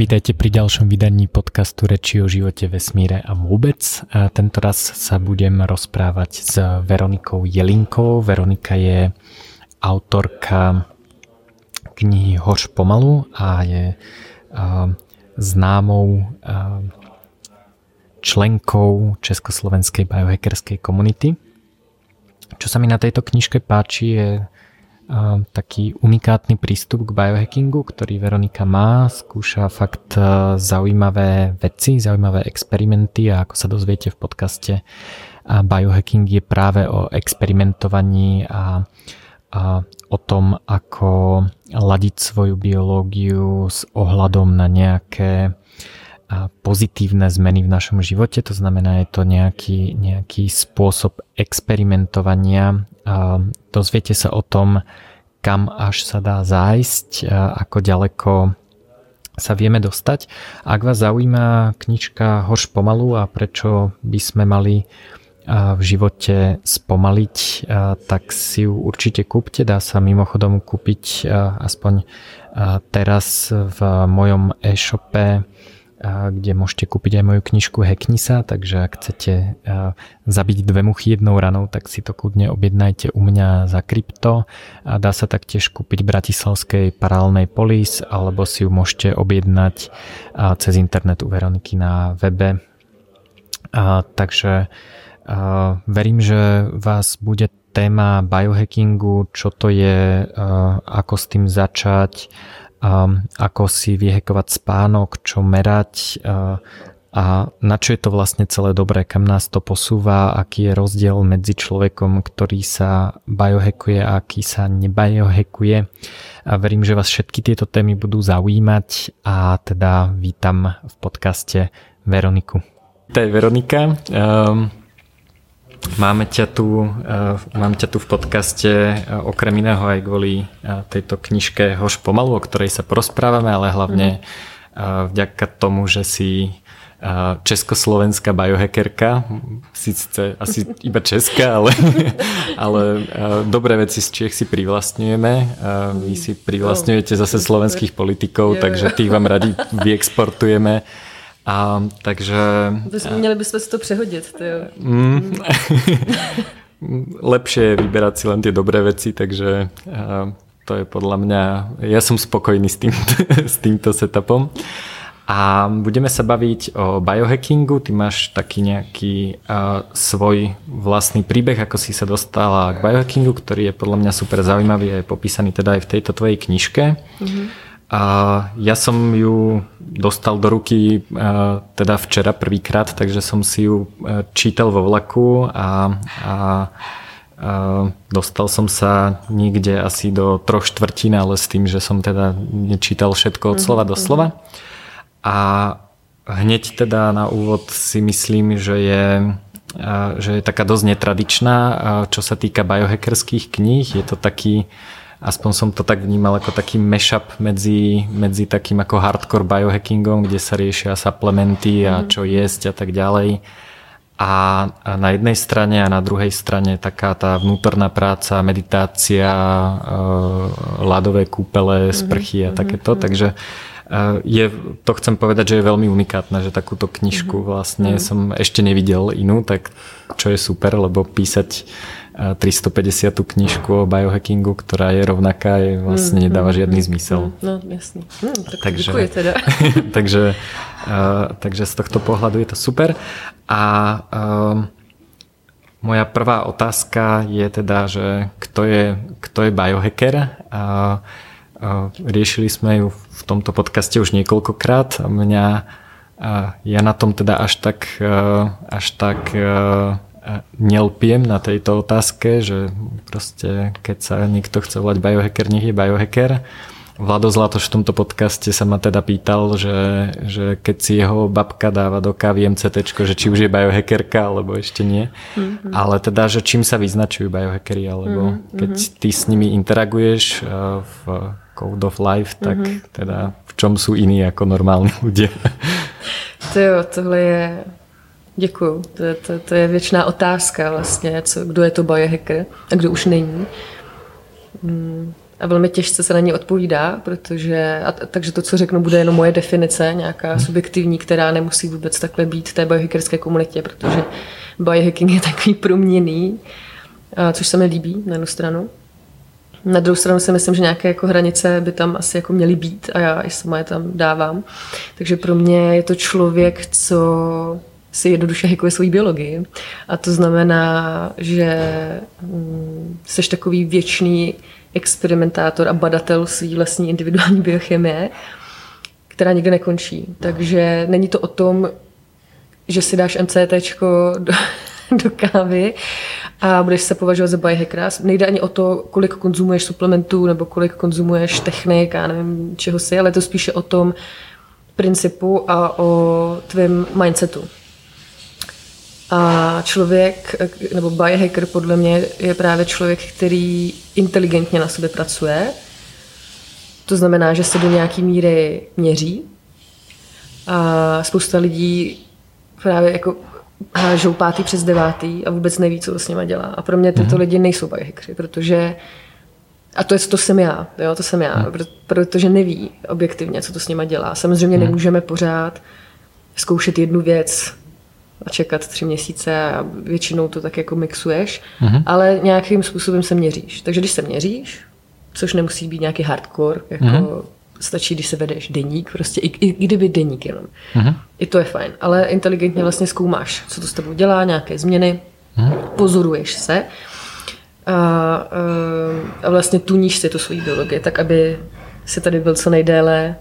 Vítajte pri ďalšom vydaní podcastu Reči o živote, vesmíre a vôbec. A tento raz sa budem rozprávať s Veronikou Jelinkou. Veronika je autorka knihy Hoš pomalu a je a, známou a, členkou Československej biohackerskej komunity. Čo sa mi na tejto knižke páči je taký unikátny prístup k biohackingu, ktorý Veronika má. Skúša fakt e, zaujímavé veci, zaujímavé experimenty a ako sa dozviete v podcaste, biohacking je práve o experimentovaní a, a o tom, ako ladiť svoju biológiu s ohľadom na nejaké pozitívne zmeny v našom živote, to znamená, je to nejaký, nejaký spôsob experimentovania. Dozviete sa o tom, kam až sa dá zájsť, ako ďaleko sa vieme dostať. Ak vás zaujíma knižka Hoš pomalu a prečo by sme mali v živote spomaliť, tak si ju určite kúpte. Dá sa mimochodom kúpiť aspoň teraz v mojom e-shope kde môžete kúpiť aj moju knižku Hackni sa, takže ak chcete zabiť dve muchy jednou ranou, tak si to kľudne objednajte u mňa za krypto. A dá sa taktiež kúpiť Bratislavskej paralelnej polis, alebo si ju môžete objednať cez internet u Veroniky na webe. A, takže a, verím, že vás bude téma biohackingu, čo to je, ako s tým začať, ako si vyhekovať spánok, čo merať a na čo je to vlastne celé dobré, kam nás to posúva, aký je rozdiel medzi človekom, ktorý sa biohackuje a aký sa nebiohackuje. A verím, že vás všetky tieto témy budú zaujímať a teda vítam v podcaste Veroniku. To je Veronika. Um, Máme ťa tu, uh, mám ťa tu v podcaste uh, okrem iného aj kvôli uh, tejto knižke Hoš pomalu, o ktorej sa porozprávame, ale hlavne mm. vďaka tomu, že si československá biohackerka, síce asi iba česká, ale, ale dobré veci z Čech si privlastňujeme. Vy si privlastňujete zase slovenských politikov, takže tých vám radi vyexportujeme a, takže... Měli bychom si to přehodit. Tyjo. Mm, lepšie je vyberať si len tie dobré veci, takže to je podľa mňa... Ja som spokojný s, tým, s týmto setupom. A budeme sa baviť o biohackingu. Ty máš taký nejaký uh, svoj vlastný príbeh, ako si sa dostala k biohackingu, ktorý je podľa mňa super zaujímavý a je popísaný teda aj v tejto tvojej knižke. Mm-hmm. A ja som ju dostal do ruky teda včera prvýkrát, takže som si ju čítal vo vlaku a, a, a dostal som sa niekde asi do troch štvrtín, ale s tým, že som teda nečítal všetko od slova do mhm, slova. Mhm. A hneď teda na úvod si myslím, že je že je taká dosť netradičná, čo sa týka biohackerských kníh. Je to taký aspoň som to tak vnímal ako taký mashup medzi, medzi takým ako hardcore biohackingom, kde sa riešia suplementy a mhm. čo jesť a tak ďalej. A, a na jednej strane a na druhej strane taká tá vnútorná práca, meditácia, e, ľadové kúpele, mhm, sprchy a mhm, takéto. Takže e, je, to chcem povedať, že je veľmi unikátne, že takúto knižku vlastne som ešte nevidel inú, tak čo je super, lebo písať 350 knižku o biohackingu, ktorá je rovnaká, je vlastne mm, nedáva mm, žiadny mm, zmysel. No, jasný. No, tak takže, teda. takže, uh, takže z tohto pohľadu je to super. A uh, moja prvá otázka je teda, že kto je, kto je biohacker? A, uh, riešili sme ju v tomto podcaste už niekoľkokrát. Mňa uh, ja na tom teda až tak, až tak nelpiem na tejto otázke, že proste keď sa niekto chce volať biohacker, nech je biohacker. Vlado Zlatoš v tomto podcaste sa ma teda pýtal, že, že keď si jeho babka dáva do kávy MCT, že či už je biohackerka, alebo ešte nie. Mm-hmm. Ale teda, že čím sa vyznačujú biohackery, alebo mm-hmm. keď ty s nimi interaguješ uh, v Code of Life, tak mm-hmm. teda v čom sú iní ako normálni ľudia? To jo, tohle je Děkuju. To, je, to, to je věčná otázka vlastně, co, kdo je to biohacker a kdo už není. Hmm. a velmi těžce se na ně odpovídá, protože, a, takže to, co řeknu, bude jenom moje definice, nějaká subjektivní, která nemusí vůbec takhle být v té biohackerské komunitě, protože biohacking je takový proměný, a, což se mi líbí na jednu stranu. Na druhou stranu si myslím, že nějaké jako hranice by tam asi jako měly být a já i sama je tam dávám. Takže pro mě je to člověk, co si jednoduše hackuje svoji biologii. A to znamená, že jsi mm, takový věčný experimentátor a badatel svý vlastní individuální biochemie, která nikdy nekončí. Takže není to o tom, že si dáš MCT do, do kávy a budeš se považovat za biohackera. Nejde ani o to, kolik konzumuješ suplementů nebo kolik konzumuješ technik a nevím čeho si, ale to spíše o tom principu a o tvém mindsetu. A člověk, nebo biohacker podle mě je právě člověk, který inteligentně na sobě pracuje. To znamená, že se do nějaké míry měří. A spousta lidí právě jako hážou pátý přes devátý a vůbec neví, co to s nima dělá. A pro mě tyto mm-hmm. lidi nejsou biohackři, protože a to, je, to jsem já, jo, to jsem já, mm. protože neví objektivně, co to s nima dělá. Samozřejmě mm. nemůžeme pořád zkoušet jednu věc a čekat tři měsíce a většinou to tak jako mixuješ, mm-hmm. ale nějakým způsobem se měříš. Takže když se měříš, což nemusí být nějaký hardcore, jako mm-hmm. stačí, když se vedeš deník, prostě i, i, kdyby deník jenom. Mm-hmm. I to je fajn, ale inteligentně vlastně zkoumáš, co to s tebou dělá, nějaké změny, mm-hmm. pozoruješ se a, a vlastně tuníš si tu svoji biologii, tak aby si tady byl co nejdéle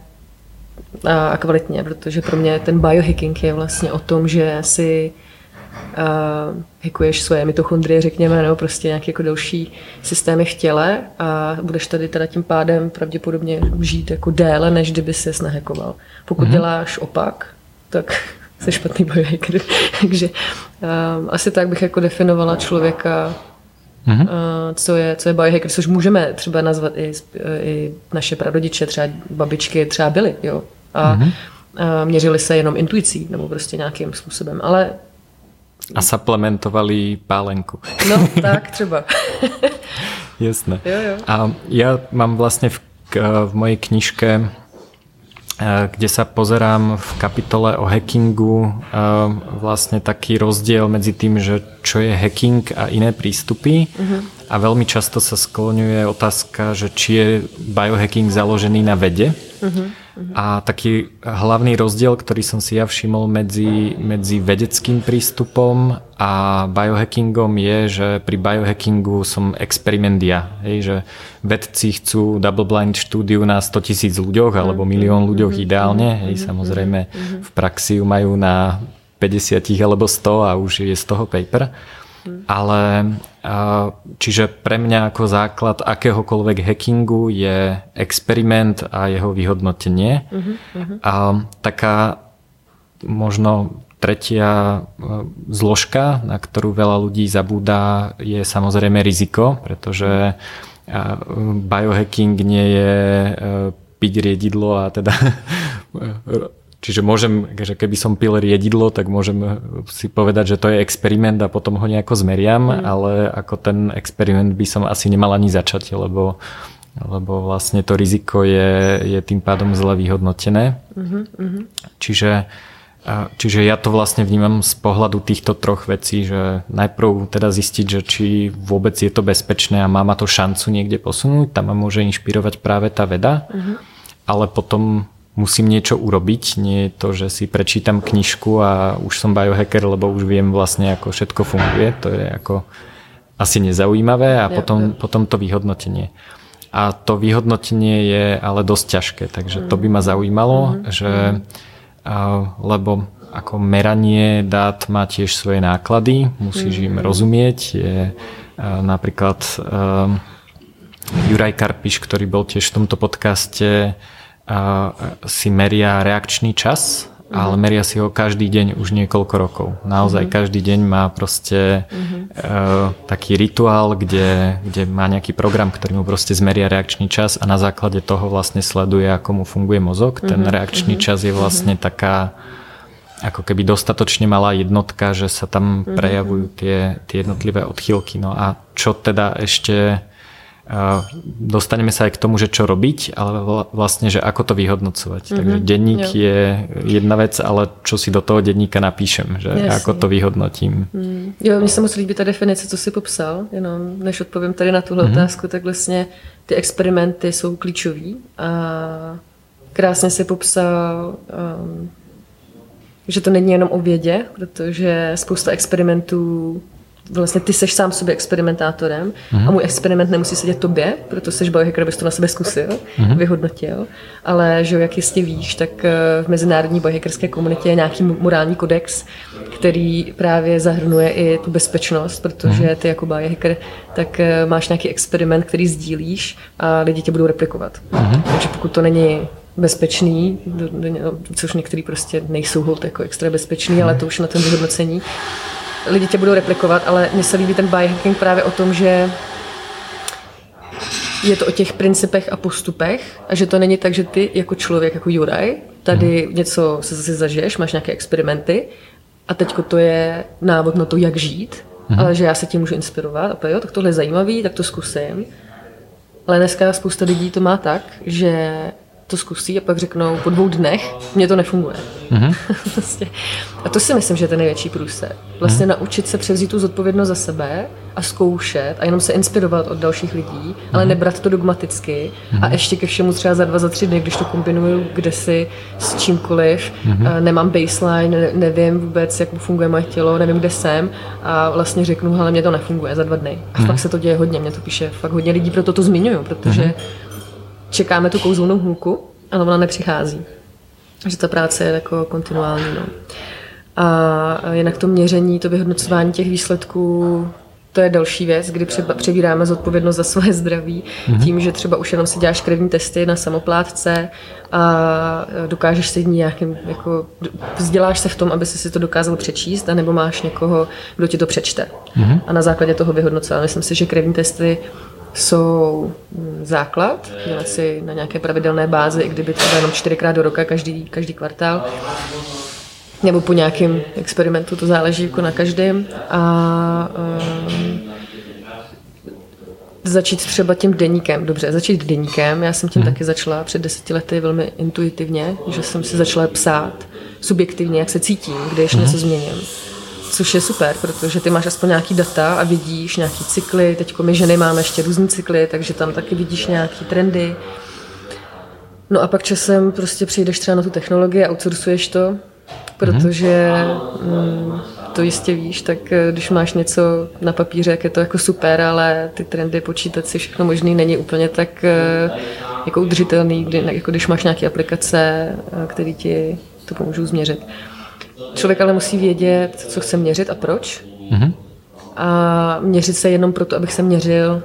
a kvalitně, protože pro mě ten biohacking je vlastně o tom, že si uh, hackuješ svoje mitochondrie, řekněme, nebo prostě nějaké jako další systémy v těle a budeš tady teda tím pádem pravděpodobně žít jako déle, než kdyby se nahekoval. Pokud mm-hmm. děláš opak, tak jsi špatný biohacker. Takže um, asi tak bych jako definovala člověka, mm-hmm. co, je, co je biohacker, což můžeme třeba nazvat i, i naše prarodiče, třeba babičky třeba byly, jo, a, mm-hmm. a měřili se jenom intuicí nebo prostě nějakým způsobem, ale a suplementovali pálenku. No, tak třeba. Jasné. Jo, jo. A ja mám vlastne v, v mojej knižke kde sa pozerám v kapitole o hackingu vlastne taký rozdiel medzi tým, že čo je hacking a iné prístupy. Uh-huh. A veľmi často sa skloňuje otázka, že či je biohacking založený na vede. Uh-huh. A taký hlavný rozdiel, ktorý som si ja všimol medzi, medzi vedeckým prístupom a biohackingom je, že pri biohackingu som experiment ja. Hej, že vedci chcú double blind štúdiu na 100 tisíc ľuďoch alebo milión ľuďoch ideálne. Hej, samozrejme v praxi ju majú na 50 alebo 100 a už je z toho paper. Ale čiže pre mňa ako základ akéhokoľvek hackingu je experiment a jeho vyhodnotenie. Uh-huh, A taká možno tretia zložka, na ktorú veľa ľudí zabúda, je samozrejme riziko, pretože biohacking nie je e, piť riedidlo a teda Čiže môžem, že keby som pil riedidlo, tak môžem si povedať, že to je experiment a potom ho nejako zmeriam, mm. ale ako ten experiment by som asi nemal ani začať, lebo, lebo vlastne to riziko je, je tým pádom zle vyhodnotené. Mm-hmm. Čiže, čiže ja to vlastne vnímam z pohľadu týchto troch vecí, že najprv teda zistiť, že či vôbec je to bezpečné a má ma to šancu niekde posunúť, tam ma môže inšpirovať práve tá veda, mm-hmm. ale potom musím niečo urobiť. Nie je to, že si prečítam knižku a už som biohacker, lebo už viem vlastne, ako všetko funguje. To je ako asi nezaujímavé a potom, potom to vyhodnotenie. A to vyhodnotenie je ale dosť ťažké, takže to by ma zaujímalo, mm-hmm. že lebo ako meranie dát má tiež svoje náklady, musíš mm-hmm. im rozumieť. Je napríklad Juraj Karpiš, ktorý bol tiež v tomto podcaste, si meria reakčný čas, mm-hmm. ale meria si ho každý deň už niekoľko rokov. Naozaj mm-hmm. každý deň má proste mm-hmm. uh, taký rituál, kde, kde má nejaký program, ktorý mu proste zmeria reakčný čas a na základe toho vlastne sleduje, ako mu funguje mozog. Mm-hmm. Ten reakčný mm-hmm. čas je vlastne mm-hmm. taká ako keby dostatočne malá jednotka, že sa tam prejavujú tie, tie jednotlivé odchýlky. No a čo teda ešte dostaneme sa aj k tomu, že čo robiť, ale vlastne, že ako to vyhodnocovať. Mm-hmm. Takže denník jo. je jedna vec, ale čo si do toho denníka napíšem, že Jasně. ako to vyhodnotím. Mm. Jo, mně se moc líbí ta definice, co si popsal, jenom než odpovím tady na tuhle mm-hmm. otázku, tak vlastně ty experimenty jsou klíčový a krásně si popsal, um, že to není jenom o vědě, protože spousta experimentů vlastně ty seš sám sobě experimentátorem mm-hmm. a můj experiment nemusí sedět tobě, proto seš biohacker, abys to na sebe zkusil, mm-hmm. vyhodnotil, ale že jak jistě víš, tak eh, v mezinárodní biohackerské komunitě je nějaký morální kodex, který právě zahrnuje i tu bezpečnost, protože mm-hmm. ty jako biohacker tak eh, máš nějaký experiment, který sdílíš a lidi tě budou replikovat. Mm-hmm. Takže pokud to není bezpečný, což některý prostě nejsou hold jako extra bezpečný, ale to už na tom vyhodnocení, lidi tě budou replikovat, ale mně se líbí ten biohacking právě o tom, že je to o těch principech a postupech a že to není tak, že ty jako člověk, jako Juraj, tady hmm. něco se zase zažiješ, máš nějaké experimenty a teďko to je návod na to, jak žít, hmm. ale že já se tím můžu inspirovat a jo, tak tohle je zajímavý, tak to zkusím. Ale dneska spousta lidí to má tak, že to zkusí a pak řeknou po dvou dnech, mně to nefunguje. Mm-hmm. vlastně. A to si myslím, že je ten největší průser. Vlastně mm-hmm. naučit se převzít tu zodpovědnost za sebe a zkoušet a jenom se inspirovat od dalších lidí, mm-hmm. ale nebrat to dogmaticky mm-hmm. a ještě ke všemu třeba za dva, za tři dny, když to kombinuju kde si s čímkoliv, mm-hmm. nemám baseline, ne, nevím vůbec, jak funguje moje tělo, nevím, kde jsem a vlastně řeknu, ale mě to nefunguje za dva dny. A mm-hmm. fakt se to děje hodně, mě to píše fakt hodně lidí, proto to zmiňuju, protože mm-hmm čekáme tu kouzelnou hůlku, ale ona nepřichází. Že ta práce je jako kontinuální. No. A jinak to měření, to vyhodnocování těch výsledků, to je další věc, kdy přebíráme zodpovědnost za svoje zdraví mm-hmm. tím, že třeba už jenom si děláš krevní testy na samoplátce a dokážeš si nějakým, jako vzděláš se v tom, aby si to dokázal přečíst, anebo máš někoho, kdo ti to přečte. Mm-hmm. A na základě toho vyhodnocovat. Myslím si, že krevní testy jsou mm, základ, dělat si na nějaké pravidelné bázi, i kdyby třeba jenom čtyřikrát do roka, každý, každý kvartál. Nebo po nějakém experimentu, to záleží jako na každém. A um, začít třeba tím deníkem. Dobře, začít deníkem. Já jsem tím hmm. taky začala před deseti lety velmi intuitivně, že jsem si začala psát subjektivně, jak se cítím, když hmm. něco změním což je super, protože ty máš aspoň nějaký data a vidíš nějaký cykly. Teď my ženy máme ještě různý cykly, takže tam taky vidíš nějaký trendy. No a pak časem prostě přijdeš třeba na tu technologii a outsourcuješ to, protože mm, to jistě víš, tak eh, když máš něco na papíře, jak je to jako super, ale ty trendy počítat si všechno možný není úplně tak eh, jako udržitelný, kdy, jako když máš nějaké aplikace, eh, které ti to pomůžou změřit. Člověk ale musí vědět, co chce měřit a proč. Mm-hmm. A měřit se jenom proto, abych se měřil,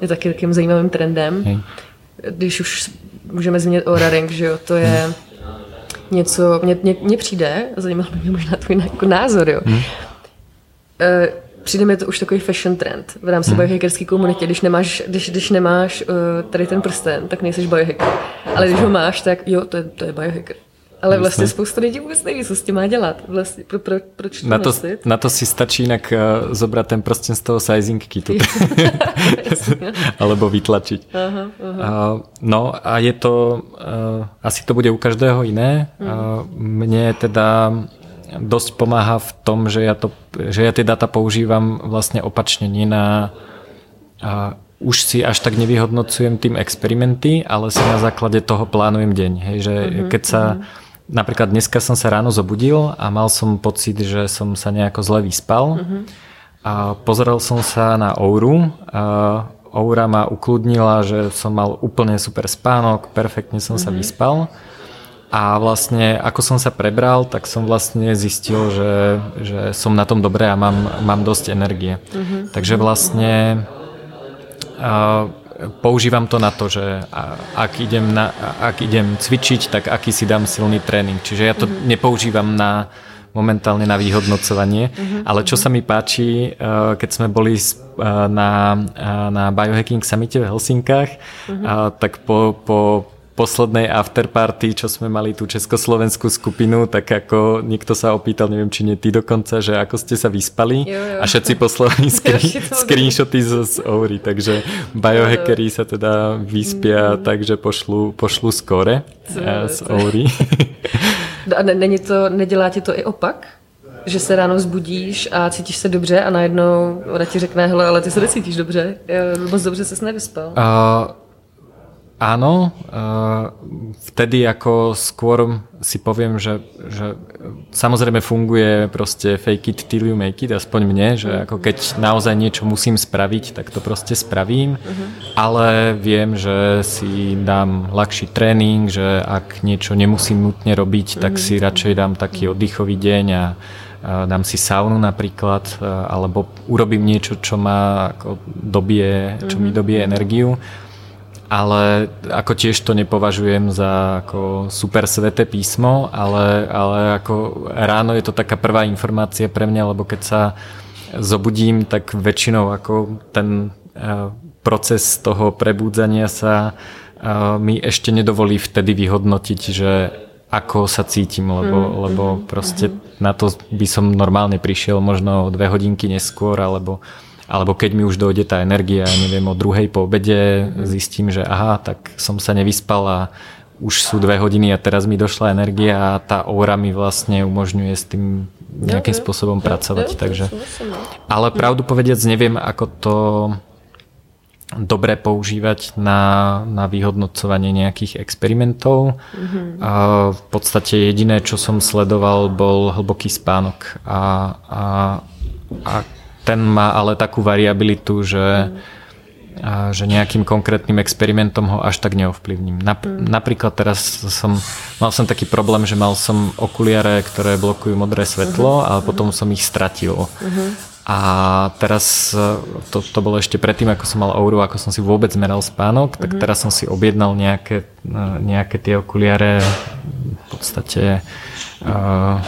je taky takým zajímavým trendem. Mm. Když už můžeme změnit Aura Ring, že jo, to je mm. něco, mně, mně, mně přijde, zajímalo by mě možná tvůj názor, jo. Mm. E, přijde mi to už takový fashion trend v rámci mm. biohackerské komunitě. Když nemáš, když, když nemáš uh, tady ten prsten, tak nejsi biohacker. Ale když ho máš, tak jo, to je, to je biohacker. Ale vlastně spousta lidí vůbec neví, co s tím má dělat. Vlastně, pro, pro, proč to na to, na to si stačí jinak uh, zobrať ten prsten z toho sizing kitu. Alebo vytlačiť. Aha, aha. Uh, no a je to, uh, asi to bude u každého iné. Mm. Uh, mne teda dosť pomáha v tom, že ja, to, že ja tie data používam vlastne opačne, nie na uh, už si až tak nevyhodnocujem tým experimenty, ale si na základe toho plánujem deň. Hej, že mm-hmm, keď sa mm-hmm Napríklad dneska som sa ráno zobudil a mal som pocit, že som sa nejako zle vyspal. Uh-huh. A pozeral som sa na Ouru. A Oura ma ukludnila, že som mal úplne super spánok, perfektne som uh-huh. sa mhm. vyspal. A vlastne ako som sa prebral, tak som vlastne zistil, že, že som na tom dobré a mám, mám dosť energie. Uh-huh. Takže vlastne uh, používam to na to, že ak idem, na, ak idem cvičiť, tak aký si dám silný tréning. Čiže ja to mm-hmm. nepoužívam na momentálne na vyhodnocovanie, mm-hmm. ale čo sa mi páči, e, keď sme boli e, na, e, na Biohacking Summite v Helsinkách, mm-hmm. tak po, po poslednej afterparty, čo sme mali tú československú skupinu, tak ako niekto sa opýtal, neviem, či nie ty dokonca, že ako ste sa vyspali Jo, jo. a všetci poslali to screenshoty z, z Oury, takže biohackery sa teda vyspia, takže pošlu, pošlu skore z Oury. A ne, není to, nedělá ti to i opak? Že se ráno vzbudíš a cítíš se dobře a najednou ona ti řekne, hele, ale ty se necítíš dobře, eh, moc dobře ses nevyspal. Uh, áno, vtedy ako skôr si poviem, že, že samozrejme funguje proste fake it till you make it, aspoň mne, že ako keď naozaj niečo musím spraviť, tak to proste spravím, ale viem, že si dám ľahší tréning, že ak niečo nemusím nutne robiť, tak si radšej dám taký oddychový deň a dám si saunu napríklad, alebo urobím niečo, čo ma ako dobie, čo mi dobie energiu. Ale ako tiež to nepovažujem za ako super sveté písmo, ale, ale ako ráno je to taká prvá informácia pre mňa, lebo keď sa zobudím, tak väčšinou ako ten eh, proces toho prebúdzania sa eh, mi ešte nedovolí vtedy vyhodnotiť, že ako sa cítim, lebo, lebo proste na to by som normálne prišiel možno dve hodinky neskôr, alebo, alebo keď mi už dojde tá energia, neviem, o druhej po obede zistím, že aha, tak som sa nevyspal a už sú dve hodiny a teraz mi došla energia a tá óra mi vlastne umožňuje s tým nejakým spôsobom pracovať. Takže... no. Ale pravdu povediac neviem, ako to dobre používať na, na vyhodnocovanie nejakých experimentov. Mm-hmm. A v podstate jediné, čo som sledoval, bol hlboký spánok. A, a, a ten má ale takú variabilitu, že, a, že nejakým konkrétnym experimentom ho až tak neovplyvním. Nap, Napríklad teraz som, mal som taký problém, že mal som okuliare, ktoré blokujú modré svetlo, ale potom som ich stratil. A teraz, e, to, to bolo ešte predtým, ako som mal Ouru, ako som si vôbec meral spánok, tak teraz som si objednal nejaké, e, nejaké tie okuliare v podstate uh,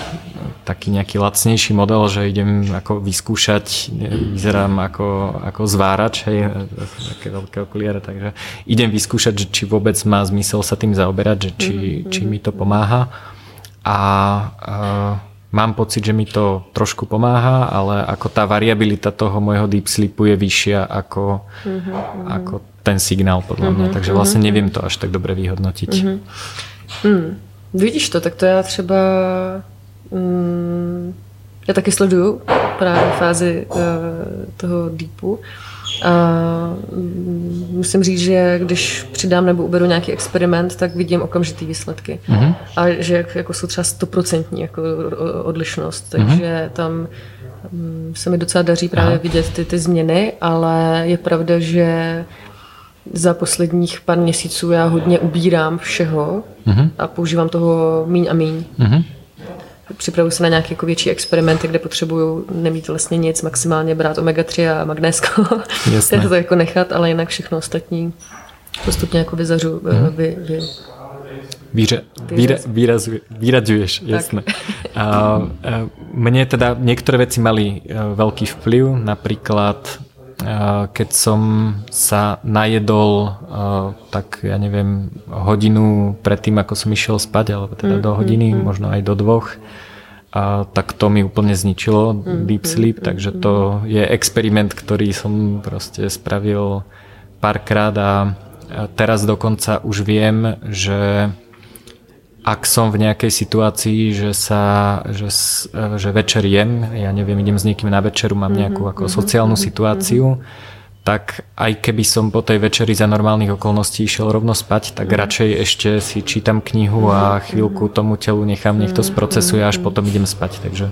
taký nejaký lacnejší model, že idem ako vyskúšať, vyzerám ako, ako zvárač, hej, také veľké okuliare, takže idem vyskúšať, že či vôbec má zmysel sa tým zaoberať, že či, či mi to pomáha. A uh, mám pocit, že mi to trošku pomáha, ale ako tá variabilita toho môjho deep sleepu je vyššia ako, ako ten signál podľa mňa, takže vlastne neviem to až tak dobre vyhodnotiť. Hmm. Vidíš to, tak to já třeba mm, já taky sleduju právě fázi uh, toho deepu a mm, musím říct, že když přidám nebo uberu nějaký experiment, tak vidím okamžitý výsledky. Mhm. A že jak, jako jsou třeba stoprocentní jako odlišnost, takže tam mm, se mi docela daří právě Aha. vidět ty, ty změny, ale je pravda, že za posledních pár měsíců já hodně ubírám všeho Mhm. a používám toho míň a míň. Mhm. Připravuji se na nějaké jako větší experimenty, kde potřebuju nemít vlastně nic, maximálně brát omega-3 a magnésko. Jasné. to jako nechat, ale jinak všechno ostatní postupně jako vyzařu, Mhm. vy, vy, Výra, výra, výrazu, výraďuješ, jasné. A, a mne teda niektoré veci mali e, veľký vplyv, napríklad keď som sa najedol tak ja neviem hodinu predtým ako som išiel spať alebo teda do hodiny, možno aj do dvoch a tak to mi úplne zničilo deep sleep, takže to je experiment, ktorý som proste spravil párkrát a teraz dokonca už viem, že ak som v nejakej situácii, že sa, že, s- že večer jem, ja neviem, idem s niekým na večeru, mám nejakú ako sociálnu situáciu, tak aj keby som po tej večeri za normálnych okolností išiel rovno spať, tak radšej ešte si čítam knihu a chvíľku tomu telu nechám, nech to sprocesuje, až potom idem spať. Takže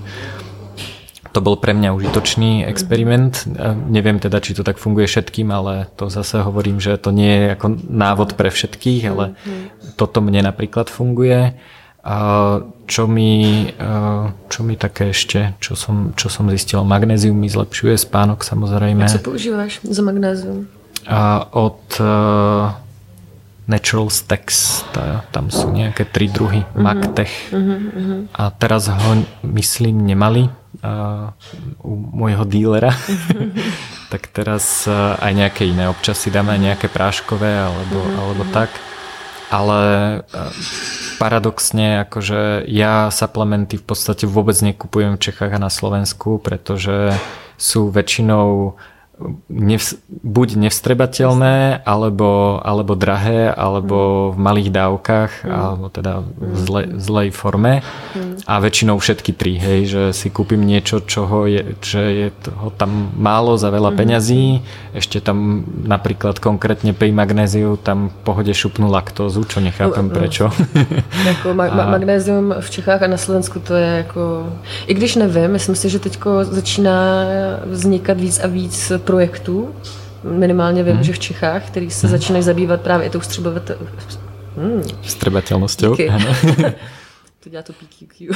to bol pre mňa užitočný experiment. E, Neviem teda, či to tak funguje všetkým, ale to zase hovorím, že to nie je ako návod pre všetkých, ale toto mne napríklad funguje. A čo mi, e, čo mi také ešte, čo som, čo som zistil, magnézium mi zlepšuje spánok samozrejme. Co používáš za magnézium? A od uh, Natural Stacks, tá, tam sú nejaké tri druhy, Mhm. uh-huh. Magtech. Uh-huh, A teraz ho, myslím, nemali uh, u môjho dílera. Mhm. tak teraz uh, aj nejaké iné. Občas si dáme aj nejaké práškové alebo, Mhm, uh-huh. alebo tak. ale paradoxne, akože ja suplementy v podstate vôbec nekupujem v Čechách a na Slovensku, pretože sú väčšinou nevs- buď nevstrebateľné, alebo, alebo drahé, alebo v malých dávkach, mm. alebo teda v zle, zlej forme. Mm. A väčšinou všetky tri, hej, že si kúpim niečo, čoho je, že je toho tam málo za veľa mm. peňazí, ešte tam napríklad konkrétne pri magnéziu tam v pohode šupnú laktózu, čo nechápem no, no. prečo. Jako ma- ma- magnézium v Čechách a na Slovensku to je jako, i když nevím, myslím si, že teďko začíná vznikat víc a víc projektů, minimálně vím, hmm. že v Čechách, který se hmm. začínají zabývat právě tou střebovat... Hmm. To dělá to PQQ.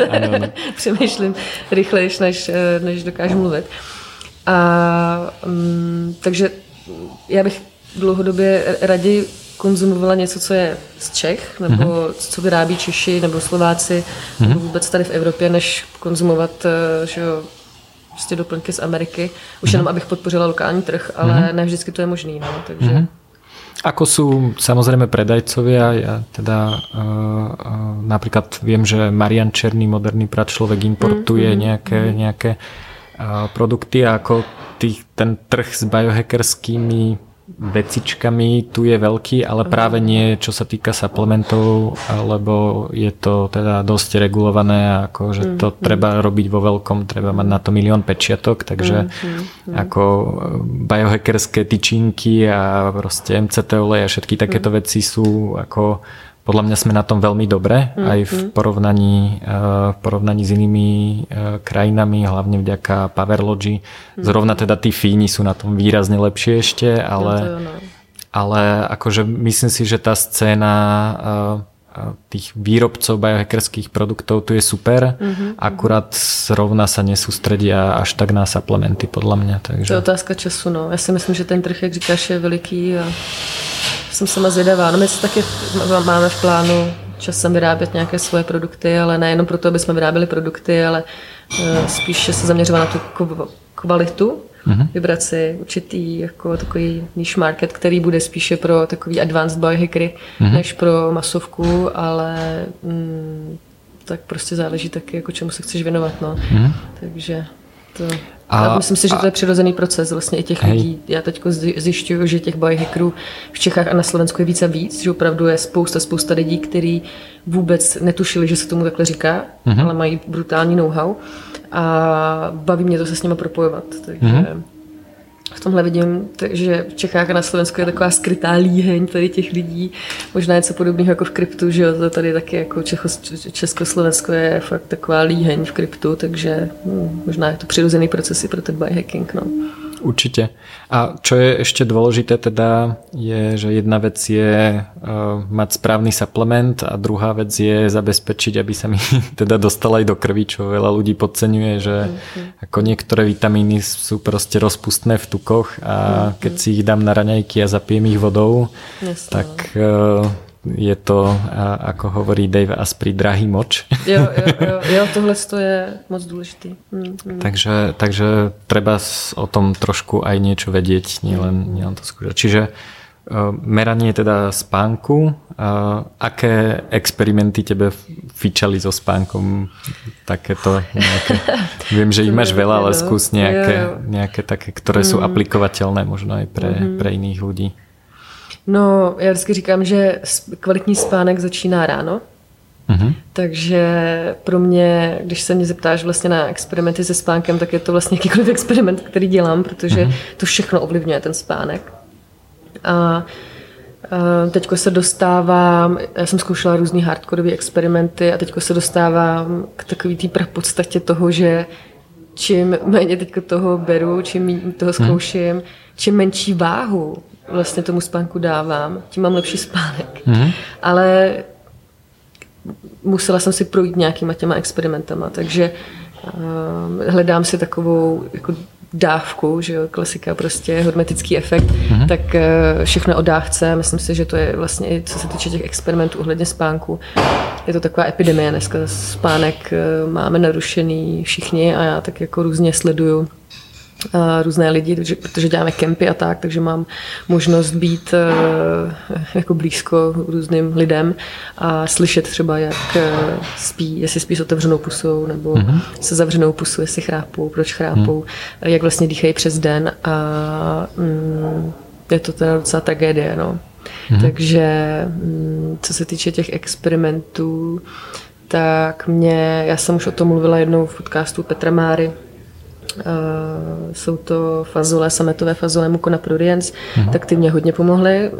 ano, ano. Přemýšlím rychlejš, než, než dokážu mluvit. A, um, takže já bych dlouhodobě raději konzumovala něco, co je z Čech, nebo mm-hmm. co vyrábí Češi nebo Slováci, mm-hmm. nebo vůbec tady v Evropě, než konzumovat eh, že jo, prostě doplňky z Ameriky, už jenom abych podpořila lokální trh, ale mm-hmm. ne vždycky to je možný, no, takže... Mm-hmm. Ako sú samozrejme predajcovia, ja teda uh, uh, napríklad viem, že Marian Černý, moderný človek importuje mm-hmm. nejaké, mm-hmm. nejaké uh, produkty a ako tých, ten trh s biohackerskými vecičkami tu je veľký, ale práve nie čo sa týka suplementov, lebo je to teda dosť regulované, ako že to mm, treba robiť vo veľkom, treba mať na to milión pečiatok, takže mm, ako e, biohackerské tyčinky a proste MCT olej a všetky takéto veci sú ako podľa mňa sme na tom veľmi dobre, mm-hmm. aj v porovnaní, uh, v porovnaní s inými uh, krajinami, hlavne vďaka Powerlogy. Mm-hmm. Zrovna teda tí Fíni sú na tom výrazne lepšie ešte, ale, no no. ale akože myslím si, že tá scéna uh, tých výrobcov biohackerských produktov tu je super, mm-hmm. akurát zrovna sa nesústredia až tak na suplementy podľa mňa. Takže... To je otázka času, no. Já si myslím, že ten trh, jak říkáš, je veliký a jsem sama zvědavá. No my se taky máme v plánu časem vyrábět nějaké svoje produkty, ale nejenom proto, aby jsme vyráběli produkty, ale uh, spíše se zaměřovat na tu kvalitu, mm-hmm. vybrat si určitý jako takový niche market, který bude spíše pro takový advanced biohackery, mm-hmm. než pro masovku, ale mm, tak prostě záleží taky, jako čemu se chceš věnovat. No. Mm-hmm. Takže to... A, myslím si, že to je přirozený proces vlastně i těch hej. lidí. Já teď zjišťuju, že těch biohackerů v Čechách a na Slovensku je víc a víc, že opravdu je spousta, spousta lidí, kteří vůbec netušili, že se tomu takhle říká, mm-hmm. ale mají brutální know-how a baví mě to se s nimi propojovat. Takže mm-hmm v tomhle vidím, že v Čechách a na Slovensku je taková skrytá líheň tady těch lidí. Možná něco podobného jako v kryptu, že jo, to tady taky jako Čecho, Československo je fakt taková líheň v kryptu, takže hm, možná je to přirozený proces i pro ten biohacking. No. Určite. A čo je ešte dôležité teda je, že jedna vec je uh, mať správny suplement a druhá vec je zabezpečiť, aby sa mi teda dostala aj do krvi, čo veľa ľudí podceňuje, že mm-hmm. ako niektoré vitamíny sú proste rozpustné v tukoch a mm-hmm. keď si ich dám na raňajky a zapijem ich vodou, Jasne. tak uh, je to, ako hovorí Dave Asprey, drahý moč. Jo, jo, jo, jo tohle je moc dôležitý. Mm, mm. Takže, takže treba o tom trošku aj niečo vedieť, nielen, nielen to skúšať. Čiže uh, meranie teda spánku. Uh, aké experimenty tebe fičali so spánkom? Takéto nejaké... Viem, že ich máš veľa, ale no. skús nejaké, nejaké také, ktoré sú mm. aplikovateľné možno aj pre, mm-hmm. pre iných ľudí. No, já vždycky říkám, že kvalitní spánek začíná ráno. Mm-hmm. Takže pro mě, když se mě zeptáš vlastně na experimenty se spánkem, tak je to vlastně jakýkoliv experiment, který dělám, protože mm-hmm. to všechno ovlivňuje ten spánek. A Teďko se dostávám, já jsem zkoušela různý hardcore experimenty a teďko se dostávám k takový té podstatě toho, že čím méně teďko toho beru, čím méně toho mhm. zkouším, čím menší váhu vlastně tomu spánku dávám, tím mám lepší spánek. Mm-hmm. Ale musela jsem si projít nějakýma těma experimentama, takže uh, hledám si takovou jako dávku, že jo, klasika prostě, hermetický efekt, mm-hmm. tak uh, všechno o dávce, myslím si, že to je vlastně i co se týče těch experimentů ohledně spánku, je to taková epidemie dneska, spánek uh, máme narušený všichni a já tak jako různě sleduju různé lidi, protože děláme kempy a tak, takže mám možnost být jako blízko různým lidem a slyšet třeba, jak spí, jestli spí s otevřenou pusou nebo mm-hmm. se zavřenou pusou, jestli chrápou, proč chrápou, mm. jak vlastně dýchají přes den a mm, je to teda docela tragédie, no. Mm-hmm. Takže mm, co se týče těch experimentů, tak mě, já jsem už o tom mluvila jednou v podcastu Petra Máry, jsou to fazole, sametové fazole Mukona Pruriens, uh-huh. tak ty mě hodně pomohly. Uh,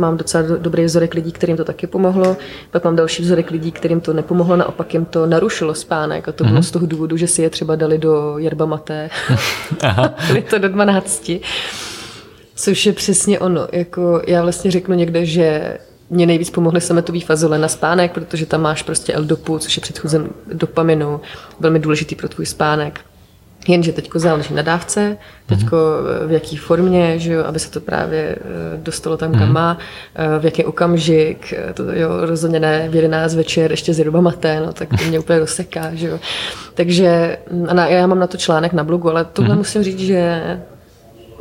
mám docela do, dobrý vzorek lidí, kterým to taky pomohlo. Pak mám další vzorek lidí, kterým to nepomohlo, naopak jim to narušilo spánek. A to bylo z toho důvodu, že si je třeba dali do yerba maté. Byli to do 12. Což je přesně ono. Jako já vlastně řeknu někde, že mě nejvíc pomohly sametové fazole na spánek, protože tam máš prostě L-dopu, což je předchůzem dopaminu, velmi důležitý pro tvůj spánek. Jenže teďko záleží na dávce, teďko v jaký formě, že jo, aby se to právě eh, dostalo tam, kam mhm. má, eh, v jaký okamžik, eh, to jo, rozhodně ne v 11 večer ještě z maté, no, tak to mě úplně rozseká, že jo. Takže mm, na, já mám na to článek na blogu, ale tohle mm-hmm. musím říct, že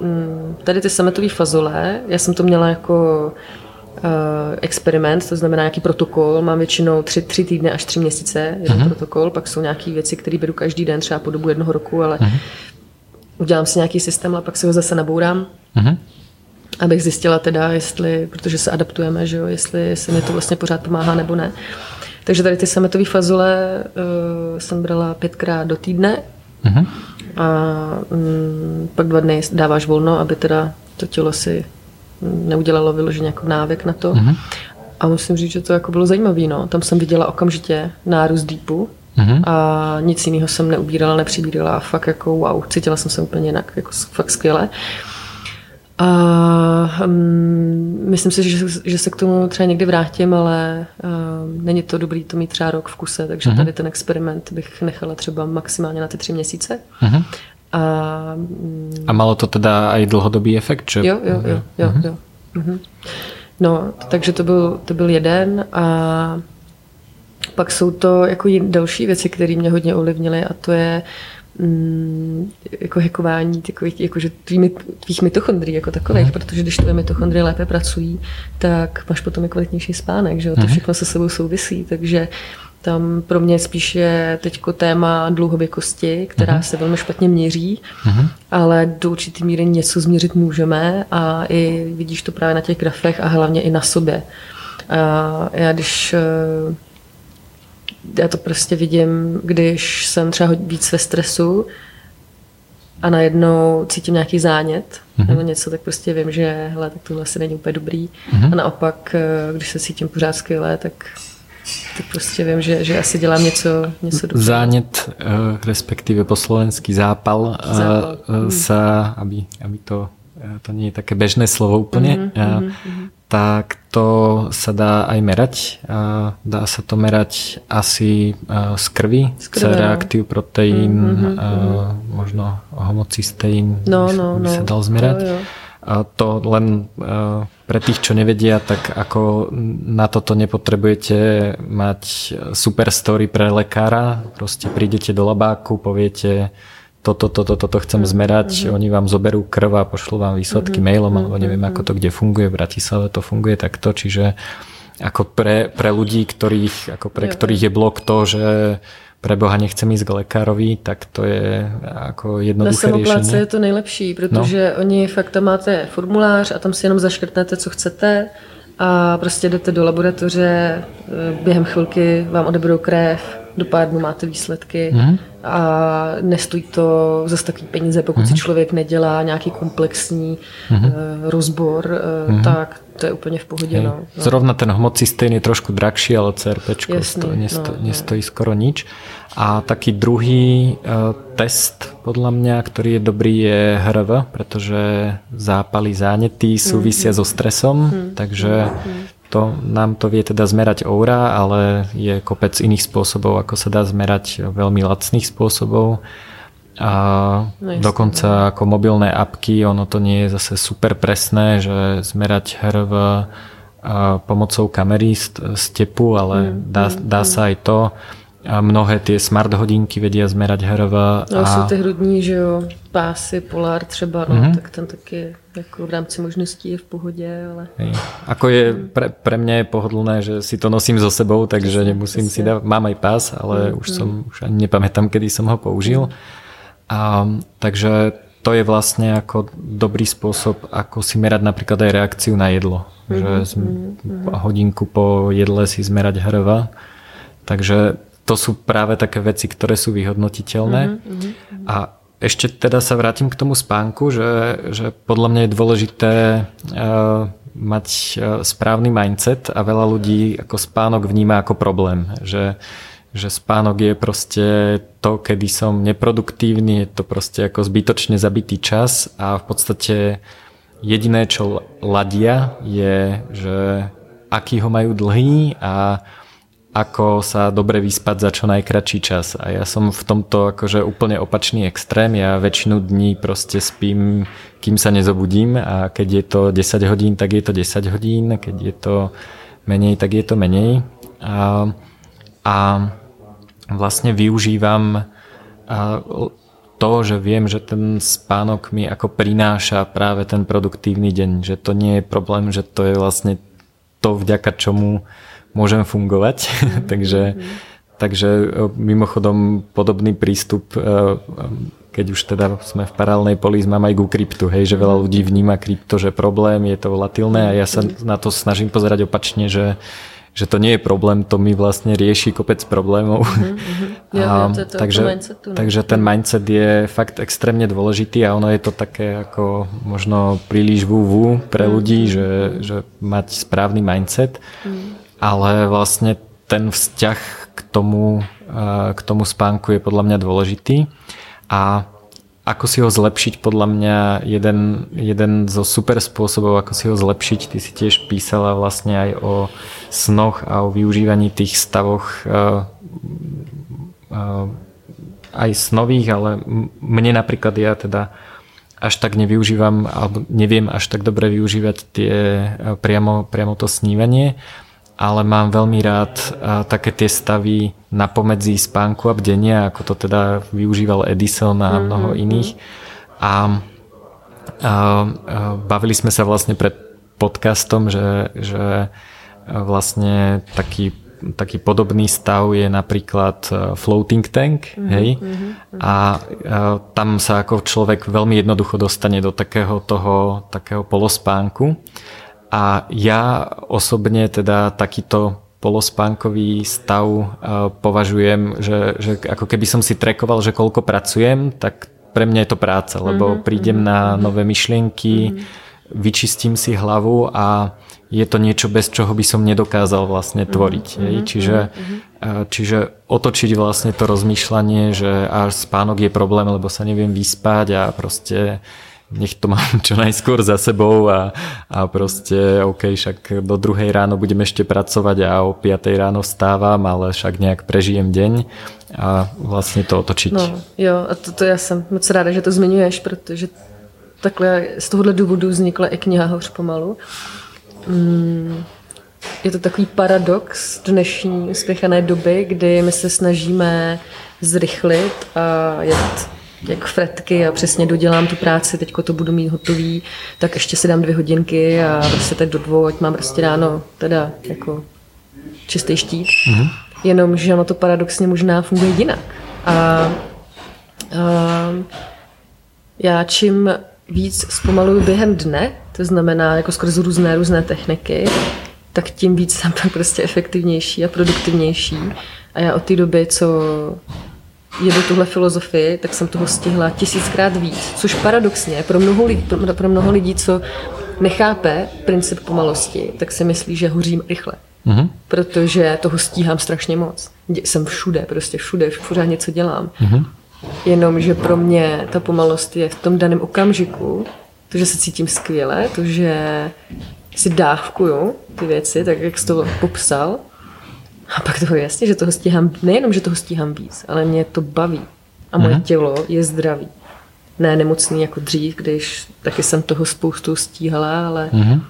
mm, tady ty sametové fazole, já jsem to měla jako experiment, to znamená nějaký protokol. Mám většinou tři, tři týdny až tři měsíce jeden uh-huh. protokol, pak jsou nějaké věci, které beru každý den, třeba po dobu jednoho roku, ale uh-huh. udělám si nějaký systém a pak si ho zase nabourám. Uh-huh. Abych zjistila teda, jestli, protože se adaptujeme, že jo, jestli se mi to vlastně pořád pomáhá nebo ne. Takže tady ty sametové fazole uh, jsem brala pětkrát do týdne uh-huh. a um, pak dva dny dáváš volno, aby teda to tělo si neudělalo vyloženě jako návyk na to. Mm-hmm. A musím říct, že to jako bylo zajímavé. No. Tam jsem viděla okamžitě nárůst deepu mm-hmm. a nic jiného jsem neubírala, nepřibírala a fakt jako wow, cítila jsem se úplně jinak, jako fakt skvěle. A um, myslím si, že, že se k tomu třeba někdy vrátím, ale um, není to dobrý to mít třeba rok v kuse, takže mm-hmm. tady ten experiment bych nechala třeba maximálně na ty tři měsíce. Mm-hmm. A, a malo to teda aj dlhodobý efekt? Že... Jo, jo, jo. jo, uh-huh. jo. Uh-huh. No, takže to byl, to byl jeden a pak jsou to jako další věci, které mě hodně ovlivnily a to je mm, jako hekování takových, jakože tvými, tvých mitochondrií jako takových, uh-huh. protože když tvoje mitochondrie lépe pracují, tak máš potom i kvalitnější spánek, že jo? to uh-huh. všechno se sebou souvisí, takže tam pro mě spíš je teď téma dlouhověkosti, která uh-huh. se velmi špatně měří, uh-huh. ale do určitý míry něco změřit můžeme a i vidíš to právě na těch grafech a hlavně i na sobě. A já když eh, já to prostě vidím, když jsem třeba víc ve stresu a najednou cítím nějaký zánět uh-huh. nebo něco, tak prostě vím, že hele, tak tohle asi není úplně dobrý. Uh-huh. A naopak, eh, když se cítím pořád skvěle, tak tak prostě vím, že, že asi dělám něco, něco dobrého. Zánět, eh, respektíve po slovenský zápal, eh, zápal. Mm. sa, aby, aby to, to nie je také bežné slovo úplne, mm-hmm, mm-hmm. tak to sa dá aj merať. Dá sa to merať asi z krvi, z C-reaktív no. proteín, mm-hmm, možno homocysteín no, by, no, by sa no. dal zmerať. Jo, jo. A to len pre tých, čo nevedia, tak ako na toto nepotrebujete mať super story pre lekára. Proste prídete do labáku, poviete toto, toto, toto chcem mhm. zmerať, mm-hmm. oni vám zoberú krv a pošlú vám výsledky mm-hmm. mailom, alebo neviem, ako to kde funguje, v Bratislave to funguje takto, čiže ako pre, pre ľudí, ktorých, ako pre ktorých je blok to, že pre Boha nechcem ísť k lekárovi, tak to je ako jednoduché Na samoplátce je to nejlepší, protože no. oni fakt tam máte formulář a tam si jenom zaškrtnete, co chcete a prostě jdete do laboratoře, eh, během chvilky vám odeberou krev, do pár dnů máte výsledky mm. a nestojí to za takový peníze, pokud mm. si člověk nedělá nějaký komplexní mm. rozbor, mm. tak to je úplně v pohodě. No. no. Zrovna ten homocystén je trošku drahší, ale CRP to nesto, no, nestojí no. skoro nič. A taký druhý uh, test, podľa mňa, ktorý je dobrý, je HRV, pretože zápaly zánety súvisia mm. so stresom, mm. takže mm. To, nám to vie teda zmerať oura, ale je kopec iných spôsobov, ako sa dá zmerať veľmi lacných spôsobov. A no dokonca no. ako mobilné apky, ono to nie je zase super presné, že zmerať HRV pomocou kamery z, z tepu, ale mm, dá, mm, dá mm. sa aj to. A mnohé tie smart hodinky vedia zmerať HRV. No, a... jsou ty hrudní, že jo, pásy, Polar třeba, no, mm-hmm. tak ten taky jako v rámci možností je v pohodě, ale... Hej. Ako je, pre, pre mňa je pohodlné, že si to nosím so sebou, takže nemusím si dať, mám aj pás, ale mm-hmm. už som, už ani nepamätám, kedy som ho použil. A, takže to je vlastne ako dobrý spôsob, ako si merať napríklad aj reakciu na jedlo. Mm-hmm. Že mm-hmm. hodinku po jedle si zmerať hrva. Takže to sú práve také veci, ktoré sú vyhodnotiteľné. Mm-hmm. A ešte teda sa vrátim k tomu spánku, že, že podľa mňa je dôležité uh, mať uh, správny mindset a veľa ľudí ako spánok vníma ako problém. Že, že spánok je proste to, kedy som neproduktívny, je to proste ako zbytočne zabitý čas a v podstate jediné, čo ladia je, že aký ho majú dlhý a ako sa dobre vyspať za čo najkračší čas. A ja som v tomto akože úplne opačný extrém. Ja väčšinu dní proste spím, kým sa nezobudím a keď je to 10 hodín, tak je to 10 hodín, keď je to menej, tak je to menej. A, a vlastne využívam to, že viem, že ten spánok mi ako prináša práve ten produktívny deň, že to nie je problém, že to je vlastne to, vďaka čomu môžem fungovať. Mm. takže, takže e, mimochodom podobný prístup, e, keď už teda sme v paralelnej poli, mám aj ku kryptu, hej, že veľa ľudí vníma krypto, že problém, je to volatilné a ja sa na to snažím pozerať opačne, že že to nie je problém, to mi vlastne rieši kopec problémov. Mm-hmm. Ja, a, to, to, takže, to mindsetu, takže ten mindset je fakt extrémne dôležitý a ono je to také ako možno príliš vú pre ľudí, mm-hmm. že, že mať správny mindset. Mm ale vlastne ten vzťah k tomu, k tomu spánku je podľa mňa dôležitý. A ako si ho zlepšiť, podľa mňa jeden, jeden zo super spôsobov, ako si ho zlepšiť, ty si tiež písala vlastne aj o snoch a o využívaní tých stavoch aj snových, ale mne napríklad ja teda až tak nevyužívam alebo neviem až tak dobre využívať tie priamo, priamo to snívanie ale mám veľmi rád také tie stavy na pomedzi spánku a bdenia, ako to teda využíval Edison a mhm, mnoho mm-hmm. iných. A, a, a bavili sme sa vlastne pred podcastom, že, že vlastne taký taký podobný stav je napríklad floating tank, mm-hmm, hej, mm-hmm. A, a tam sa ako človek veľmi jednoducho dostane do takého toho, takého polospánku a ja osobne teda takýto polospánkový stav uh, považujem, že, že ako keby som si trekoval, že koľko pracujem, tak pre mňa je to práca, lebo mm-hmm, prídem mm-hmm. na nové myšlienky, mm-hmm. vyčistím si hlavu a je to niečo, bez čoho by som nedokázal vlastne tvoriť. Mm-hmm, Čiže, mm-hmm. čiže otočiť vlastne to rozmýšľanie, že až spánok je problém, lebo sa neviem vyspať a proste nech to mám čo najskôr za sebou a, a proste OK, však do druhej ráno budem ešte pracovať a o 5 ráno vstávam, ale však nejak prežijem deň a vlastně to otočiť. No jo, a to, to já jsem moc ráda, že to zmiňuješ, protože takhle z tohohle důvodu vznikla i kniha Hoř pomalu. Mm, je to takový paradox dnešní uspěchané doby, kdy my se snažíme zrychlit a jet jak fretky a přesně dodělám tu práci, teďko to budu mít hotový, tak ještě si dám dvě hodinky a prostě tak do dvou, ať mám prostě ráno teda jako čistý štít. Mm-hmm. Jenom, že ono to paradoxně možná funguje jinak. A, a já čím víc zpomaluju během dne, to znamená jako skrz různé, různé techniky, tak tím víc jsem pak prostě efektivnější a produktivnější. A já od té doby, co jedu tuhle filozofii, tak jsem toho stihla tisíckrát víc, což paradoxně pro mnoho lidí, pro, pro mnoho lidí co nechápe princip pomalosti, tak si myslí, že hořím rychle. Mm-hmm. Protože toho stíhám strašně moc. Jsem všude, prostě všude, pořád něco dělám. Mm-hmm. Jenomže pro mě ta pomalost je v tom daném okamžiku, to, že se cítím skvěle, to, že si dávkuju ty věci, tak jak jsi to popsal, a pak toho jasně, že toho stíhám, nejenom, že toho stíhám víc, ale mě to baví. A moje mm-hmm. tělo je zdravý. Ne nemocný jako dřív, když taky jsem toho spoustu stíhala, ale, mm-hmm.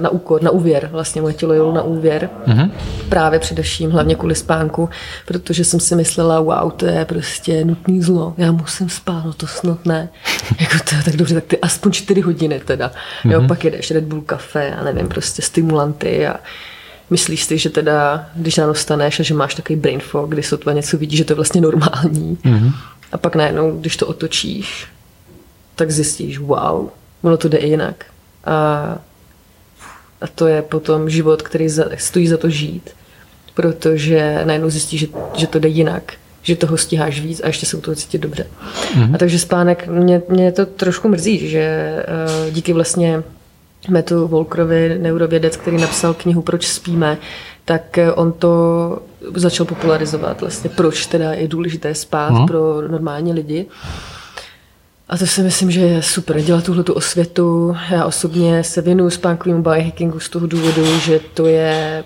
na úkor, na úvěr. Vlastně moje tělo jelo na úvěr. Mm-hmm. Právě především, hlavně kvůli spánku, protože jsem si myslela, wow, to je prostě nutný zlo. Já musím spát, no to snad ne. jako to, tak dobře, tak ty aspoň čtyři hodiny teda. Mm-hmm. Jo, mhm. pak jedeš Red Bull kafe a nevím, prostě stimulanty a myslíš si, že teda, když ráno staneš a že máš takový brain fog, kdy sotva něco vidíš, že to je vlastně normální. Mm-hmm. A pak najednou, když to otočíš, tak zjistíš, wow, ono to jde i jinak. A, a to je potom život, který za, stojí za to žít, protože najednou zjistíš, že, že to jde jinak, že toho stíháš víc a ještě se u toho cítit dobře. Mm-hmm. A takže spánek, mě, mě to trošku mrzí, že uh, díky vlastně Metu Volkrovi, neurovědec, který napsal knihu Proč spíme, tak eh, on to začal popularizovat vlastně, proč teda je důležité spát no. pro normální lidi. A to si myslím, že je super dělat tuhle tu osvětu. Já osobně se věnuju spánkovému biohackingu z toho důvodu, že to je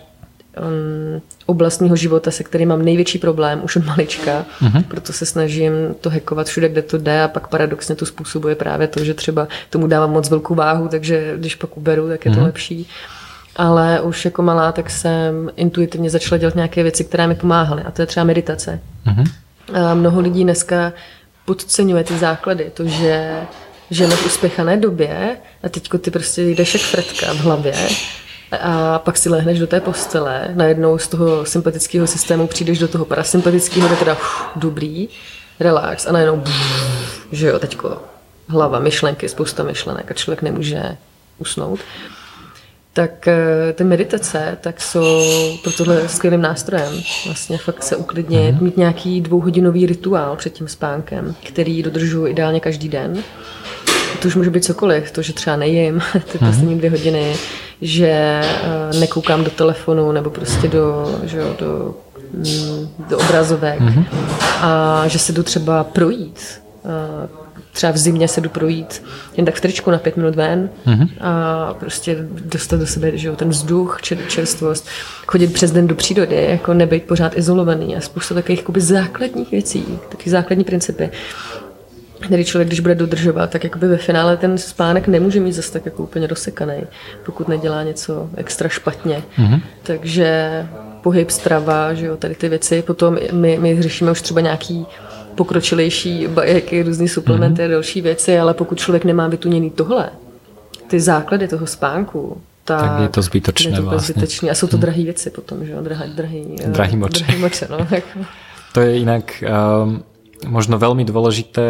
um, oblast mého života, se kterým mám největší problém už od malička. Uh-huh. Proto se snažím to hackovat všude, kde to jde a pak paradoxně to způsobuje právě to, že třeba tomu dávám moc velkou váhu, takže když pak uberu, tak je uh-huh. to mhm. lepší. Ale už jako malá, tak jsem intuitivně začala dělat nějaké věci, které mi pomáhaly. A to je třeba meditace. Uh-huh. A mnoho lidí dneska podceňuje ty základy. To, že žijeme v uspěchané době a teďko ty prostě jdeš jak fretka v hlavě a pak si lehneš do té postele, najednou z toho sympatického systému přijdeš do toho parasympatického, kde teda uf, dobrý, relax a najednou buf, že jo, teďko hlava, myšlenky, spousta myšlenek a člověk nemůže usnout tak eh, ty meditace tak jsou pro tohle skvělým nástrojem. Vlastně fakt se uklidnit, mm. mít nějaký dvouhodinový rituál před tím spánkem, který dodržuji ideálně každý den. To už může být cokoliv, to, že třeba nejím ty mm. poslední dvě hodiny, že eh, nekoukám do telefonu nebo prostě do, že jo, do, mm, do obrazovek mm. a že se jdu třeba projít eh, třeba v zimě se jdu projít jen tak v tričku na pět minut ven mm-hmm. a prostě dostat do sebe že jo, ten vzduch, čer, čerstvost, chodit přes den do přírody, jako nebyt pořád izolovaný a spousta takových jakoby, základních věcí, taky základní principy který člověk, když bude dodržovat, tak jakoby ve finále ten spánek nemůže mít zase tak jako úplně rozsekaný, pokud nedělá něco extra špatně. Mm-hmm. Takže pohyb, strava, že jo, tady ty věci. Potom my, my řešíme už třeba nějaký pokročilejší bajeky, různý suplementy mm-hmm. a další věci, ale pokud člověk nemá vytuněný tohle, ty základy toho spánku, tak, tak je to zbytočné je to vlastně. Zbytočné. A jsou to mhm. drahé věci potom, že jo? Drahý, drahý, drahý moče. Drahý moče no. to je inak um, možno veľmi dôležité,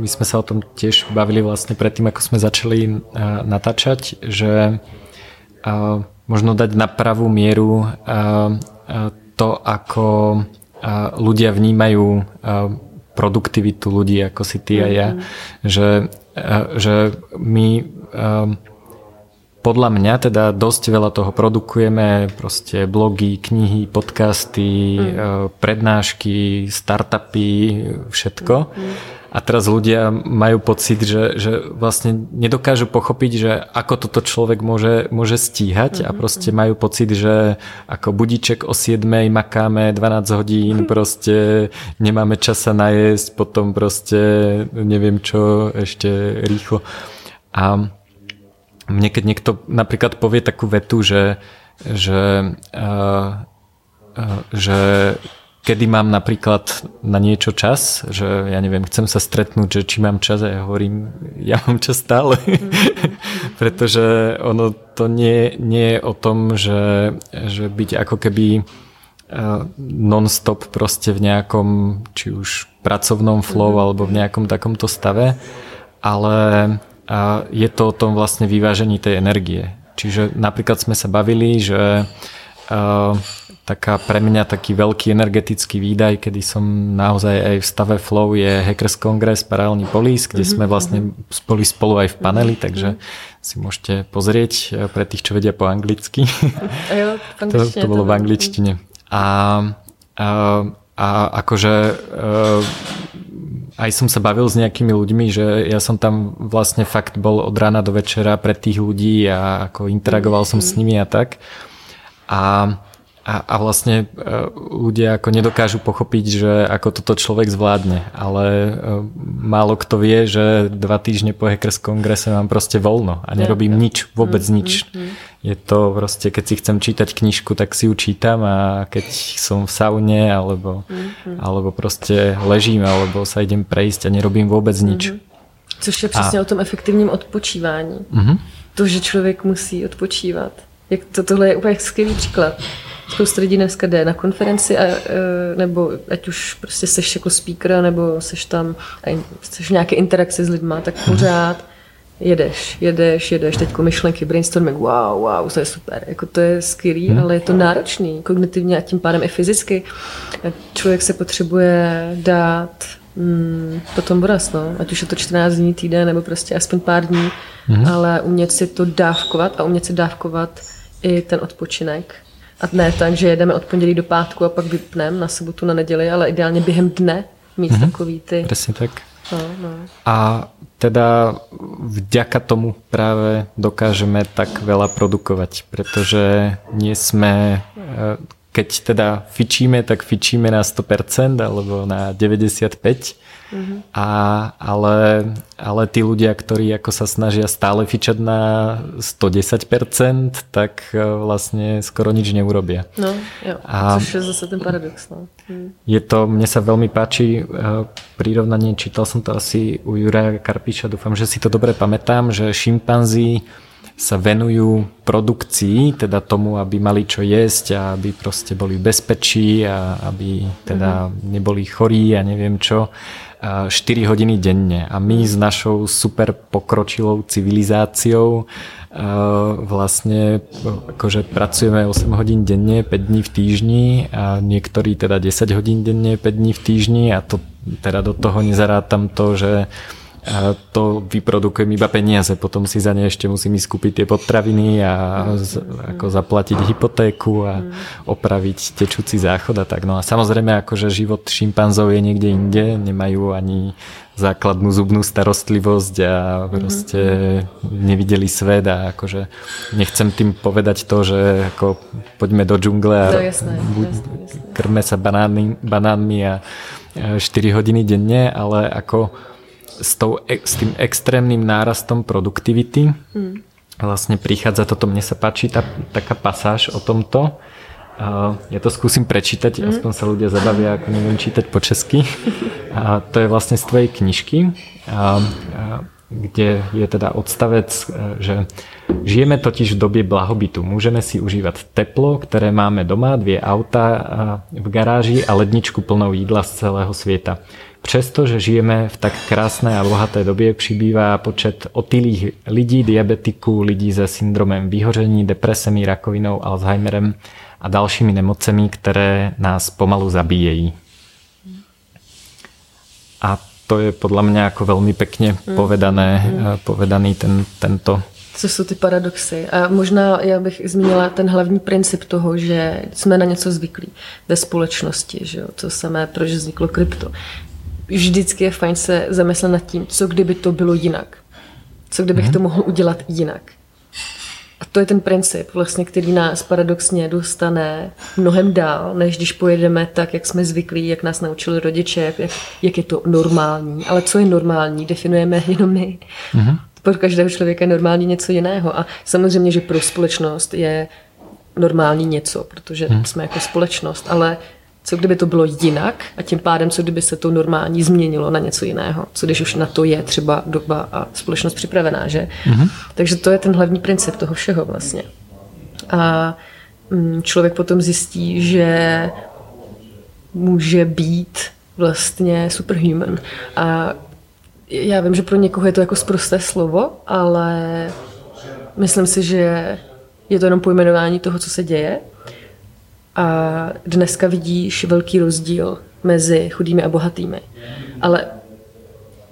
my sme sa o tom tiež bavili vlastne predtým, ako sme začali uh, natáčať, že uh, možno dať na pravú mieru to, ako ľudia vnímajú produktivitu ľudí ako si ty a ja, mm-hmm. že, že my podľa mňa teda dosť veľa toho produkujeme, proste blogy, knihy, podcasty, mm. prednášky, startupy, všetko. Mm. A teraz ľudia majú pocit, že, že vlastne nedokážu pochopiť, že ako toto človek môže, môže stíhať a mhm, proste majú pocit, že ako budíček o 7 makáme 12 hodín, proste nemáme čas sa najesť, potom proste neviem čo, ešte rýchlo. A mne keď niekto napríklad povie takú vetu, že, že, uh, uh, že kedy mám napríklad na niečo čas, že ja neviem, chcem sa stretnúť, že či mám čas a ja hovorím, ja mám čas stále. Mm-hmm. Pretože ono to nie, nie je o tom, že, že byť ako keby uh, non-stop proste v nejakom či už pracovnom flow mm-hmm. alebo v nejakom takomto stave, ale uh, je to o tom vlastne vyvážení tej energie. Čiže napríklad sme sa bavili, že uh, taká pre mňa taký veľký energetický výdaj, kedy som naozaj aj v stave flow je Hackers Congress Paralelní Police, kde mm-hmm. sme vlastne boli spolu aj v paneli, takže si môžete pozrieť eh, pre tých, čo vedia po anglicky. A jo, to, to bolo v angličtine. A, a, a akože eh, aj som sa bavil s nejakými ľuďmi, že ja som tam vlastne fakt bol od rána do večera pre tých ľudí a ako interagoval som s nimi a tak. A a, a vlastne e, ľudia ako nedokážu pochopiť, že ako toto človek zvládne, ale e, málo kto vie, že dva týždne po Hackers kongrese mám proste voľno a nerobím nič, vôbec mm, nič. Mm, mm. Je to proste, keď si chcem čítať knižku, tak si ju čítam a keď som v saune alebo, alebo proste ležím alebo sa idem prejsť a nerobím vôbec nič. Což je přesně a... o tom efektivním odpočívání. Mm-hmm. To, že člověk musí odpočívat. Jak to, tohle je úplně skvělý příklad. Spousta lidí dneska jde na konferenci, a, e, nebo ať už prostě seš jako speaker, nebo seš tam a seš v nějaké interakci s lidma, tak pořád jedeš, jedeš, jedeš, teďko myšlenky, brainstorming, wow, wow, to je super, jako to je skvělý, hmm. ale je to náročný kognitivně a tím pádem i fyzicky. Člověk se potřebuje dát hmm, potom voraz, no. ať už je to 14 dní, týden, nebo prostě aspoň pár dní, hmm. ale umět si to dávkovat a umět si dávkovat i ten odpočinek a ne tak, že jedeme od pondělí do pátku a pak vypneme na sobotu, na neděli, ale ideálně během dne mít mm-hmm. takový ty... Presne tak. No, no. A teda vďaka tomu práve dokážeme tak veľa produkovať, pretože nie sme, e, keď teda fičíme, tak fičíme na 100% alebo na 95%, Mm-hmm. A, ale, ale tí ľudia, ktorí ako sa snažia stále fičať na 110%, tak e, vlastne skoro nič neurobia. No, jo, a což je zase ten paradox. No. Mm. Je to, mne sa veľmi páči e, prirovnanie, čítal som to asi u Juraja Karpiča, dúfam, že si to dobre pamätám, že šimpanzí sa venujú produkcii, teda tomu, aby mali čo jesť a aby proste boli v bezpečí a aby teda mm-hmm. neboli chorí a neviem čo 4 hodiny denne. A my s našou super pokročilou civilizáciou vlastne akože pracujeme 8 hodín denne, 5 dní v týždni a niektorí teda 10 hodín denne, 5 dní v týždni a to teda do toho nezarátam to, že a to vyprodukujem iba peniaze, potom si za ne ešte musím ísť kúpiť tie potraviny a z, ako zaplatiť hypotéku a opraviť tečúci záchod a tak. No a samozrejme akože život šimpanzov je niekde inde, nemajú ani základnú zubnú starostlivosť a proste nevideli svet a akože nechcem tým povedať to, že ako poďme do džungle a no, jasné, buď, jasné, jasné. krme sa banánmi, banánmi a 4 hodiny denne, ale ako s, tou, e, s tým extrémnym nárastom produktivity mm. vlastne prichádza toto, mne sa páči tá, taká pasáž o tomto. Uh, ja to skúsim prečítať, mm. aspoň sa ľudia zabavia, ako neviem čítať po česky. A to je vlastne z tvojej knižky, a, a, kde je teda odstavec, e, že žijeme totiž v dobie blahobytu. Môžeme si užívať teplo, ktoré máme doma, dvie auta v garáži a ledničku plnou jídla z celého sveta. Přestože žijeme v tak krásné a bohaté době, přibývá počet otylých lidí, diabetiků, lidí se syndromem vyhoření, depresemi, rakovinou, Alzheimerem a dalšími nemocemi, které nás pomalu zabíjejí. A to je podľa mňa ako veľmi pekne mm. povedané, mm. povedaný ten, tento co jsou ty paradoxy. A možná já bych zmínila ten hlavní princip toho, že jsme na něco zvyklí ve společnosti, že jo? to samé, proč vzniklo krypto vždycky je fajn se zamyslet nad tím, co kdyby to bylo jinak. Co kdybych mm-hmm. to mohl udělat jinak. A to je ten princip, vlastně, který nás paradoxně dostane mnohem dál, než když pojedeme tak, jak jsme zvyklí, jak nás naučili rodiče, jak, jak je to normální. Ale co je normální, definujeme jenom my. Mm-hmm. Pro každého člověka je normální něco jiného. A samozřejmě, že pro společnost je normální něco, protože mm. jsme jako společnost, ale co kdyby to bylo jinak a tím pádem, co kdyby se to normální změnilo na něco jiného. Co když už na to je třeba doba a společnost připravená, že? Mm-hmm. Takže to je ten hlavní princip toho všeho vlastně. A mm, člověk potom zjistí, že může být vlastně superhuman. A já vím, že pro někoho je to jako zprosté slovo, ale myslím si, že je to jenom pojmenování toho, co se děje a dneska vidíš velký rozdíl mezi chudými a bohatými. Ale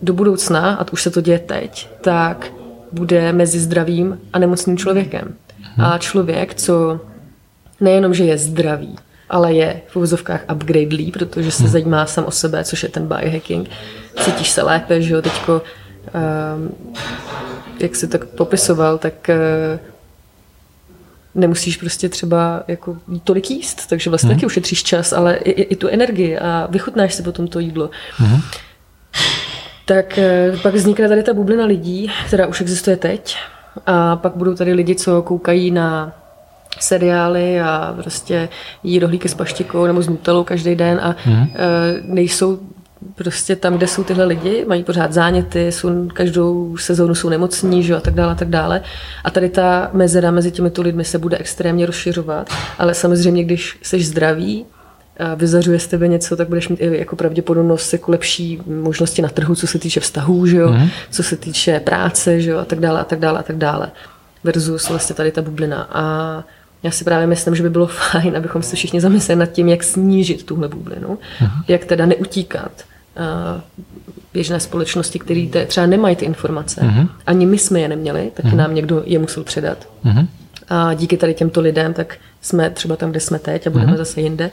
do budoucna, a už se to děje teď, tak bude mezi zdravým a nemocným člověkem. A člověk, co nejenom, že je zdravý, ale je v uvozovkách upgradelý, protože se zajímá sám o sebe, což je ten biohacking. Cítíš se lépe, že jo, teďko, um, jak si tak popisoval, tak uh, nemusíš prostě třeba jako tolik jíst, takže vlastně mm. taky ušetříš čas, ale i, i, tu energii a vychutnáš si potom to jídlo. Mm. Tak eh, pak vznikne tady ta bublina lidí, která už existuje teď a pak budou tady lidi, co koukají na seriály a prostě jí rohlíky s paštikou nebo s nutelou každý den a mm. nejsou prostě tam, kde jsou tyhle lidi, mají pořád záněty, jsou, každou sezónu jsou nemocní, že, a tak dále, a tak dále. A tady ta mezera mezi těmito lidmi se bude extrémně rozšiřovat, ale samozřejmě, když jsi zdravý, a vyzařuje z tebe něco, tak budeš mít i jako pravděpodobnost jako lepší možnosti na trhu, co se týče vztahů, že jo? Mm. co se týče práce, že jo? a tak dále, a tak dále, a tak dále. Versus vlastně tady ta bublina. A já si právě myslím, že by bylo fajn, abychom se všichni zamysleli nad tím, jak snížit tuhle bublinu, uh-huh. jak teda neutíkat běžné společnosti, které třeba nemají ty informace. Uh-huh. Ani my jsme je neměli, taky uh-huh. nám někdo je musel předat. Uh-huh. A díky tady těmto lidem, tak jsme třeba tam, kde jsme teď a budeme uh-huh. zase jinde.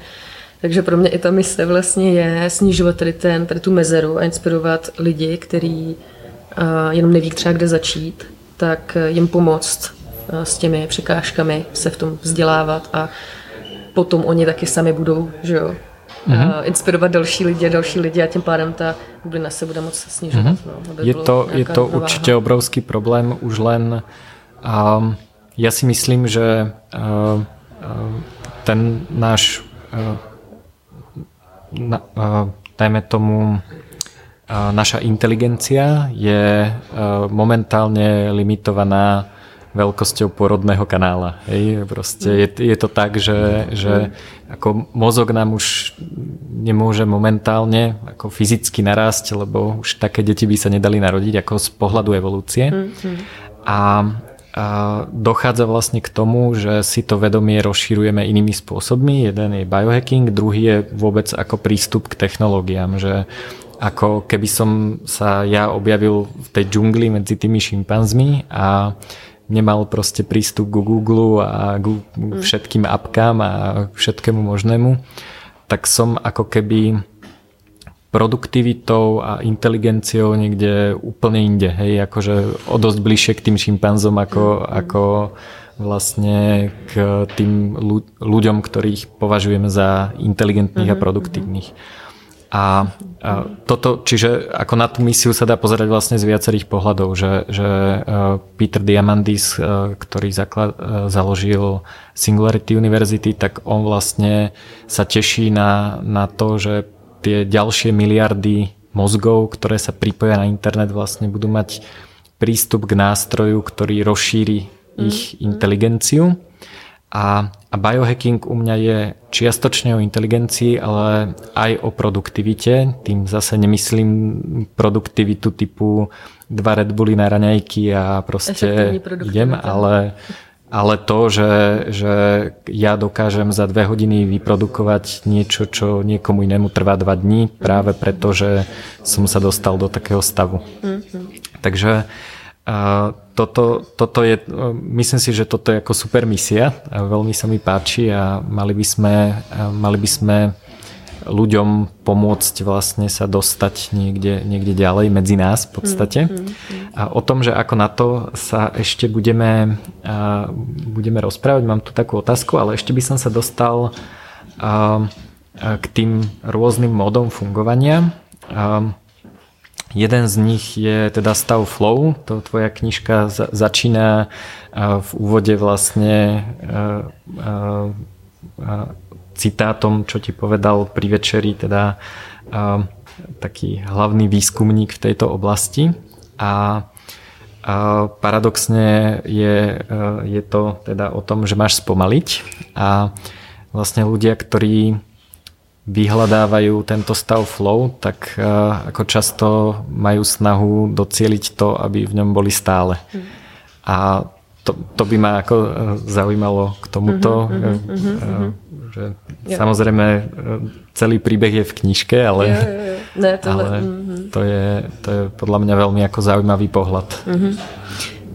Takže pro mě i ta mise vlastně je snižovat tady, ten, tady tu mezeru a inspirovat lidi, kteří uh, jenom neví třeba kde začít, tak jim pomoct Eh, s těmi překážkami se v tom vzdělávat a potom oni taky sami budou, že jo, mm-hmm. inspirovat další lidi a další lidi a tím pádem ta bublina se bude moc snižovat. Mm-hmm. No, je to, je to určitě obrovský problém, už len um, já si myslím, že uh, uh, ten náš uh, na, uh, dajme tomu naša inteligencia je momentálne limitovaná veľkosťou porodného kanála. Hej, proste je, je to tak, že, že ako mozog nám už nemôže momentálne ako fyzicky narásť, lebo už také deti by sa nedali narodiť ako z pohľadu evolúcie. Mm-hmm. A, a dochádza vlastne k tomu, že si to vedomie rozširujeme inými spôsobmi. Jeden je biohacking, druhý je vôbec ako prístup k technológiám, že ako keby som sa ja objavil v tej džungli medzi tými šimpanzmi a nemal proste prístup ku Google a k mm. všetkým apkám a všetkému možnému, tak som ako keby produktivitou a inteligenciou niekde úplne inde, hej, akože o dosť bližšie k tým šimpanzom ako, mm. ako vlastne k tým ľuďom, ktorých považujeme za inteligentných mm-hmm. a produktívnych. A, a toto, čiže ako na tú misiu sa dá pozerať vlastne z viacerých pohľadov, že, že e, Peter Diamandis, e, ktorý zaklad, e, založil Singularity University, tak on vlastne sa teší na, na to, že tie ďalšie miliardy mozgov, ktoré sa pripoja na internet, vlastne budú mať prístup k nástroju, ktorý rozšíri ich mm. inteligenciu a, a biohacking u mňa je čiastočne o inteligencii, ale aj o produktivite. Tým zase nemyslím produktivitu typu dva Red Bulli na raňajky a proste idem, ale, ale to, že, že ja dokážem za dve hodiny vyprodukovať niečo, čo niekomu inému trvá dva dní, práve preto, že som sa dostal do takého stavu. Mm-hmm. Takže toto, toto je, myslím si, že toto je ako super misia a veľmi sa mi páči a mali by sme, mali by sme ľuďom pomôcť vlastne sa dostať niekde, niekde ďalej medzi nás v podstate. Mm, mm, mm. A o tom, že ako na to sa ešte budeme, budeme rozprávať, mám tu takú otázku, ale ešte by som sa dostal k tým rôznym módom fungovania. Jeden z nich je teda stav flow, to tvoja knižka začína v úvode vlastne citátom, čo ti povedal pri večeri teda taký hlavný výskumník v tejto oblasti. A paradoxne je, je to teda o tom, že máš spomaliť. A vlastne ľudia, ktorí vyhľadávajú tento stav flow, tak eh, ako často majú snahu docieliť to, aby v ňom boli stále. Mm. A to, to by ma ako eh, zaujímalo k tomuto, mm-hmm, mm-hmm, že jo. samozrejme celý príbeh je v knižke, ale, jo, jo, jo. Ne, tohle, ale mm-hmm. to, je, to je podľa mňa veľmi ako zaujímavý pohľad. Mm-hmm.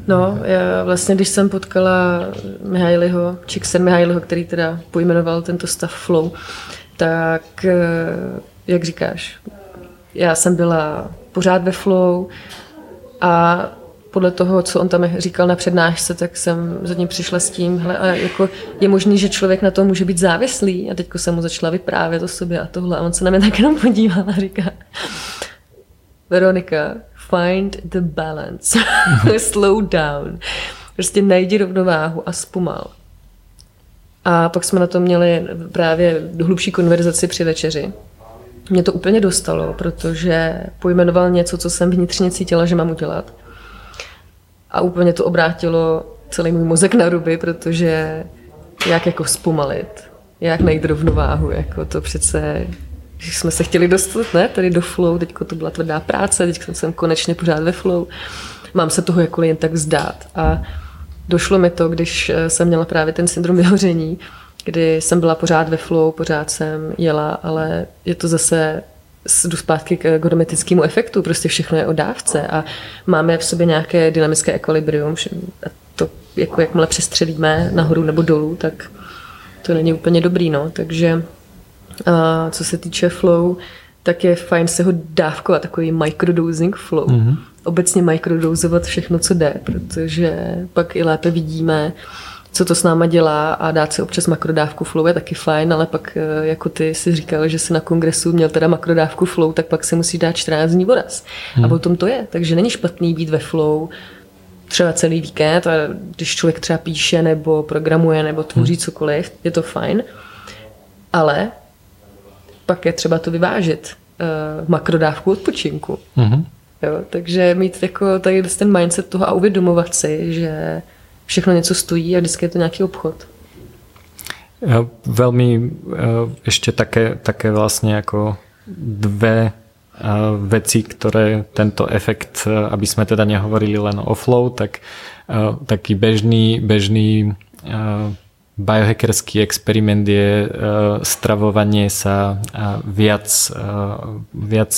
No, já vlastně, když jsem potkala Mihailiho, Čiksen Mihailiho, který teda pojmenoval tento stav flow, tak eh, jak říkáš, já jsem byla pořád ve flow a podle toho, co on tam říkal na přednášce, tak jsem za ním přišla s tím, hele, a jako je možný, že člověk na to může být závislý a teďko jsem mu začala vyprávět o sobě a tohle a on se na mě tak jenom podíval a říká Veronika, find the balance, slow down, prostě najdi rovnováhu a zpomal. A pak jsme na to měli právě hlubší konverzaci při večeři. Mě to úplně dostalo, protože pojmenoval něco, co jsem vnitřně cítila, že mám udělat. A úplně to obrátilo celý můj mozek na ruby, protože jak jako zpomalit, jak najít rovnováhu, jako to přece, že jsme se chtěli dostat, ne, tady do flow, teďko to byla tvrdá práce, teď jsem konečně pořád ve flow, mám se toho jako jen tak vzdát a došlo mi to, když eh, jsem měla právě ten syndrom vyhoření, kdy jsem byla pořád ve flow, pořád jsem jela, ale je to zase jdu zpátky k godometickému efektu, prostě všechno je o dávce a máme v sobě nějaké dynamické ekvilibrium a to jako jakmile přestřelíme nahoru nebo dolů, tak to není úplně dobrý, no, takže a co se týče flow, tak je fajn se ho dávkovat, takový microdosing flow. Mm-hmm. Obecně microdosovat všechno, co jde, protože pak i lépe vidíme, co to s náma dělá a dát si občas makrodávku flow je taky fajn, ale pak eh, jako ty si říkal, že si na kongresu měl teda makrodávku flow, tak pak si musí dát 14 dní voraz. Hmm. A potom to je. Takže není špatný být ve flow třeba celý víkend a když člověk třeba píše nebo programuje nebo tvoří hmm. cokoliv, je to fajn. Ale pak je třeba to vyvážit. Uh, makrodávku odpočinku. Hmm. Jo, takže mít jako tady ten mindset toho a uvědomovat si, že všechno něco stojí a vždycky je to nějaký obchod. Veľmi ešte také, také vlastne ako dve e, veci, ktoré tento efekt, e, aby sme teda nehovorili len o flow, tak taký bežný, bežný biohackerský experiment je stravovanie sa viac, viac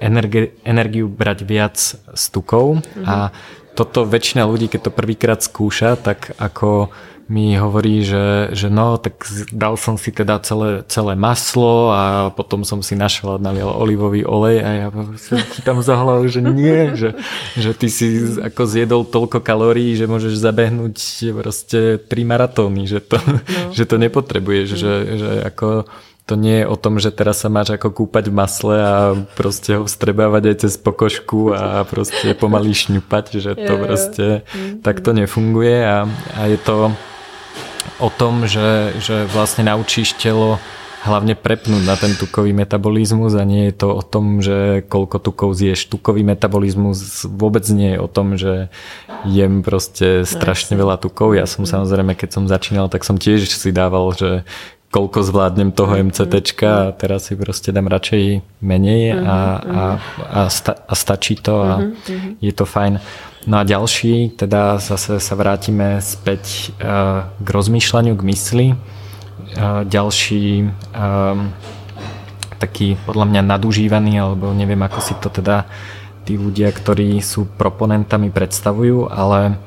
energi- energiu brať viac z tukov mm-hmm. a toto väčšina ľudí, keď to prvýkrát skúša, tak ako mi hovorí, že, že no, tak dal som si teda celé, celé maslo a potom som si našiel a nalial olivový olej a ja si chytám za hlavu, že nie, že, že ty si ako zjedol toľko kalórií, že môžeš zabehnúť proste tri maratóny, že to, no. že to nepotrebuješ, mm. že, že ako to nie je o tom, že teraz sa máš ako kúpať v masle a proste ho vstrebávať aj cez pokožku a proste pomaly šňupať, že to proste mm-hmm. tak to nefunguje a, a je to o tom, že, že vlastne naučíš telo hlavne prepnúť na ten tukový metabolizmus a nie je to o tom, že koľko tukov zješ. Tukový metabolizmus vôbec nie je o tom, že jem proste strašne veľa tukov. Ja som mhm. samozrejme, keď som začínal, tak som tiež si dával, že koľko zvládnem toho MCT a teraz si proste dám radšej menej a, a, a, sta, a stačí to a je to fajn. No a ďalší, teda zase sa vrátime späť uh, k rozmýšľaniu, k mysli. Uh, ďalší um, taký podľa mňa nadužívaný, alebo neviem ako si to teda tí ľudia, ktorí sú proponentami predstavujú, ale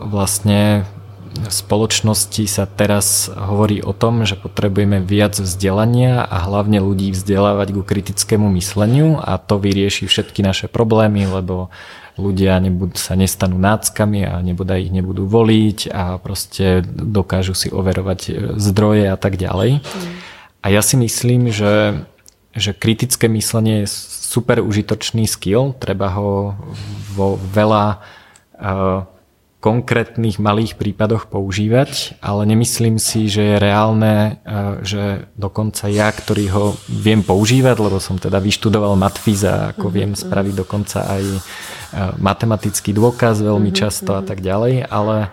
vlastne spoločnosti sa teraz hovorí o tom, že potrebujeme viac vzdelania a hlavne ľudí vzdelávať ku kritickému mysleniu a to vyrieši všetky naše problémy, lebo ľudia nebudú, sa nestanú náckami a nebude ich nebudú voliť a proste dokážu si overovať e, zdroje a tak ďalej. A ja si myslím, že, že kritické myslenie je super užitočný skill, treba ho vo veľa uh, konkrétnych malých prípadoch používať, ale nemyslím si, že je reálne, že dokonca ja, ktorý ho viem používať, lebo som teda vyštudoval matfiz a ako mhm, viem mhm. spraviť dokonca aj e, matematický dôkaz veľmi mhm, často a tak ďalej, ale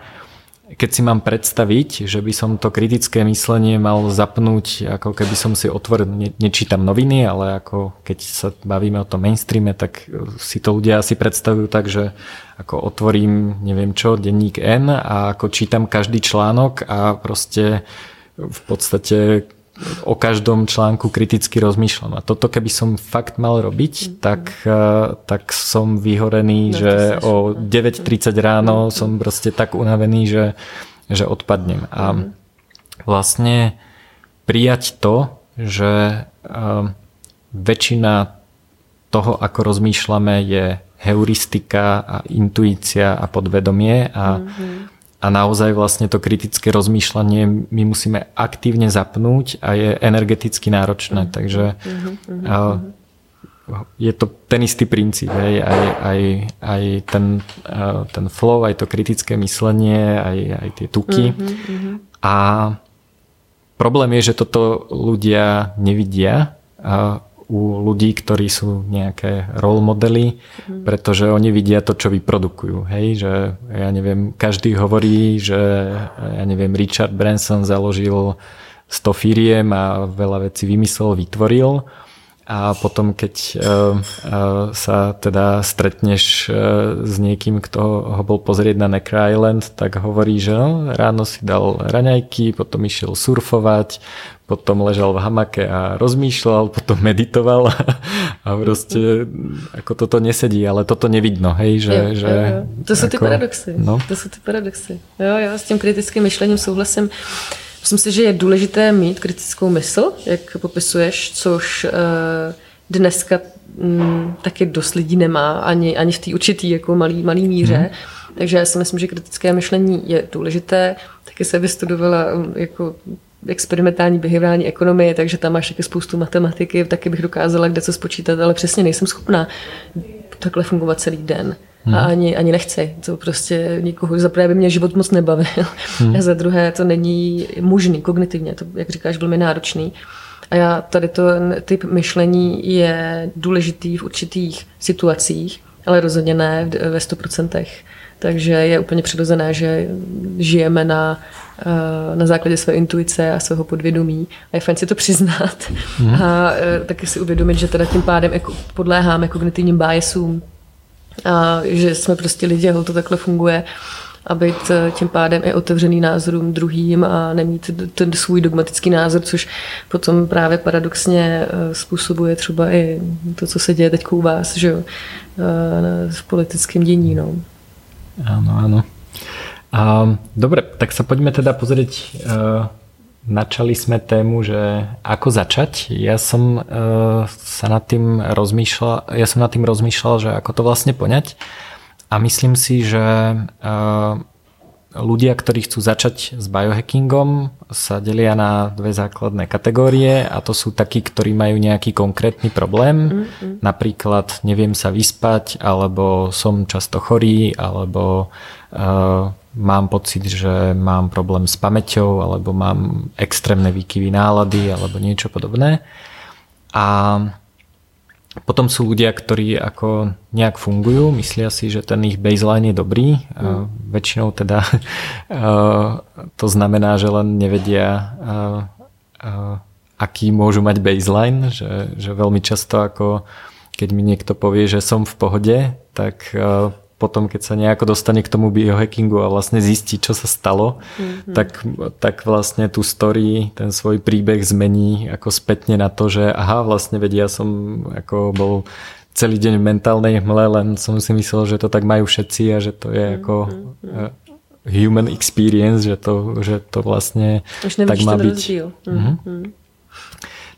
keď si mám predstaviť, že by som to kritické myslenie mal zapnúť, ako keby som si otvoril, ne, nečítam noviny, ale ako keď sa bavíme o tom mainstreame, tak si to ľudia asi predstavujú tak, že ako otvorím, neviem čo, denník N a ako čítam každý článok a proste v podstate o každom článku kriticky rozmýšľam. A toto keby som fakt mal robiť, mm-hmm. tak, eh, tak som vyhorený, no, že o 9.30 ráno mm-hmm. som proste tak unavený, že, že odpadnem. A mm-hmm. vlastne prijať to, že uh, väčšina toho, ako rozmýšľame, je heuristika a intuícia a podvedomie a, mm-hmm. A naozaj vlastne to kritické rozmýšľanie my musíme aktívne zapnúť a je energeticky náročné. Mm-hmm. Takže mm-hmm. A, je to ten istý princíp, hej, aj, aj, aj ten, ten flow, aj to kritické myslenie, aj, aj tie tuky. Mm-hmm. A problém je, že toto ľudia nevidia u ľudí, ktorí sú nejaké role modely, mm. pretože oni vidia to, čo vyprodukujú. Hej, že ja neviem, každý hovorí, že ja neviem, Richard Branson založil 100 firiem a veľa vecí vymyslel, vytvoril a potom keď uh, uh, sa teda stretneš uh, s niekým, kto ho bol pozrieť na Necker Island, tak hovorí, že no, ráno si dal raňajky, potom išiel surfovať, potom ležal v hamake a rozmýšľal, potom meditoval a proste ako toto nesedí, ale toto nevidno, hej, že... Jo, že jo, jo. To sú ako, ty paradoxy, no? to sú ty paradoxy. Jo, jo, s tím kritickým myšlením souhlasím. Myslím si, že je důležité mít kritickou mysl, jak popisuješ, což uh, dneska um, taky dost lidí nemá, ani, ani v té určitý jako malý, malý míře. Hmm. Takže já si myslím, že kritické myšlení je důležité. Taky se vystudovala jako experimentální behaviorální ekonomie, takže tam máš taky spoustu matematiky, taky bych dokázala kde co spočítat, ale přesně nejsem schopná takhle fungovat celý den. Hmm. A ani, ani nechci. To prostě nikoho, za prvé by mě život moc nebavil. Hmm. A za druhé to není možný kognitivně, to, jak říkáš, velmi náročný. A já tady to typ myšlení je důležitý v určitých situacích, ale rozhodně ne ve 100%. Takže je úplně přirozené, že žijeme na, eh, na základě své intuice a svého podvědomí. A je fajn si to přiznat. Hmm. A eh, taky si uvědomit, že teda tím pádem podléháme kognitivním biasům, a že jsme prostě lidi, to takhle funguje a být eh, tím pádem i otevřený názorům druhým a nemít ten svůj dogmatický názor, což potom právě paradoxně eh, způsobuje třeba i to, co se děje teď u vás, že jo, eh, v politickém dění. No. Áno, áno. A, dobre, tak sa poďme teda pozrieť Načali sme tému, že ako začať. Ja som uh, sa nad tým rozmýšľal, ja som nad tým rozmýšľal, že ako to vlastne poňať. A myslím si, že uh, ľudia, ktorí chcú začať s biohackingom, sa delia na dve základné kategórie a to sú takí, ktorí majú nejaký konkrétny problém. Mm-hmm. Napríklad neviem sa vyspať, alebo som často chorý, alebo uh, mám pocit, že mám problém s pamäťou alebo mám extrémne výkyvy nálady alebo niečo podobné. A potom sú ľudia, ktorí ako nejak fungujú, myslia si, že ten ich baseline je dobrý. Mm. Väčšinou teda to znamená, že len nevedia, aký môžu mať baseline, že, že veľmi často ako keď mi niekto povie, že som v pohode, tak potom, keď sa nejako dostane k tomu biohackingu a vlastne zistí, čo sa stalo, mm-hmm. tak, tak vlastne tú story, ten svoj príbeh zmení ako spätne na to, že aha, vlastne vedia ja som ako bol celý deň v mentálnej hmle, len som si myslel, že to tak majú všetci a že to je mm-hmm. ako uh, human experience, že to, že to vlastne Už tak má byť. Mm-hmm.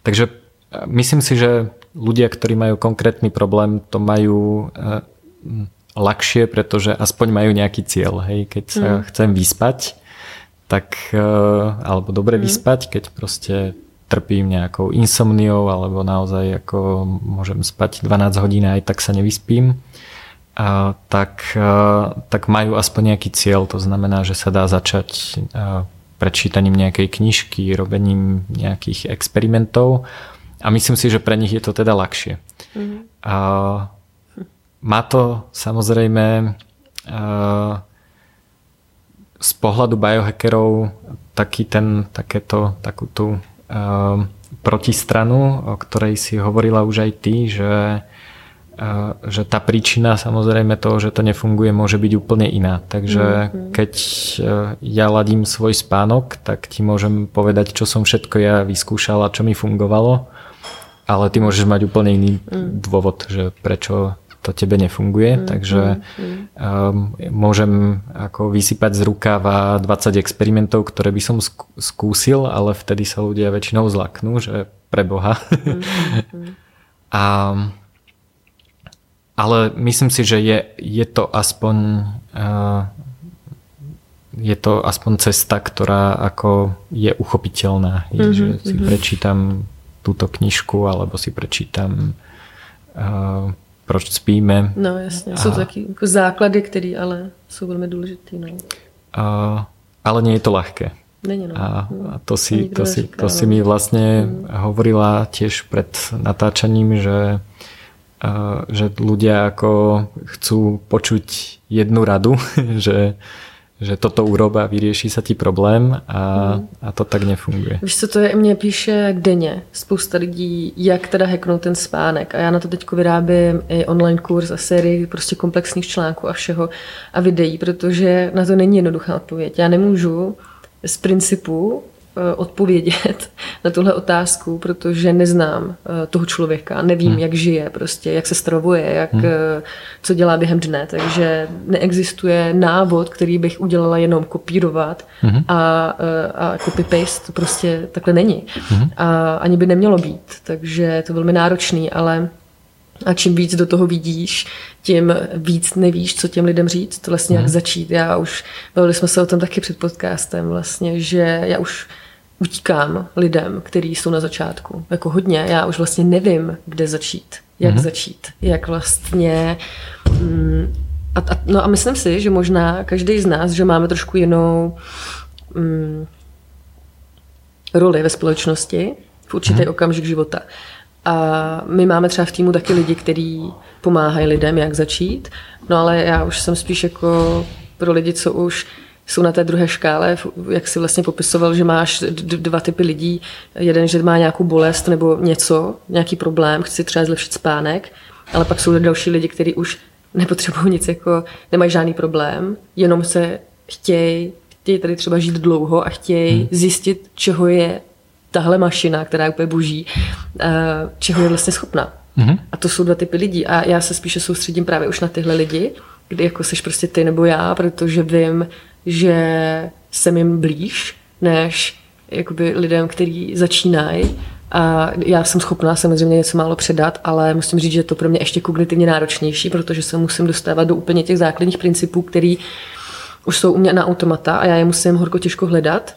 Takže eh, myslím si, že ľudia, ktorí majú konkrétny problém, to majú uh, ľahšie, pretože aspoň majú nejaký cieľ. Hej. Keď sa mm. chcem vyspať, tak, e, alebo dobre mm. vyspať, keď proste trpím nejakou insomniou alebo naozaj ako môžem spať 12 hodín aj tak sa nevyspím, a, tak, a, e, tak majú aspoň nejaký cieľ. To znamená, že sa dá začať a, e, prečítaním nejakej knižky, robením nejakých experimentov a myslím si, že pre nich je to teda ľahšie. Mm. A, má to samozrejme eh, z pohľadu biohackerov taký ten, takéto, takú tú uh, protistranu, o ktorej si hovorila už aj ty, že, uh, že tá príčina samozrejme toho, že to nefunguje, môže byť úplne iná. Takže mm-hmm. keď ja ladím svoj spánok, tak ti môžem povedať, čo som všetko ja vyskúšala, čo mi fungovalo, ale ty môžeš mať úplne iný mm. dôvod, že prečo to tebe nefunguje, mm, takže mm, um, môžem ako vysypať z rukáva 20 experimentov, ktoré by som skúsil, ale vtedy sa ľudia väčšinou zlaknú, že pre Boha. Mm, mm. a, ale myslím si, že je, je to aspoň uh, je to aspoň cesta, ktorá ako je uchopiteľná. Mm-hmm, že si mm-hmm. prečítam túto knižku, alebo si prečítam uh, proč spíme. No jasně, jsou to taky jako základy, které ale jsou velmi důležité. No. Uh, ale nie je to ľahké. Není, no. A, a to si, to, si, to si mi vlastne mm. hovorila tiež pred natáčaním, že, uh, že ľudia ako chcú počuť jednu radu, že že toto urob a vyrieši sa ti problém a, mm. a to tak nefunguje. Víš co, to je, mě píše denně spousta lidí, jak teda hacknout ten spánek a já na to teď vyrábím i online kurz a sérii prostě komplexních článků a všeho a videí, protože na to není jednoduchá odpověď. Já nemůžu z principu odpovědět na tuhle otázku, protože neznám eh, toho člověka, nevím, hmm. jak žije, prostě, jak se stravuje, jak, hmm. Eh, co dělá během dne, takže neexistuje návod, který bych udělala jenom kopírovat hmm. a, a copy-paste, to prostě takhle není. Hmm. A ani by nemělo být, takže je to velmi náročný, ale a čím víc do toho vidíš, tím víc nevíš, co těm lidem říct, vlastně jak mhm. začít. Já už, bavili jsme se o tom taky před podcastem vlastně, že já už utíkám lidem, kteří jsou na začátku. Jako hodně. Já už vlastně nevím, kde začít. Jak mm-hmm. začít. Jak vlastně... Mm, a, a, no a myslím si, že možná každý z nás, že máme trošku jinou mm, roli ve společnosti v určitý mm-hmm. okamžik života. A my máme třeba v týmu taky lidi, kteří pomáhají lidem, jak začít. No ale já už jsem spíš jako pro lidi, co už jsou na té druhé škále, jak si vlastně popisoval, že máš dva typy lidí. Jeden, že má nějakou bolest nebo něco, nějaký problém, chci třeba zlepšit spánek, ale pak jsou další lidi, kteří už nepotřebují nic, jako nemají žádný problém, jenom se chtějí, chtějí tady třeba žít dlouho a chtějí hmm. zjistit, čeho je tahle mašina, která je úplně boží, eh, čeho je vlastně schopná. hmm A to jsou dva typy lidí. A já se spíše soustředím právě už na tyhle lidi, kdy jako seš prostě ty nebo já, protože vím, že jsem jim blíž, než jakoby lidem, kteří začínají. A já jsem schopná samozřejmě něco málo předat, ale musím říct, že je to pro mě ještě kognitivně náročnější, protože se musím dostávat do úplně těch základních principů, které už jsou u mě na automata a já je musím horko těžko hledat.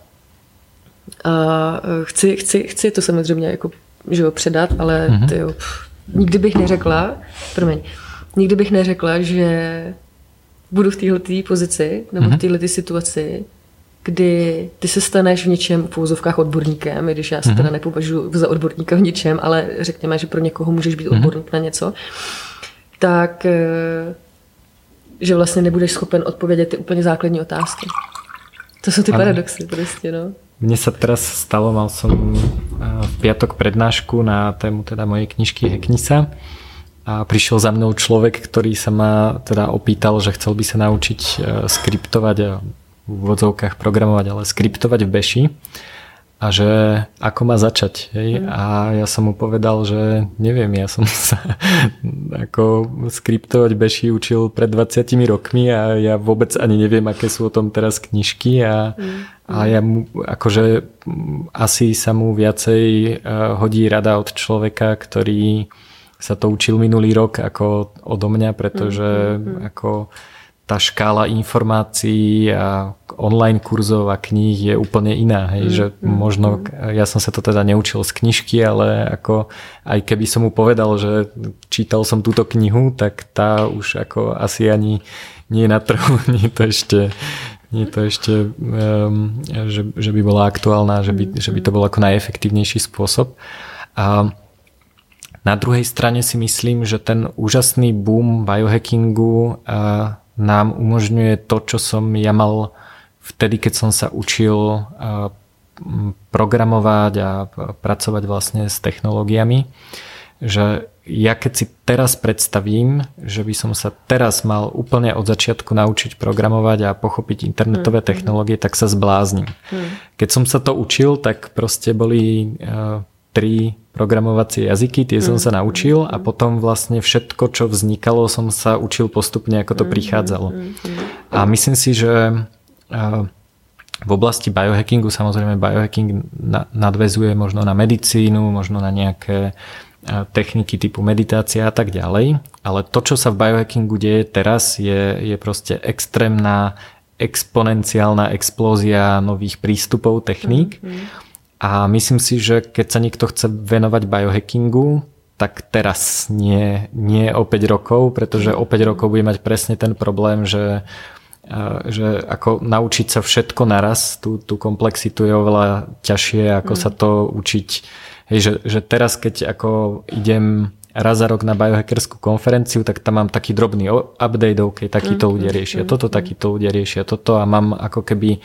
A e, chci, chci, chci to samozřejmě jako, že jo, předat, ale mm-hmm. tyjo, pff, nikdy bych neřekla, promiň, nikdy bych neřekla, že budu v této pozici nebo mm-hmm. v této situaci, kdy ty se staneš v něčem v úzovkách odborníkem, i když já se mm-hmm. teda nepovažuji za odborníka v něčem, ale řekněme, že pro někoho můžeš být mm-hmm. odborník na něco, tak eh, že vlastně nebudeš schopen odpovědět ty úplně základní otázky. To jsou ty ano. paradoxy prostě, no. Mne sa teraz stalo, mal som eh, v piatok prednášku na tému teda mojej knižky Heknisa a prišiel za mnou človek, ktorý sa ma teda opýtal, že chcel by sa naučiť e, skriptovať a v úvodzovkách programovať, ale skriptovať v Beši a že ako má začať. Hej? Mm. A ja som mu povedal, že neviem, ja som sa ako skriptovať Beši učil pred 20 rokmi a ja vôbec ani neviem, aké sú o tom teraz knižky a, mm. a ja mu, akože asi sa mu viacej e, hodí rada od človeka, ktorý sa to učil minulý rok ako odo mňa, pretože mm-hmm. ako tá škála informácií a online kurzov a kníh je úplne iná. Hej, mm, že mm, možno, mm. ja som sa to teda neučil z knižky, ale ako aj keby som mu povedal, že čítal som túto knihu, tak tá už ako asi ani nie je na trhu, nie je to ešte nie je to ešte, um, že, že by bola aktuálna, že by, že by to bol ako najefektívnejší spôsob. A na druhej strane si myslím, že ten úžasný boom biohackingu eh, nám umožňuje to, čo som ja mal vtedy, keď som sa učil eh, programovať a pracovať vlastne s technológiami, že ja keď si teraz predstavím, že by som sa teraz mal úplne od začiatku naučiť programovať a pochopiť internetové mm. technológie, tak sa zbláznim. Mm. Keď som sa to učil, tak proste boli uh, tri programovacie jazyky, tie som sa mm. naučil a potom vlastne všetko, čo vznikalo, som sa učil postupne, ako to mm, prichádzalo. Mm, a myslím si, že v oblasti biohackingu samozrejme biohacking nadvezuje možno na medicínu, možno na nejaké techniky typu meditácia a tak ďalej, ale to, čo sa v biohackingu deje teraz, je, je proste extrémna exponenciálna explózia nových prístupov, techník. Mm-hmm. A myslím si, že keď sa niekto chce venovať biohackingu, tak teraz nie, nie o 5 rokov, pretože o 5 rokov bude mať presne ten problém, že že ako naučiť sa všetko naraz, tú, tú komplexitu je oveľa ťažšie, ako mm. sa to učiť. Hej, že, že teraz, keď ako idem raz za rok na biohackerskú konferenciu, tak tam mám taký drobný update, ok, takíto mm, ľudia mm, riešia toto, mm. takíto ľudia riešia toto a mám ako keby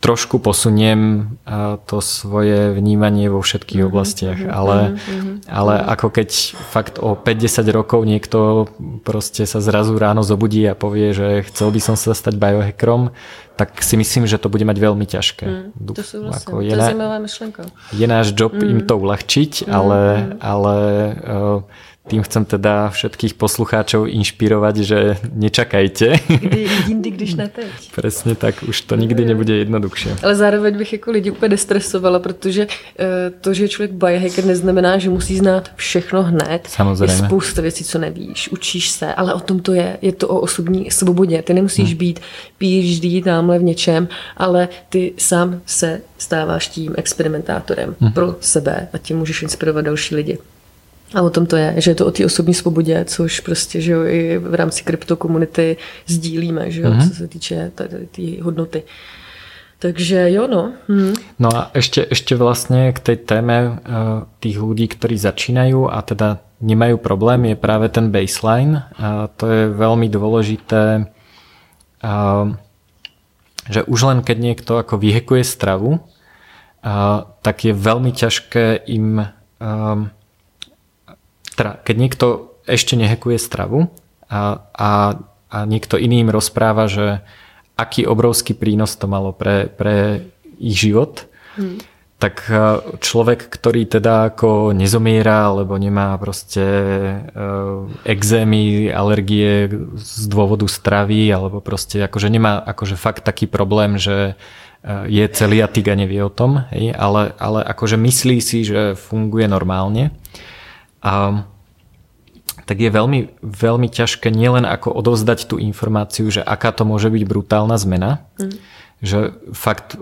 trošku posuniem to svoje vnímanie vo všetkých mm-hmm, oblastiach, mm-hmm, ale, mm-hmm, ale ako keď fakt o 50 rokov niekto proste sa zrazu ráno zobudí a povie, že chcel by som sa stať biohackerom, tak si myslím, že to bude mať veľmi ťažké. Mm, to sú vlastne, ako je, to je zaujímavá myšlenka. Je náš job mm. im to uľahčiť, mm, ale, ale uh, tým chcem teda všetkých poslucháčov inšpirovať, že nečakajte. Kdy jindy, když ne teď. Presne tak, už to nikdy nebude jednoduchšie. Ale zároveň bych jako lidi úplně nestresovala, protože eh, to, že je člověk biohacker, neznamená, že musí znát všechno hned. Samozřejmě. Je spousta věcí, co nevíš, učíš se, ale o tom to je. Je to o osobní svobodě. Ty nemusíš hmm. být PhD tamhle v něčem, ale ty sám se stáváš tím experimentátorem hmm. pro sebe a tím můžeš inspirovat další lidi. A o tom to je, že je to o té osobní svobodě, což prostě, že jo, i v rámci kryptokomunity sdílíme, že jo, mm-hmm. co se týče té hodnoty. Takže jo, no. Mm. No a ešte, ešte vlastne k tej téme uh, tých ľudí, ktorí začínajú a teda nemajú problém, je práve ten baseline. A to je veľmi dôležité, uh, že už len keď niekto ako vyhekuje stravu, uh, tak je veľmi ťažké im teda keď niekto ešte nehekuje stravu a, a, a niekto iný im rozpráva, že aký obrovský prínos to malo pre, pre ich život, hmm. tak človek, ktorý teda ako nezomiera, alebo nemá proste uh, exémy, alergie z dôvodu stravy, alebo proste akože nemá akože fakt taký problém, že je celiatik a nevie o tom, hej, ale, ale akože myslí si, že funguje normálne. A tak je veľmi, veľmi ťažké nielen ako odovzdať tú informáciu, že aká to môže byť brutálna zmena, mm. že fakt,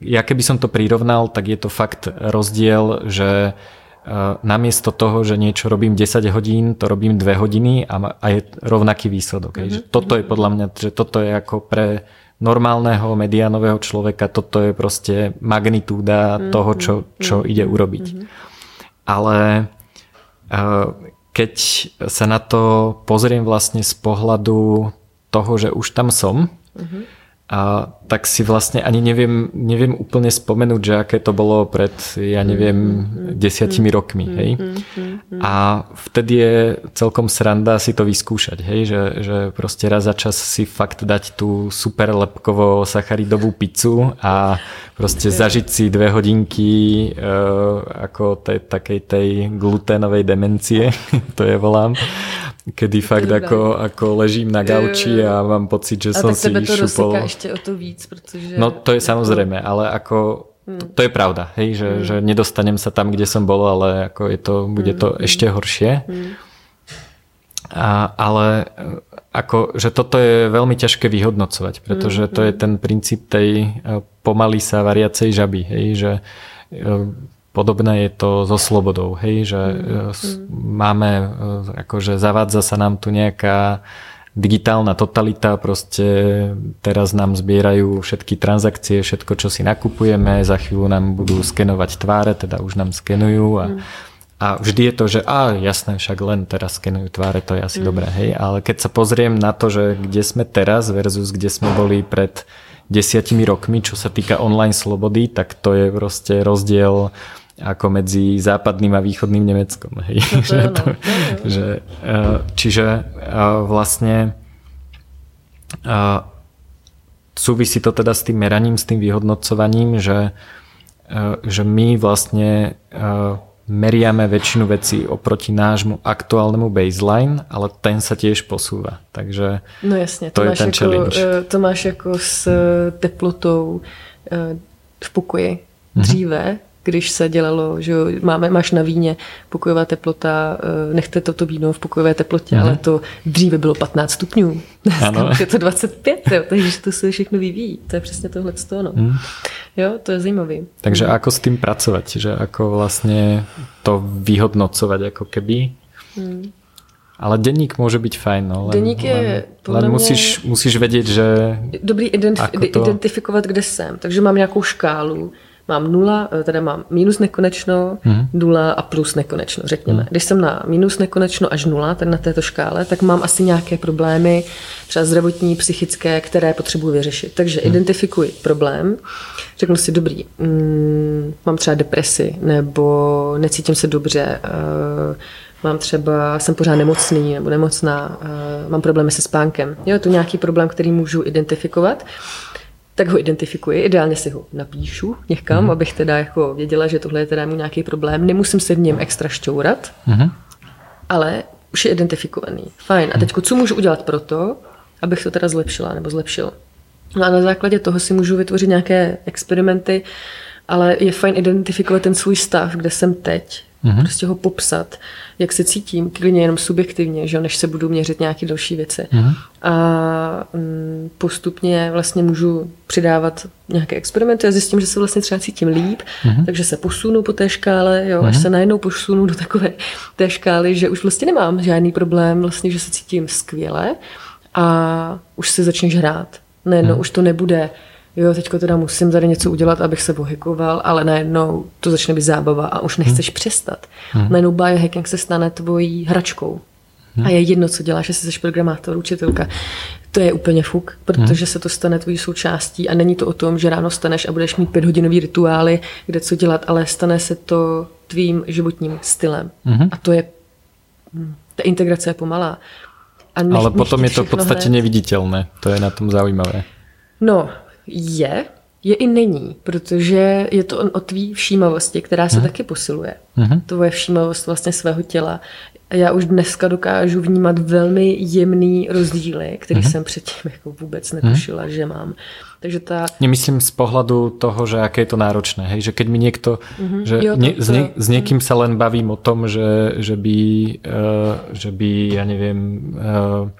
ja keby som to prirovnal, tak je to fakt rozdiel, že uh, namiesto toho, že niečo robím 10 hodín, to robím 2 hodiny a, a je rovnaký výsledok. Mm-hmm. Že toto je podľa mňa, že toto je ako pre normálneho mediánového človeka, toto je proste magnitúda mm-hmm. toho, čo, čo mm-hmm. ide urobiť. Mm-hmm. Ale keď sa na to pozriem vlastne z pohľadu toho, že už tam som, uh-huh. A tak si vlastne ani neviem, neviem úplne spomenúť, že aké to bolo pred, ja neviem, uh-huh. desiatimi rokmi, hej. Uh-huh. A vtedy je celkom sranda si to vyskúšať, hej, že, že proste raz za čas si fakt dať tú super lepkovo sacharidovú pizzu a proste zažiť si dve hodinky uh, ako tej, takej tej gluténovej demencie, to je volám, kedy fakt ako, ako ležím na gauči a mám pocit, že a som si to šupol. ešte o to víc, pretože... No to je samozrejme, ale ako hmm. to, to je pravda, hej, že, hmm. že nedostanem sa tam, kde som bol, ale ako je to, bude to hmm. ešte horšie. Hmm. A, ale ako, že toto je veľmi ťažké vyhodnocovať, pretože to je ten princíp tej e, pomaly sa variacej žaby, hej, že e, podobné je to so slobodou, hej, že mm. máme, akože zavádza sa nám tu nejaká digitálna totalita, proste teraz nám zbierajú všetky transakcie, všetko, čo si nakupujeme, za chvíľu nám budú skenovať tváre, teda už nám skenujú a mm a vždy je to, že a jasné, však len teraz skenujú tváre, to je asi mm. dobré, hej. Ale keď sa pozriem na to, že kde sme teraz versus kde sme boli pred desiatimi rokmi, čo sa týka online slobody, tak to je proste rozdiel ako medzi západným a východným Nemeckom. Hej. No to, to, že, e, čiže e, vlastne e, súvisí to teda s tým meraním, s tým vyhodnocovaním, že, že my vlastne meriame väčšinu vecí oproti nášmu aktuálnemu baseline, ale ten sa tiež posúva. Takže no jasně, to, to je ten jako, challenge. To máš jako s teplotou v pokoji. Mhm. Dříve když se dělalo, že máme, máš na víně pokojová teplota, eh, nechte toto víno v pokojové teplotě, ale to dříve bylo 15 stupňů, dneska je to 25, jo, takže to se všechno vyvíjí. To je přesně tohle no. Jo, to je zajímavý. Takže mm. ako s tým pracovať, že ako vlastne to vyhodnocovať ako keby? Mm. Ale denník môže byť fajn. No, len, denník je... Len, len musíš, musíš vědět, že... Dobrý identif- to... identifikovat, kde jsem. Takže mám nějakou škálu mám nula, eh, teda mám minus nekonečno, hmm. nula a plus nekonečno, řekněme. Hmm. Když jsem na minus nekonečno až nula, tak na této škále, tak mám asi nějaké problémy, třeba zdravotní, psychické, které potřebuji vyřešit. Takže hmm. identifikuji problém, řeknu si, dobrý, mm, mám třeba depresi, nebo necítím se dobře, uh, mám třeba, jsem pořád nemocný nebo nemocná, uh, mám problémy se spánkem. Jo, je to nějaký problém, který můžu identifikovat tak ho identifikuji, ideálně si ho napíšu někam, mm. abych teda jako věděla, že tohle je teda mu nějaký problém. Nemusím se v něm extra šťourat, mm. ale už je identifikovaný. Fajn. A mhm. teď co můžu udělat pro to, abych to teda zlepšila nebo zlepšil? No a na základě toho si můžu vytvořit nějaké experimenty, ale je fajn identifikovat ten svůj stav, kde jsem teď, mm-hmm. prostě ho popsat, jak se cítím, klidně jenom subjektivně, že než se budu měřit nějaké další věci. Mm-hmm. A mm, postupně vlastně můžu přidávat nějaké experimenty a zjistím, že se vlastně třeba cítím líp, mm-hmm. takže se posunu po té škále, jo, mm-hmm. až mhm. se najednou posunu do takové té škály, že už vlastně nemám žádný problém, vlastně, že se cítím skvěle a už si začneš hrát. Najednou mm-hmm. už to nebude jo, teďko teda musím tady něco udělat, abych se pohykoval, ale najednou to začne být zábava a už nechceš hmm. přestat. Hmm. Najednou biohacking se stane tvojí hračkou. Hmm. A je jedno, co děláš, jestli jsi programátor, učitelka. To je úplně fuk, protože hmm. se to stane tvojí součástí a není to o tom, že ráno staneš a budeš mít pěthodinový rituály, kde co dělat, ale stane se to tvým životním stylem. Hmm. A to je, hm, ta integrace je pomalá. A nech, ale potom je to v podstatě hned. neviditelné. To je na tom zaujímavé. No, je, je i není, protože je to o tvý všímavosti, která se hmm. taky posiluje. Hmm. Tvoje všímavost vlastně svého těla. Já už dneska dokážu vnímat velmi jemný rozdíly, který hmm. jsem předtím jako vůbec netušila, hmm. že mám. Takže ta... Nemyslím z pohľadu toho, že aké je to náročné. Hej? Že keď mi niekto, mm-hmm. že jo, to, ne, s, nie, s niekým sa len bavím o tom, že, že, by, uh, že by, ja neviem, uh,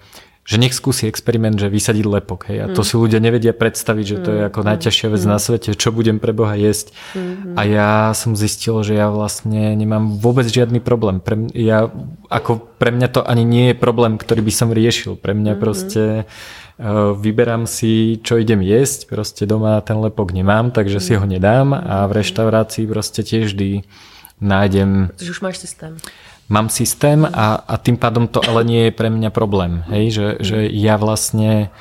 že nech skúsi experiment, že vysadí lepok. Hej? A to mm. si ľudia nevedia predstaviť, že to je mm. ako najťažšia vec mm. na svete, čo budem pre Boha jesť. Mm. A ja som zistil, že ja vlastne nemám vôbec žiadny problém. Pre, mňa, ja, ako pre mňa to ani nie je problém, ktorý by som riešil. Pre mňa mm. proste uh, vyberám si, čo idem jesť. Proste doma ten lepok nemám, takže mm. si ho nedám a v reštaurácii proste tiež vždy nájdem... Protože už máš systém mám systém a, a tým pádom to ale nie je pre mňa problém. Hej? Že, že ja vlastne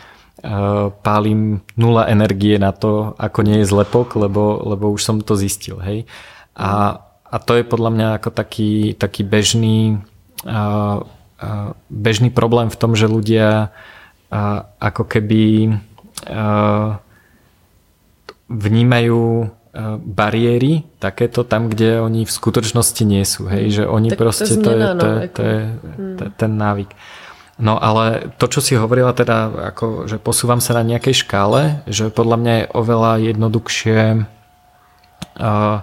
uh, pálim nula energie na to, ako nie je zlepok, lebo, lebo už som to zistil. Hej? A, a to je podľa mňa ako taký, taký bežný, uh, uh, bežný problém v tom, že ľudia uh, ako keby uh, vnímajú bariéry takéto tam, kde oni v skutočnosti nie sú. Hej? Že oni tak proste, to, je, to, je, to je hmm. to je ten návyk. No ale to, čo si hovorila teda, ako, že posúvam sa na nejakej škále, že podľa mňa je oveľa jednoduchšie uh,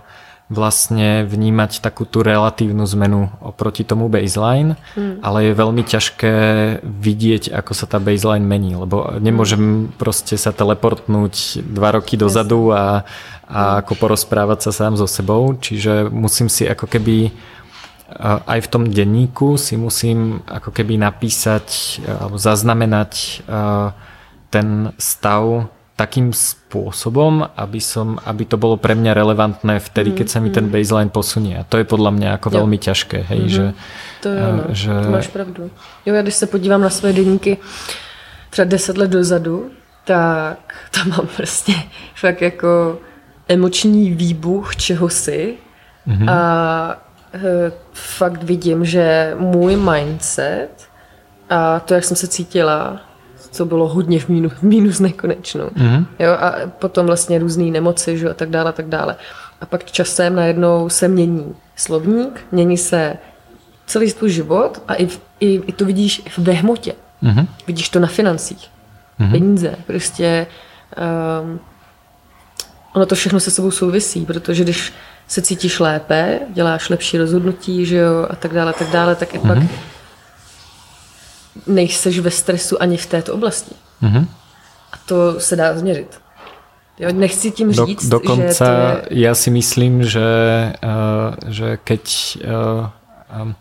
vlastne vnímať takú tú relatívnu zmenu oproti tomu baseline, mm. ale je veľmi ťažké vidieť, ako sa tá baseline mení, lebo nemôžem mm. proste sa teleportnúť dva roky dozadu a, a ako porozprávať sa sám so sebou, čiže musím si ako keby aj v tom denníku si musím ako keby napísať alebo zaznamenať ten stav takým spôsobom, aby, som, aby to bolo pre mňa relevantné vtedy, keď sa mi ten mm-hmm. baseline posunie. A to je podľa mňa ako jo. veľmi ťažké. Hej, mm-hmm. že, to je ono, že... to máš pravdu. Jo, já když se podívám na své denníky třeba deset let dozadu, tak tam mám prostě fakt jako emoční výbuch čehosi mm-hmm. a e, fakt vidím, že můj mindset a to, jak jsem se cítila, co bylo hodně v mínu, mínus nekonečnou. Mm-hmm. Jo, a potom vlastně různé nemoci že, a tak dále, a tak dále. A pak časem najednou se mění slovník, mění se celý tvůj život a i, i, i to vidíš ve hmotě. Mm-hmm. Vidíš to na financích. Mm-hmm. Peníze, prostě um, ono to všechno se sebou souvisí, protože když se cítíš lépe, děláš lepší rozhodnutí, že jo, a tak dále, a tak dále, tak i mm-hmm. pak mhm. Nejseš ve stresu ani v této oblasti. Mm-hmm. A to se dá změřit. Jo, nechci tím říct, Do, dokonca že je... ja si myslím, že, uh, že keď, uh, um,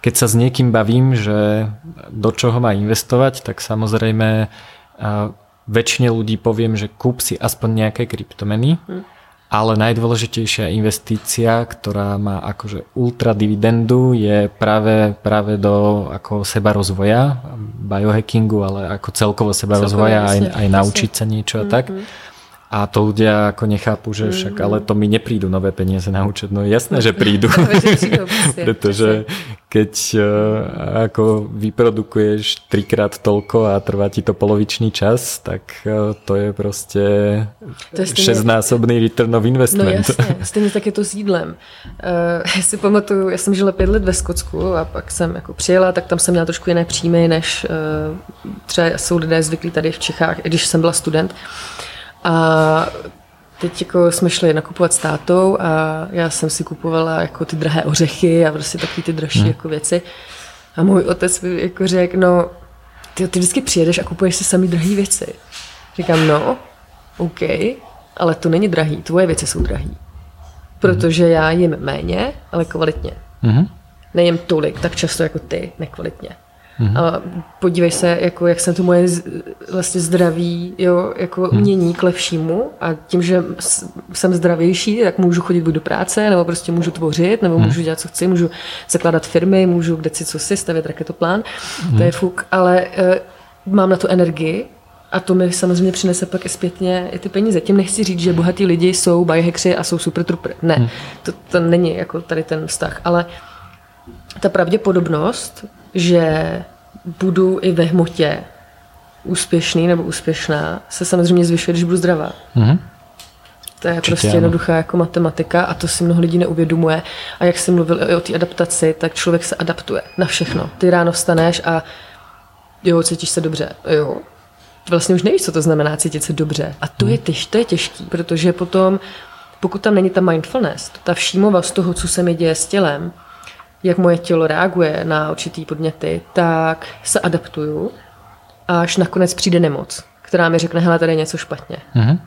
keď sa s niekým bavím, že do čoho má investovať, tak samozrejme uh, väčšine ľudí poviem, že kúp si aspoň nejaké kryptomeny. Hmm ale najdôležitejšia investícia, ktorá má akože ultra dividendu, je práve, práve do ako seba rozvoja, biohackingu, ale ako celkovo seba rozvoja, aj, aj naučiť sa niečo a mm-hmm. tak. A to ľudia ako nechápu, že však, ale to mi neprídu nové peniaze na účet. No jasné, že prídu. Pretože keď uh, ako vyprodukuješ trikrát toľko a trvá ti to polovičný čas, tak uh, to je proste to je šestnásobný return of investment. No jasně, stejně tak je to s jídlem. Uh, já si pamatuju, já jsem žila pět let ve Skotsku a pak jsem jako přijela, tak tam jsem měla trošku jiné příjmy, než uh, třeba jsou lidé zvyklí tady v Čechách, když jsem byla student. Uh, a teď jako jsme šli nakupovat s tátou a já jsem si kupovala jako ty drahé ořechy a prostě taky ty dražší hmm. jako věci. A můj otec mi jako řekl, no, ty, ty vždycky přijedeš a kupuješ si sami drahé věci. Říkám, no, OK, ale to není drahý, tvoje věci jsou drahý. Protože já jim méně, ale kvalitně. Mm-hmm. Nejím tolik, tak často jako ty, nekvalitně. Mm-hmm. A podívej se, jako jak se to moje vlastně zdraví jo, jako mm. mění k lepšímu a tím, že jsem zdravější, tak můžu chodit buď do práce, nebo prostě můžu tvořit, nebo mm. můžu dělat, co chci, můžu zakládat firmy, můžu kde si co si, stavět raketoplán, mm. to je fuk, ale uh, mám na to energii a to mi samozřejmě přinese pak i zpětně i ty peníze. Tím nechci říct, že bohatí lidi jsou biohackři a jsou super trooper. Ne, mm. to, to není jako tady ten vztah, ale ta pravděpodobnost, že budu i ve hmotě úspěšný nebo úspěšná, se samozřejmě zvyšuje, když budu zdravá. Mm-hmm. To je Určitě prostě ano. jednoduchá jako matematika a to si mnoho lidí neuvědomuje. A jak jsem mluvil i o té adaptaci, tak člověk se adaptuje na všechno. Ty ráno vstaneš a jo, cítíš se dobře. Jo, vlastně už nevíš, co to znamená cítit se dobře. A to, mm. je, těž, to je těžký, protože potom, pokud tam není ta mindfulness, ta všímovost toho, co se mi děje s tělem, jak moje tělo reaguje na určitý podněty, tak se adaptuju, až nakonec přijde nemoc, která mi řekne, hele, tady je něco špatně. Mm-hmm.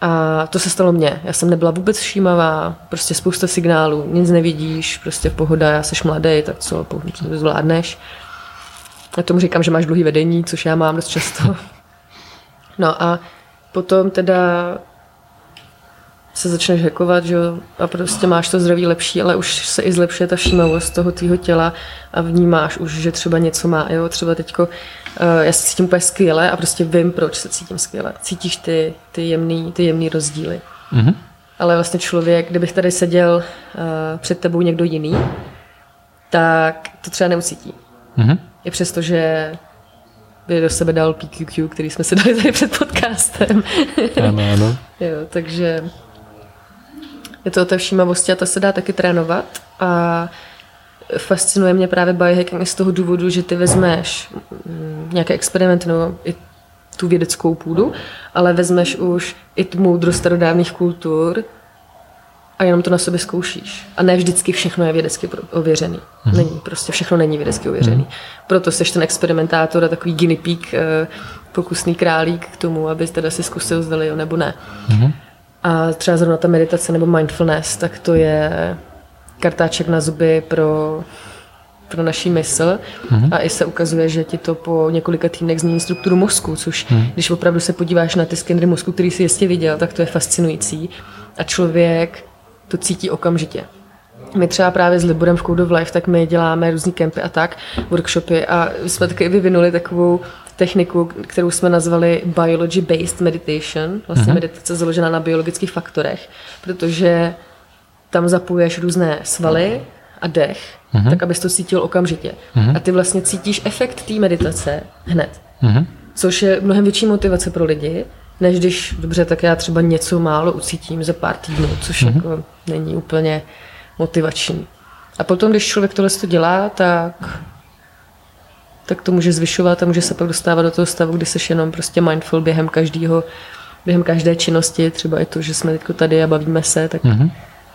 A to se stalo mně. Já jsem nebyla vůbec všímavá, prostě spousta signálů, nic nevidíš, prostě pohoda, já seš mladý, tak co, co zvládneš. Já tomu říkám, že máš dlouhý vedení, což já mám dost často. No a potom teda se začneš hekovat, že jo, a prostě máš to zdraví lepší, ale už se i zlepšuje ta všímavost toho tvýho těla a vnímáš už, že třeba něco má, jo, třeba teďko uh, já se cítím úplně skvěle a prostě vím, proč se cítím skvěle. Cítíš ty, ty jemný, ty jemný rozdíly. Mm-hmm. Ale vlastně člověk, kdybych tady seděl uh, před tebou někdo jiný, tak to třeba neucítí. Mm-hmm. I přesto, že by do sebe dal PQQ, který jsme se dali tady před podcastem. Ano, ano. jo, takže je to o té všímavosti a to se dá taky trénovat a fascinuje mě právě biohacking z toho důvodu, že ty vezmeš mm, nějaké experiment nebo i tu vědeckou půdu, ale vezmeš už i tu moudrost starodávných kultur a jenom to na sobě zkoušíš. A ne vždycky všechno je vědecky ověřený. Mm. Není, prostě všechno není vědecky ověřený. Mm. Proto jsi ten experimentátor a takový guinea pig, eh, pokusný králík k tomu, aby teda si zkusil, zdali jo nebo ne. Mm. A třeba zrovna ta meditace nebo mindfulness, tak to je kartáček na zuby pro, pro naší mysl mm-hmm. a i se ukazuje, že ti to po několika týdnech změní strukturu mozku, což mm. když opravdu se podíváš na ty skenery mozku, který jsi jistě viděl, tak to je fascinující a člověk to cítí okamžitě. My třeba právě s Liborem v Code of Life, tak my děláme různý kempy a tak, workshopy a jsme taky vyvinuli takovou techniku, kterou jsme nazvali Biology Based Meditation, vlastně uh-huh. meditace založená na biologických faktorech, protože tam zapojuješ různé svaly a dech, uh-huh. tak abys to cítil okamžitě. Uh-huh. A ty vlastně cítíš efekt té meditace hned. Uh-huh. Což je mnohem větší motivace pro lidi, než když, dobře, tak já třeba něco málo ucítím za pár týdnů, což uh-huh. jako není úplně motivační. A potom, když člověk tohle dělá, tak tak to může zvyšovat a může se pak dostávat do toho stavu, kdy jsi jenom prostě mindful během každého během každé činnosti, třeba i to, že jsme teď tady a bavíme se, tak mm-hmm.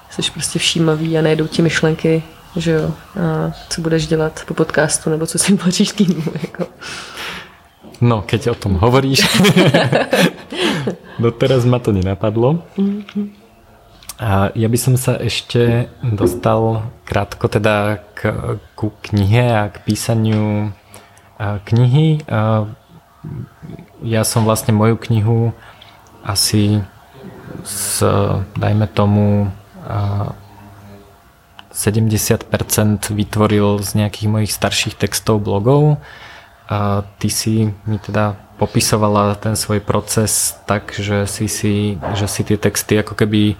jsi prostě všímavý a nejdou ti myšlenky, že jo, a co budeš dělat po podcastu, nebo co si plačíš týmu, jako. No, keď o tom hovoríš. Doteraz ma to nenapadlo. A ja by som sa ešte dostal krátko teda k, ku knihe a k písaniu knihy. Ja som vlastne moju knihu asi s, dajme tomu, 70% vytvoril z nejakých mojich starších textov, blogov ty si mi teda popisovala ten svoj proces tak, že si, si, že si tie texty ako keby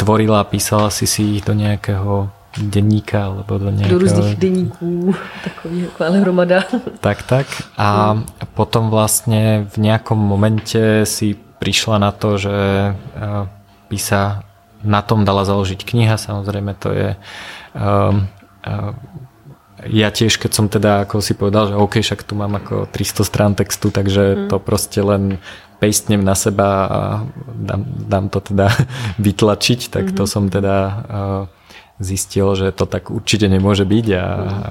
tvorila a písala si si ich do nejakého denníka alebo do nejakého... Do různých denníků, takový ale hromada. Tak, tak. A potom vlastne v nejakom momente si prišla na to, že by sa na tom dala založiť kniha, samozrejme to je um, um, ja tiež, keď som teda ako si povedal, že OK, však tu mám ako 300 strán textu, takže mm. to proste len pastnem na seba a dám, dám to teda vytlačiť, tak mm-hmm. to som teda uh, zistil, že to tak určite nemôže byť a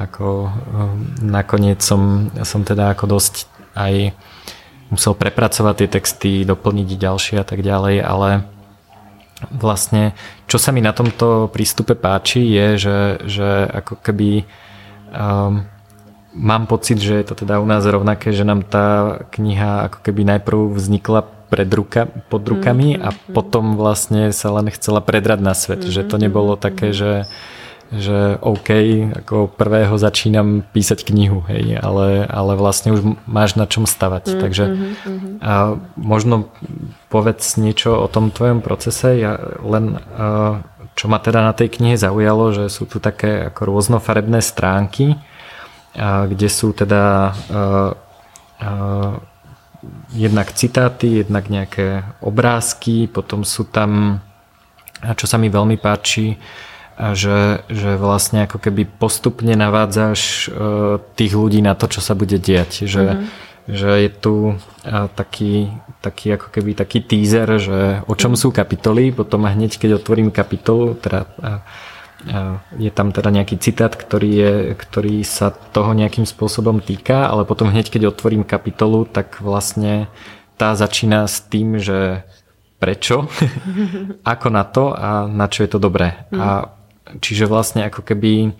ako uh, nakoniec som, som teda ako dosť aj musel prepracovať tie texty, doplniť ďalšie a tak ďalej, ale vlastne čo sa mi na tomto prístupe páči je, že, že ako keby Um, mám pocit, že je to teda u nás rovnaké, že nám tá kniha ako keby najprv vznikla pred ruka, pod rukami mm-hmm. a potom vlastne sa len chcela predrať na svet. Mm-hmm. Že to nebolo také, že že OK, ako prvého začínam písať knihu, hej, ale, ale vlastne už máš na čom stavať. Mm, Takže mm, a možno povedz niečo o tom tvojom procese. Ja len čo ma teda na tej knihe zaujalo, že sú tu také ako rôznofarebné stránky, kde sú teda jednak citáty, jednak nejaké obrázky, potom sú tam, čo sa mi veľmi páči, že, že vlastne ako keby postupne navádzaš tých ľudí na to, čo sa bude diať. Že, mm-hmm že je tu taký, taký ako keby taký teaser, že o čom sú kapitoly, potom hneď keď otvorím kapitolu, teda je tam teda nejaký citát, ktorý, je, ktorý sa toho nejakým spôsobom týka, ale potom hneď keď otvorím kapitolu, tak vlastne tá začína s tým, že prečo, ako na to a na čo je to dobré. A čiže vlastne ako keby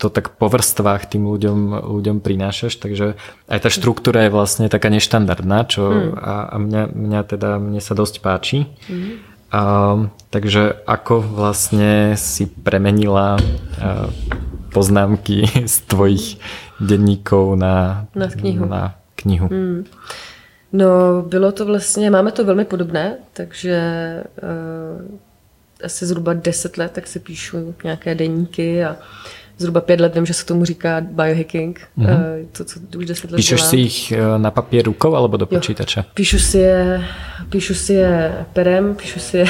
to tak po vrstvách tým ľuďom, ľuďom prinášaš, takže aj tá štruktúra je vlastne taká neštandardná, čo mm. a, a mňa, mňa teda, mne sa dosť páči. Mm. A, takže ako vlastne si premenila a, poznámky z tvojich denníkov na, na knihu? Na knihu. Mm. No, bylo to vlastně, máme to velmi podobné, takže uh, asi zhruba 10 let, tak si píšu nějaké denníky a uh, zhruba pět let vím, že se tomu říká biohacking. Mm-hmm. To, co už deset let Píšeš si jich eh, na papír rukou alebo do počítače? Jo, píšu si je, píšu si je perem, píšu si je...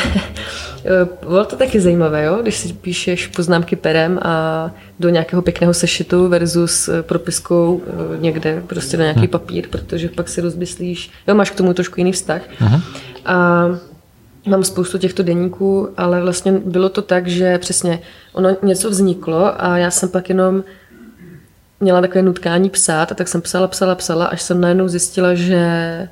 Bylo to taky zajímavé, jo? když si píšeš poznámky perem a do nějakého pěkného sešitu versus eh, propiskou někde prostě na nějaký hmm. papír, protože pak si rozmyslíš, jo, máš k tomu trošku jiný vztah. Hmm. A Mám spoustu těchto denníků, ale vlastně bylo to tak, že přesně ono něco vzniklo a já jsem pak jenom měla takové nutkání psát a tak jsem psala, psala, psala, až jsem najednou zjistila, že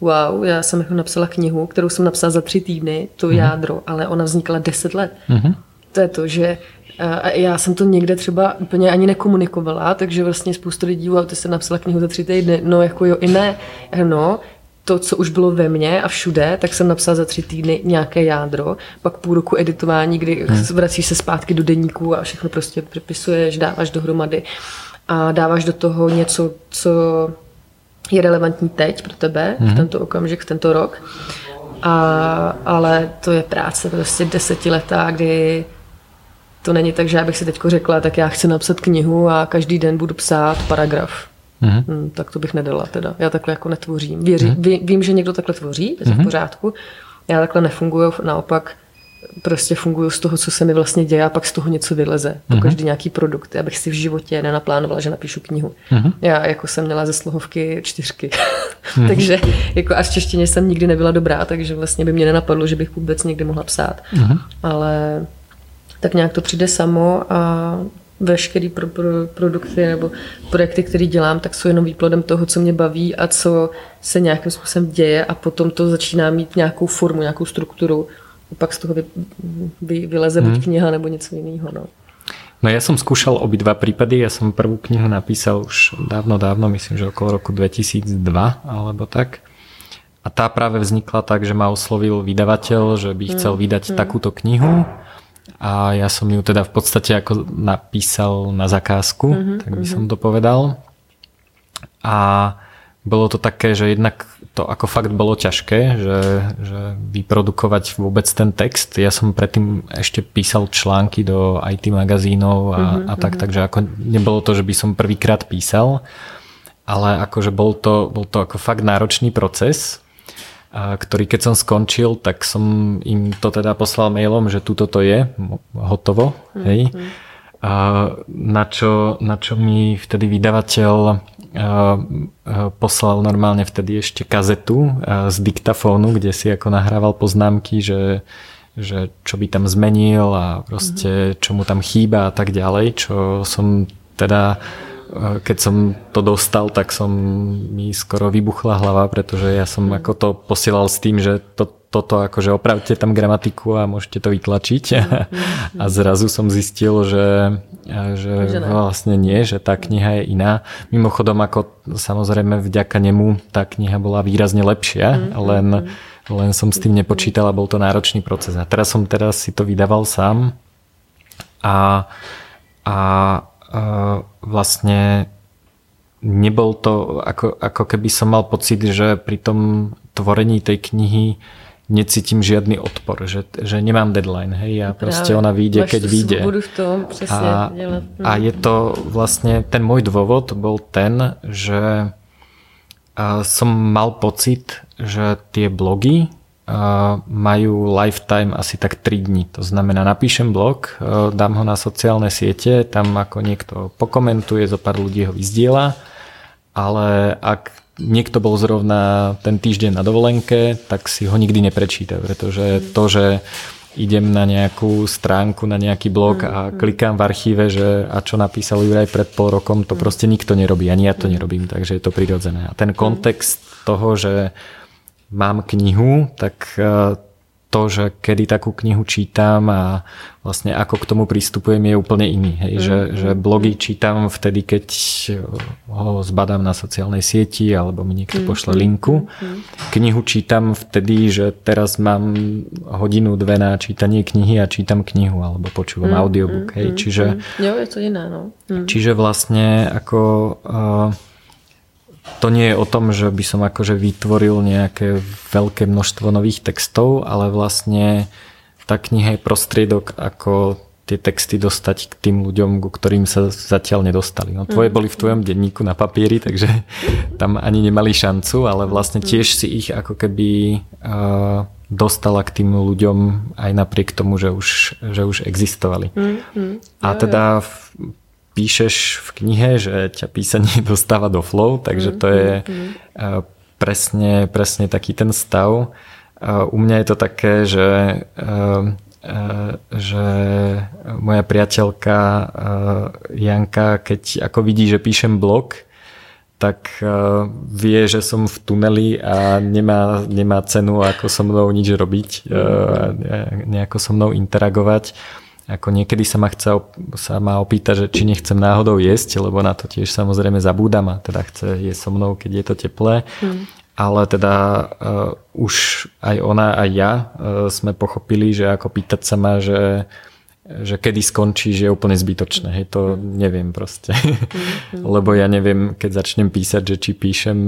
wow, já jsem jako napsala knihu, kterou jsem napsala za tři týdny, to mm-hmm. jádro, ale ona vznikla deset let. Mm-hmm. To je to, že a já jsem to někde třeba úplně ani nekomunikovala, takže vlastně spoustu lidí, wow, ty jsi napsala knihu za tři týdny, no jako jo i ne, no, to, co už bylo ve mně a všude, tak jsem napsala za tři týdny nějaké jádro, pak půl roku editování, kdy hmm. vracíš se zpátky do denníku a všechno prostě přepisuješ, dáváš dohromady a dáváš do toho něco, co je relevantní teď pro tebe, hmm. v tento okamžik, v tento rok. A, ale to je práce prostě desetiletá, kdy to není tak, že já bych si teď řekla, tak já chci napsat knihu a každý den budu psát paragraf Mm-hmm. Hmm, tak to bych nedala teda. Já takhle jako netvořím. Věří, mm-hmm. ví, vím, že někdo takhle tvoří, to je mm-hmm. v mhm. pořádku. Já takhle nefunguju, naopak prostě funguju z toho, co se mi vlastně děje a pak z toho něco vyleze. Po mm-hmm. každý nějaký produkt. Já bych si v životě nenaplánovala, že napíšu knihu. Mm-hmm. Já jako jsem měla ze slohovky čtyřky. mm-hmm. takže jako až v češtině jsem nikdy nebyla dobrá, takže vlastně by mě nenapadlo, že bych vůbec někdy mohla psát. Mm-hmm. Ale tak nějak to přijde samo a veškerý pro, pro, produkty nebo projekty, které dělám, tak jsou jenom výplodem toho, co mě baví a co se nějakým způsobem děje a potom to začíná mít nějakou formu, nějakou strukturu. A pak z toho vy, vy, vyleze hmm. buď mhm. kniha nebo něco jiného. No. No ja som skúšal obidva prípady, ja som prvú knihu napísal už dávno, dávno, myslím, že okolo roku 2002 alebo tak. A tá práve vznikla tak, že ma oslovil vydavateľ, že by chcel mhm. vydať mm. takúto knihu a ja som ju teda v podstate ako napísal na zakázku, mm-hmm, tak by som mhm. to povedal. A bolo to také, že jednak to ako fakt bolo ťažké, že, že vyprodukovať vôbec ten text. Ja som predtým ešte písal články do IT magazínov a, mm-hmm, a tak, mhm. takže ako nebolo to, že by som prvýkrát písal, ale akože bol to, bol to ako fakt náročný proces ktorý keď som skončil, tak som im to teda poslal mailom, že tuto to je, hotovo, mm, hej. Mm. A na, čo, na čo mi vtedy vydavateľ poslal normálne vtedy ešte kazetu z diktafónu, kde si ako nahrával poznámky, že, že čo by tam zmenil a proste čo mu tam chýba a tak ďalej, čo som teda keď som to dostal, tak som mi skoro vybuchla hlava, pretože ja som mm. ako to posielal s tým, že to, toto akože opravte tam gramatiku a môžete to vytlačiť. Mm, mm, a zrazu som zistil, že, že, že vlastne nie, že tá kniha je iná. Mimochodom, ako samozrejme vďaka nemu tá kniha bola výrazne lepšia, len, len som s tým nepočítal a bol to náročný proces. A teraz som teraz si to vydával sám a, a vlastne nebol to, ako, ako keby som mal pocit, že pri tom tvorení tej knihy necítim žiadny odpor, že, že nemám deadline, hej, a proste ona vyjde, keď vyjde. V tom, a, a je to vlastne, ten môj dôvod bol ten, že som mal pocit, že tie blogy, majú lifetime asi tak 3 dní. To znamená, napíšem blog, e, dám ho na sociálne siete, tam ako niekto pokomentuje, zo pár ľudí ho vyzdiela, ale ak niekto bol zrovna ten týždeň na dovolenke, tak si ho nikdy neprečíta, pretože to, že idem na nejakú stránku, na nejaký blog a mm, mm. klikám v archíve, že a čo napísal Juraj pred pol rokom, to mm. proste nikto nerobí, ani ja to nerobím, takže je to prirodzené. A ten kontext toho, že mám knihu, tak e, to, že kedy takú knihu čítam a vlastne ako k tomu pristupujem je úplne iný. Hej? Mm. Že, že blogy čítam vtedy, keď ho zbadám na sociálnej sieti alebo mi niekto mm. pošle linku. Mm. Knihu čítam vtedy, že teraz mám hodinu, dve na čítanie knihy a čítam knihu alebo počúvam mm. audiobook. Hej? Čiže, Jo, je to iné. No. Čiže vlastne ako... Uh, to nie je o tom, že by som akože vytvoril nejaké veľké množstvo nových textov, ale vlastne tá kniha je prostriedok, ako tie texty dostať k tým ľuďom, ku ktorým sa zatiaľ nedostali. No, tvoje mm. boli v tvojom denníku na papieri, takže tam ani nemali šancu, ale vlastne mm. tiež si ich ako keby uh, dostala k tým ľuďom aj napriek tomu, že už, že už existovali. Mm, mm, a teda píšeš v knihe, že ťa písanie dostáva do flow, takže to je mm, mm, mm. presne, presne taký ten stav. U mňa je to také, že, že moja priateľka Janka, keď ako vidí, že píšem blog, tak vie, že som v tuneli a nemá, nemá cenu ako so mnou nič robiť, nejako so mnou interagovať ako niekedy sa ma chce sa ma opýta, že či nechcem náhodou jesť, lebo na to tiež samozrejme zabúdam a teda chce jesť so mnou, keď je to teplé. Hmm. Ale teda uh, už aj ona, aj ja uh, sme pochopili, že ako pýtať sa ma, že že kedy skončí, že je úplne zbytočné. Hej, to hmm. neviem proste. Hmm. Lebo ja neviem, keď začnem písať, že či píšem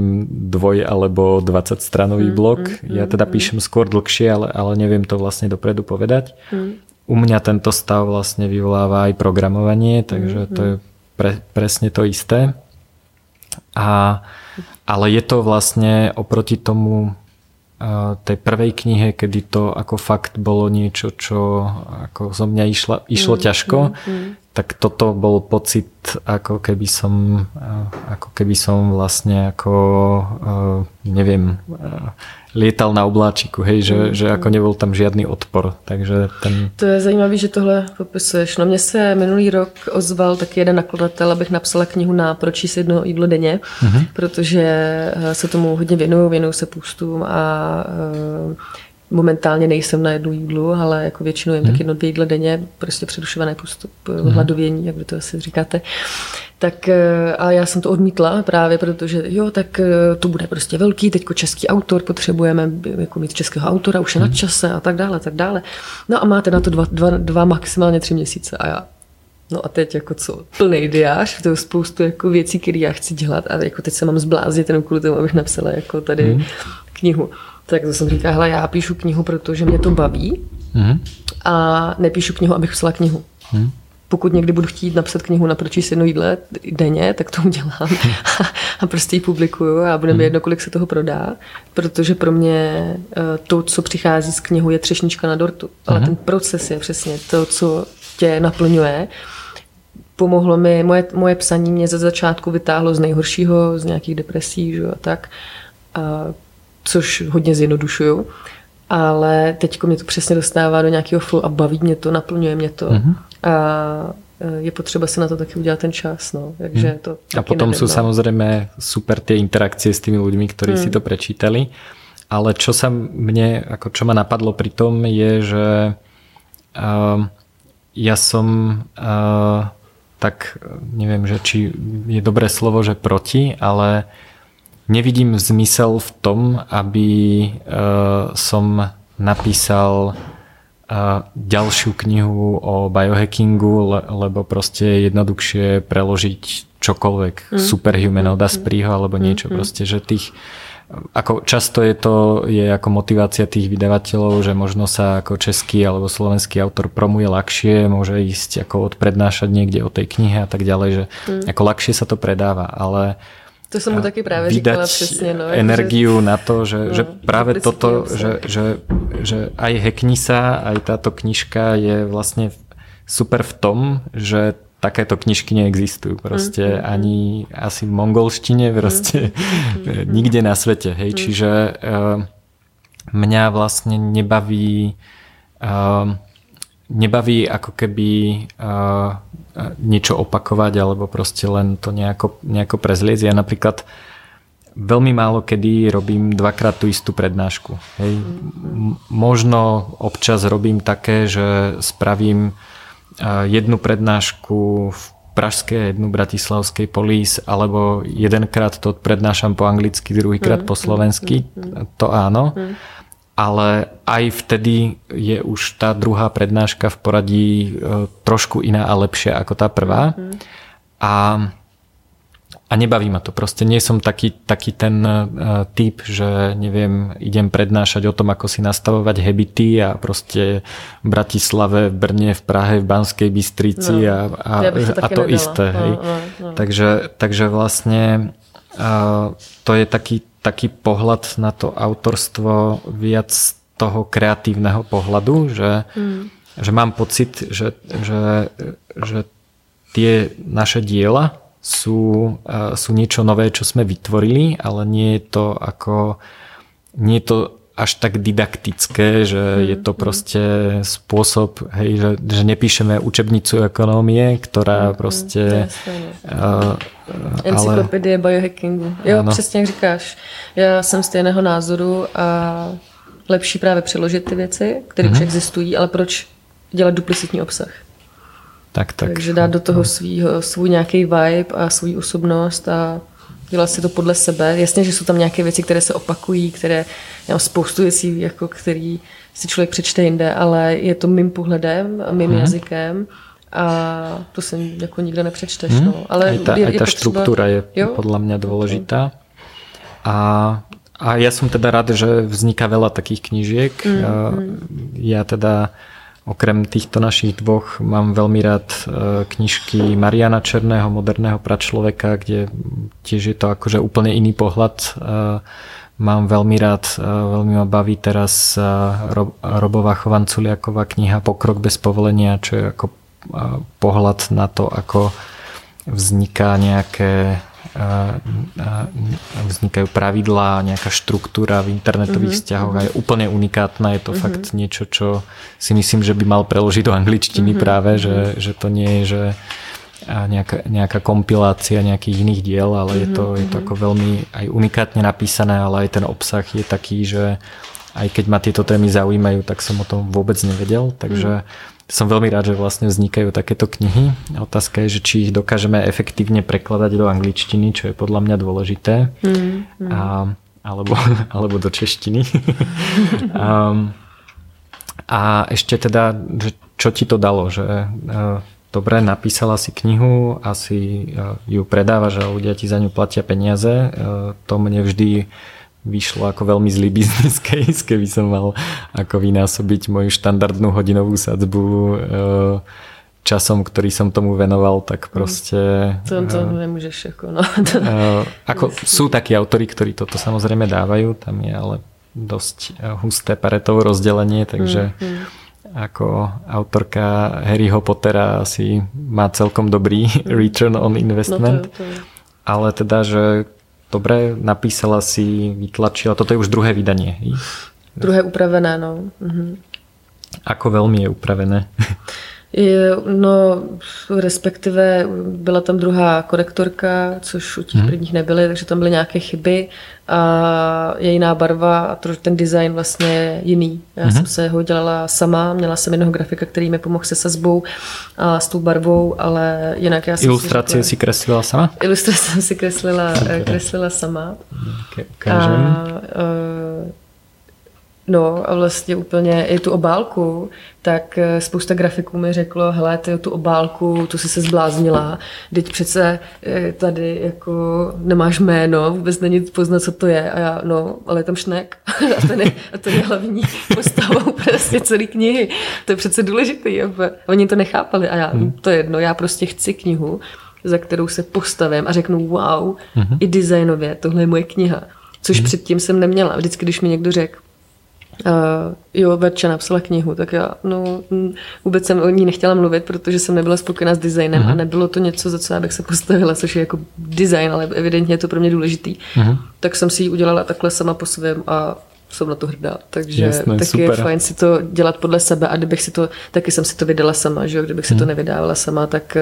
dvoj alebo 20 stranový hmm. blok. Ja teda píšem skôr dlhšie, ale, ale neviem to vlastne dopredu povedať u mňa tento stav vlastne vyvoláva aj programovanie, takže to je pre, presne to isté. A, ale je to vlastne oproti tomu tej prvej knihe, kedy to ako fakt bolo niečo, čo ako zo mňa išla, išlo mm, ťažko, mm, mm. tak toto bol pocit, ako keby som, ako keby som vlastne ako, neviem, lietal na obláčiku, hej, že, mm. že ako nebol tam žiadny odpor. Takže ten... To je zajímavé, že tohle popisuješ. No mně se minulý rok ozval taky jeden nakladatel, abych napsala knihu na proč jíst jedno jídlo denně, mm-hmm. protože eh, se tomu hodně věnuju, věnuju se půstům a uh, momentálně nejsem na jednu jídlu, ale jako většinou jen hmm. tak jedno, dvě jídla denně, prostě předušované postup, hmm. hladovění, jak vy to asi říkáte. Tak eh, a já jsem to odmítla právě, protože jo, tak eh, to bude prostě velký, teďko český autor, potřebujeme jako mít českého autora, už je hmm. na čase a tak dále, tak dále. No a máte na to dva, dva, dva maximálně tři měsíce a já No a teď jako co, plný diář, to je spoustu jako věcí, které já chci dělat a jako teď se mám zbláznit jenom kvůli tomu, abych napsala jako tady hmm. knihu tak to jsem říkala, hele, já píšu knihu, protože mě to baví mm. a nepíšu knihu, abych psala knihu. Mm. Pokud někdy budu chtít napsat knihu na pročíst jedno jídle denně, tak to udělám a prostě ji publikuju a bude mi mhm. jedno, kolik se toho prodá, protože pro mě eh, to, co přichází z knihu, je třešnička na dortu. Ale mm. ten proces je přesně to, co tě naplňuje. Pomohlo mi, moje, moje psaní mě ze začátku vytáhlo z nejhoršího, z nějakých depresí že, a tak. A což hodně zjednodušuju, ale teď mě to přesně dostává do nějakého flow a baví mě to, naplňuje mě to. Mm-hmm. A e, je potřeba si na to taky udělat ten čas. No. Takže mm. to a potom sú no. samozrejme super tie interakcie s tými ľuďmi, ktorí mm. si to prečítali. Ale čo sa mne, ako čo ma napadlo pri tom je, že uh, ja som uh, tak neviem, že či je dobré slovo, že proti, ale nevidím zmysel v tom, aby uh, som napísal uh, ďalšiu knihu o biohackingu, le, lebo proste je jednoduchšie preložiť čokoľvek mm. superhuman od Aspriho alebo niečo mm. proste, že tých ako často je to je ako motivácia tých vydavateľov, že možno sa ako český alebo slovenský autor promuje ľahšie, môže ísť ako odprednášať niekde o tej knihe a tak ďalej, že mm. ako ľahšie sa to predáva, ale to som mu taky právě říkala přesně. No, energiu že, na to, že, no, že práve toto, že, že, že aj Hekni sa, aj táto knižka je vlastne super v tom, že takéto knižky neexistujú proste mm-hmm. ani asi v mongolštine proste mm-hmm. nikde na svete, hej, mm-hmm. čiže uh, mňa vlastne nebaví uh, nebaví ako keby uh, niečo opakovať alebo proste len to nejako, nejako prezliecť. Ja napríklad veľmi málo kedy robím dvakrát tú istú prednášku. Hej. Možno občas robím také, že spravím jednu prednášku v pražskej, jednu bratislavskej polís, alebo jedenkrát to prednášam po anglicky, druhýkrát mm, po slovensky. Mm, mm, to áno. Mm ale aj vtedy je už tá druhá prednáška v poradí e, trošku iná a lepšia ako tá prvá. Mm-hmm. A, a nebaví ma to. Proste nie som taký, taký ten uh, typ, že neviem, idem prednášať o tom, ako si nastavovať habity a proste v Bratislave, v Brne, v Prahe, v Banskej Bystrici no, a, a, ja to, a to isté. No, hej. No, no. Takže, takže vlastne uh, to je taký taký pohľad na to autorstvo viac toho kreatívneho pohľadu, že, mm. že mám pocit, že, že, že tie naše diela sú, sú niečo nové, čo sme vytvorili, ale nie je to ako nie je to až tak didaktické, že mm, je to mm. proste spôsob, hej, že, že nepíšeme učebnicu ekonomie, ktorá mm, proste... Uh, Encyklopedie ale... biohackingu. Jo, ano. přesně jak říkáš. Já jsem stejného názoru a lepší právě přeložit ty věci, které mm. už existují, ale proč dělat duplicitní obsah? Tak, tak. Takže dát do toho svýho, svůj nějaký vibe a svůj osobnost a dělat si to podle sebe. Jasně, že jsou tam nějaké věci, které se opakují, které, já spoustu věcí, jako který si člověk přečte jinde, ale je to mým pohledem a mým hmm. jazykem a to si jako nikde nepřečteš. Hmm. No. Ale aj ta, je, aj ta potřeba... štruktúra je jo? podľa mňa dôležitá. A, a ja som teda rád, že vzniká veľa takých knížiek. Mm, ja, ja teda Okrem týchto našich dvoch mám veľmi rád e, knižky Mariana Černého, moderného pračloveka, kde tiež je to akože úplne iný pohľad. E, mám veľmi rád, e, veľmi ma baví teraz Robová Chovanculiaková kniha Pokrok bez povolenia, čo je ako pohľad na to, ako vzniká nejaké vznikajú pravidlá, nejaká štruktúra v internetových mm-hmm. vzťahoch a je úplne unikátna. Je to mm-hmm. fakt niečo, čo si myslím, že by mal preložiť do angličtiny mm-hmm. práve, že, že to nie je, že nejaká, nejaká kompilácia nejakých iných diel, ale mm-hmm. je, to, je to ako veľmi aj unikátne napísané, ale aj ten obsah je taký, že aj keď ma tieto témy zaujímajú, tak som o tom vôbec nevedel, takže mm som veľmi rád, že vlastne vznikajú takéto knihy. Otázka je, že či ich dokážeme efektívne prekladať do angličtiny, čo je podľa mňa dôležité. Mm, mm. A, alebo, alebo do češtiny. um, a ešte teda, že čo ti to dalo? Že, uh, dobre, napísala si knihu, asi uh, ju predávaš a ľudia ti za ňu platia peniaze. Uh, to mne vždy vyšlo ako veľmi zlý business case, keby som mal ako vynásobiť moju štandardnú hodinovú sadzbu eh, časom, ktorý som tomu venoval, tak mm. proste... To, to uh, nemôžeš ako... No, to... uh, ako sú takí autory, ktorí toto samozrejme dávajú, tam je ale dosť husté paretovo rozdelenie, takže mm, mm. ako autorka Harryho Pottera asi má celkom dobrý return on investment. No to, to... Ale teda, že dobre, napísala si, vytlačila, toto je už druhé vydanie. Druhé upravené, no. Mhm. Ako veľmi je upravené? No, respektive byla tam druhá korektorka, což u těch hmm. prvních nebyly, takže tam byly nějaké chyby a je jiná barva a to, ten design vlastně je jiný. Já hmm. jsem se ho dělala sama, měla jsem jednoho grafika, který mi pomohl se sazbou a s tou barvou, ale jinak já jsem Ilustraci si, si kreslila sama? Ilustraci jsem si kreslila, kreslila sama. Okay, a, uh, No a vlastně úplně i tu obálku, tak eh, spousta grafiků mi řeklo, hele, ty tu obálku, tu jsi se zbláznila, teď přece eh, tady jako nemáš jméno, vůbec není poznat, co to je. A já, no, ale je tam šnek a ten je, a ten je hlavní postavou prostě celé knihy. To je přece důležitý. Oni to nechápali a já, hmm. to je jedno, já prostě chci knihu, za kterou se postavím a řeknu, wow, hmm. i designově, tohle je moje kniha. Což hmm. předtím jsem neměla. Vždycky, když mi někdo řekl, Uh, jo, Verča napsala knihu, tak já no, vůbec jsem o ní nechtěla mluvit, protože jsem nebyla spokojená s designem uh-huh. a nebylo to něco, za co já bych se postavila, což je jako design, ale evidentně je to pro mě důležitý. Uh-huh. Tak jsem si ji udělala takhle sama po svém a jsem na to hrdá. Takže Jasné, taky super. je fajn si to dělat podle sebe a kdybych si to, taky jsem si to vydala sama, že jo? kdybych si to nevydávala sama, tak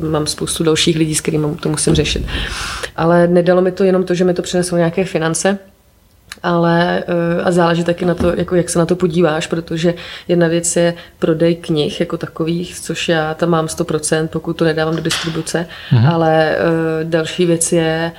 uh, mám spoustu dalších lidí, s kterými to musím řešit. Ale nedalo mi to jenom to, že mi to přineslo nějaké finance, ale eh, a záleží taky na to, jako jak se na to podíváš, protože jedna věc je prodej knih jako takových, což já tam mám 100%, pokud to nedávám do distribuce, mhm. ale eh, další věc je,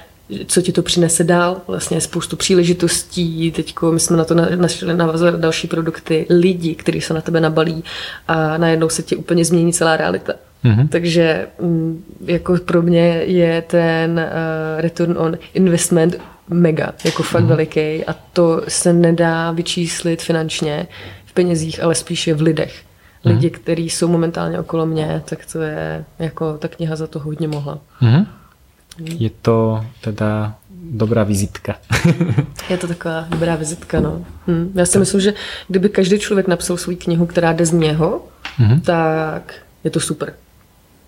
co ti to přinese dál, vlastně spoustu příležitostí, teď my jsme na to našli navazovat další produkty, lidi, kteří se na tebe nabalí a najednou se ti úplně změní celá realita. Mm-hmm. Takže mm, jako pro mě je ten uh, return on investment mega, jako fakt mm. veliký a to se nedá vyčíslit finančně v penězích, ale spíše v lidech. Mhm. Lidi, mm. kteří jsou momentálně okolo mě, tak to je, jako ta kniha za to hodně mohla. Mm. Je to teda dobrá vizitka. je to taková dobrá vizitka, no. Hm. Já si myslím, že kdyby každý člověk napsal svou knihu, která jde z něho, mm. tak je to super.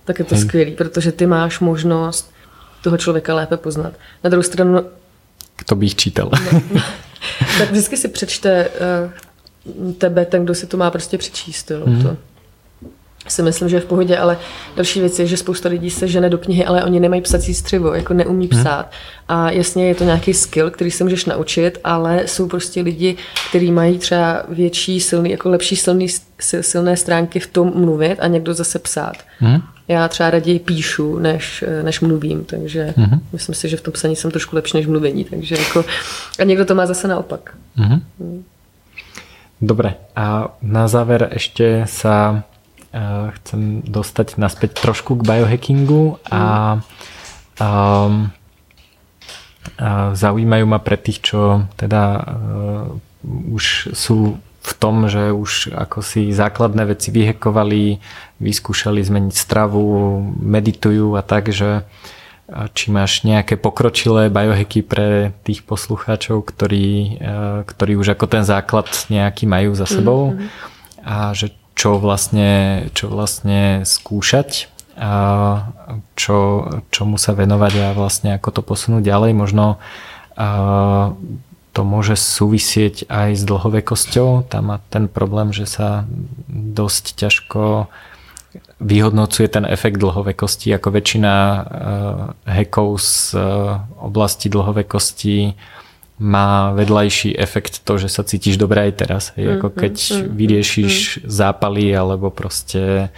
Tak je to hmm. skvělý, protože ty máš možnost toho člověka lépe poznat. Na druhou stranu kto by ich čítal. No. tak vždycky si přečte uh, tebe ten, kdo si to má prostě přečíst. Jo. Mm. To si myslím, že je v pohodě, ale další věc je, že spousta lidí se žene do knihy, ale oni nemají psací střivo, jako neumí mhm. psát. A jasně je to nějaký skill, který se můžeš naučit, ale jsou prostě lidi, kteří mají třeba větší, silný, jako lepší silný, silné stránky v tom mluvit a někdo zase psát. Hmm já třeba raději píšu, než, než mluvím, takže mm-hmm. myslím si, že v tom psaní jsem trošku lepší než mluvení, takže jako, a někdo to má zase naopak. Mm-hmm. Mm. Dobre, a na záver ešte sa uh, chcem dostať naspäť trošku k biohackingu a, um, zaujímajú ma pre tých, čo teda uh, už sú v tom, že už ako si základné veci vyhekovali, vyskúšali zmeniť stravu, meditujú a tak, že či máš nejaké pokročilé biohacky pre tých poslucháčov, ktorí, ktorí už ako ten základ nejaký majú za sebou mm-hmm. a že čo vlastne, čo vlastne skúšať a čo, čomu sa venovať a vlastne ako to posunúť ďalej. Možno to môže súvisieť aj s dlhovekosťou. Tam má ten problém, že sa dosť ťažko vyhodnocuje ten efekt dlhovekosti, ako väčšina uh, hackov z uh, oblasti dlhovekosti má vedľajší efekt to, že sa cítiš dobre aj teraz. Hej, ako mhm, keď mm-hmm. vyriešiš mm-hmm. zápaly alebo proste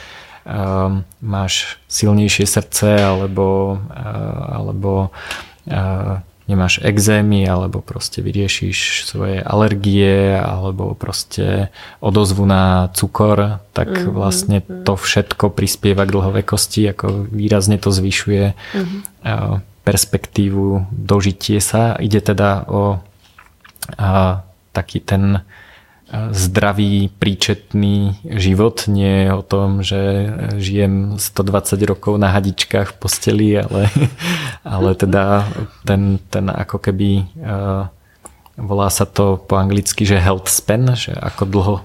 um, máš silnejšie srdce alebo, uh, alebo uh, nemáš exémy alebo proste vyriešiš svoje alergie alebo proste odozvu na cukor, tak mm-hmm. vlastne to všetko prispieva k dlhovekosti, ako výrazne to zvyšuje mm-hmm. perspektívu dožitie sa. Ide teda o a, taký ten zdravý, príčetný život. Nie o tom, že žijem 120 rokov na hadičkách v posteli, ale, ale teda ten, ten ako keby uh, volá sa to po anglicky, že health span, že ako dlho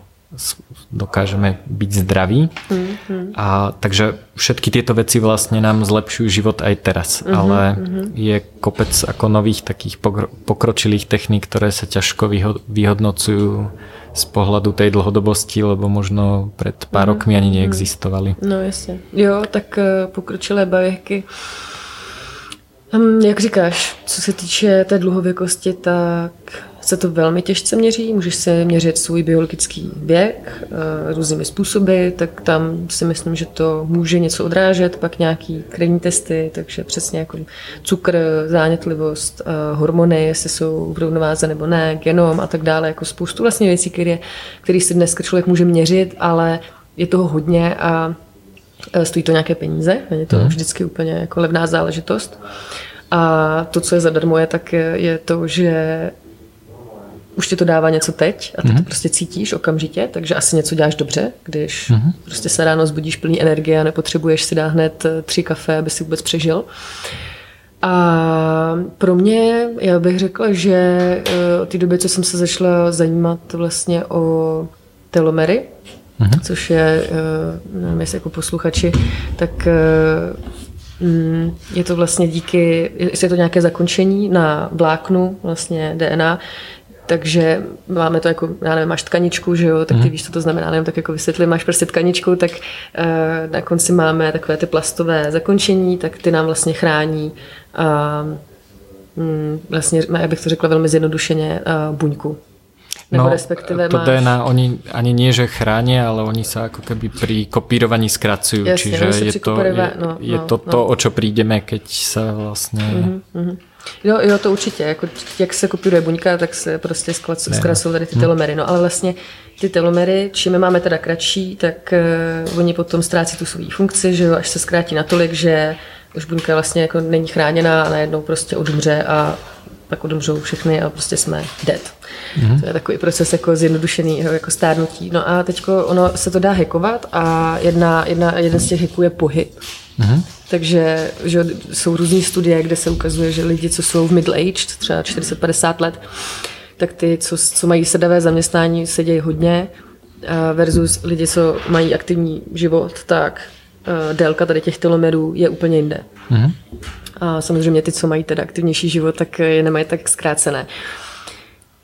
dokážeme byť zdraví. Mm-hmm. A takže všetky tieto veci vlastne nám zlepšujú život aj teraz, mm-hmm, ale mm-hmm. je kopec ako nových takých pokročilých techník, ktoré sa ťažko vyhodnocujú z pohľadu tej dlhodobosti, lebo možno pred pár mm-hmm. rokmi ani neexistovali. No jasně. Jo, tak eh, pokročilé bavěky. Hm, jak říkáš, co se týče té dluhověkosti, tak se to velmi těžce měří. Můžeš se měřit svůj biologický věk eh, různými způsoby, tak tam si myslím, že to může něco odrážet, pak nějaký krevní testy, takže přesně jako cukr, zánětlivost, eh, hormony, jestli jsou v rovnováze nebo ne, genom a tak dále, jako spoustu vlastně věcí, které, které si dneska člověk může měřit, ale je toho hodně a eh, stojí to nějaké peníze, není to mhm. vždycky úplně jako levná záležitost. A to, co je zadarmo, je tak je to, že už ti to dává něco teď a ty mm-hmm. to mhm. prostě cítíš okamžitě, takže asi něco děláš dobře, když mm-hmm. prostě se ráno zbudíš plný energie a nepotřebuješ si dát hned eh, tři kafe, aby si vůbec přežil. A pro mě, já bych řekla, že eh, od té doby, co jsem se začala zajímat vlastně o telomery, mm-hmm. což je, eh, nevím jestli jako posluchači, tak mm, je to vlastně díky, jestli je to nějaké zakončení na vláknu vlastně DNA, takže máme to jako, já nevím, máš tkaničku, že jo, tak ty mm. víš, co to znamená, nevím, tak jako vysvětlím, máš prostě tkaničku, tak uh, na konci máme takové ty plastové zakončení, tak ty nám vlastně chrání uh, um, vlastně, já bych to řekla velmi zjednodušeně, uh, buňku. Nebo no, respektíve to máš... DNA oni ani nie, že chránia, ale oni sa ako keby pri kopírovaní skracujú. Jasne, Čiže je to, je, no, je no, to no. to, o čo prídeme, keď sa vlastne... Uh-huh, uh-huh. Jo, jo, to určitě. Jako, jak se kopíruje buňka, tak se prostě zkrasují tady ty hm. telomery. No ale vlastně ty telomery, čím je máme teda kratší, tak uh, oni potom ztrácí tu svou funkci, že jo, až se zkrátí natolik, že už buňka vlastně jako není chráněná a najednou prostě odumře a pak odumřou všechny a prostě jsme dead. Mm-hmm. To je takový proces jako zjednodušený jako stárnutí. No a teď ono se to dá hackovat a jedna, jedna, jeden z těch hacků je pohyb. Mm-hmm. Takže že jsou různé studie, kde se ukazuje, že lidi, co jsou v middle age, třeba 40-50 let, tak ty, co, co mají sedavé zaměstnání, sedějí hodně, versus lidi, co mají aktivní život, tak délka tady těch telomerů je úplně jinde. Mm-hmm. A samozřejmě ty, co mají teda aktivnější život, tak je nemají tak zkrácené.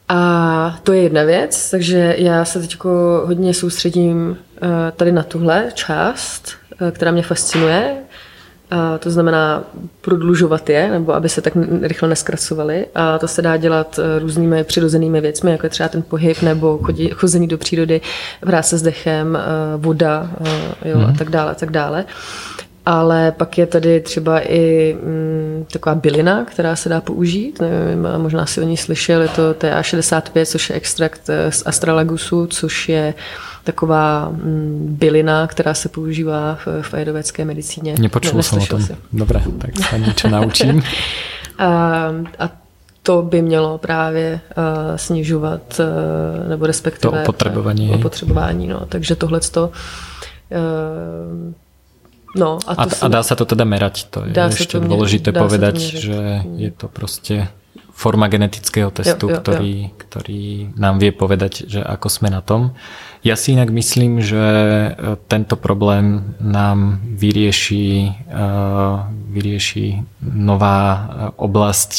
A to je jedna věc, takže já se teď hodně soustředím tady na tuhle část, která mě fascinuje, to znamená prodlužovat je, nebo aby se tak rychle neskracovaly. A to se dá dělat eh, různými přirozenými věcmi, jako je třeba ten pohyb nebo chození do přírody, vrát se s dechem, eh, voda eh, jo, hmm. a tak dále, a tak dále. Ale pak je tady třeba i mm, taková bylina, která se dá použít. Nevím, možná si o ní slyšel, je to TA65, což je extrakt z astralagusu, což je taková mm, bylina, která se používá v, v ajedovécké medicíně. Nepočul jsem o tom. Si. Dobré, tak se něco naučím. a, a to by mělo právě uh, snižovat, uh, nebo respektive to opotřebování. opotřebování no. Takže tohle to uh, No, a, a, a dá sa to teda merať? To je dá ešte to dôležité povedať, to že je to proste forma genetického testu, jo, jo, ktorý, jo. ktorý nám vie povedať, že ako sme na tom. Ja si inak myslím, že e, tento problém nám vyrieši, e, vyrieši nová e, oblasť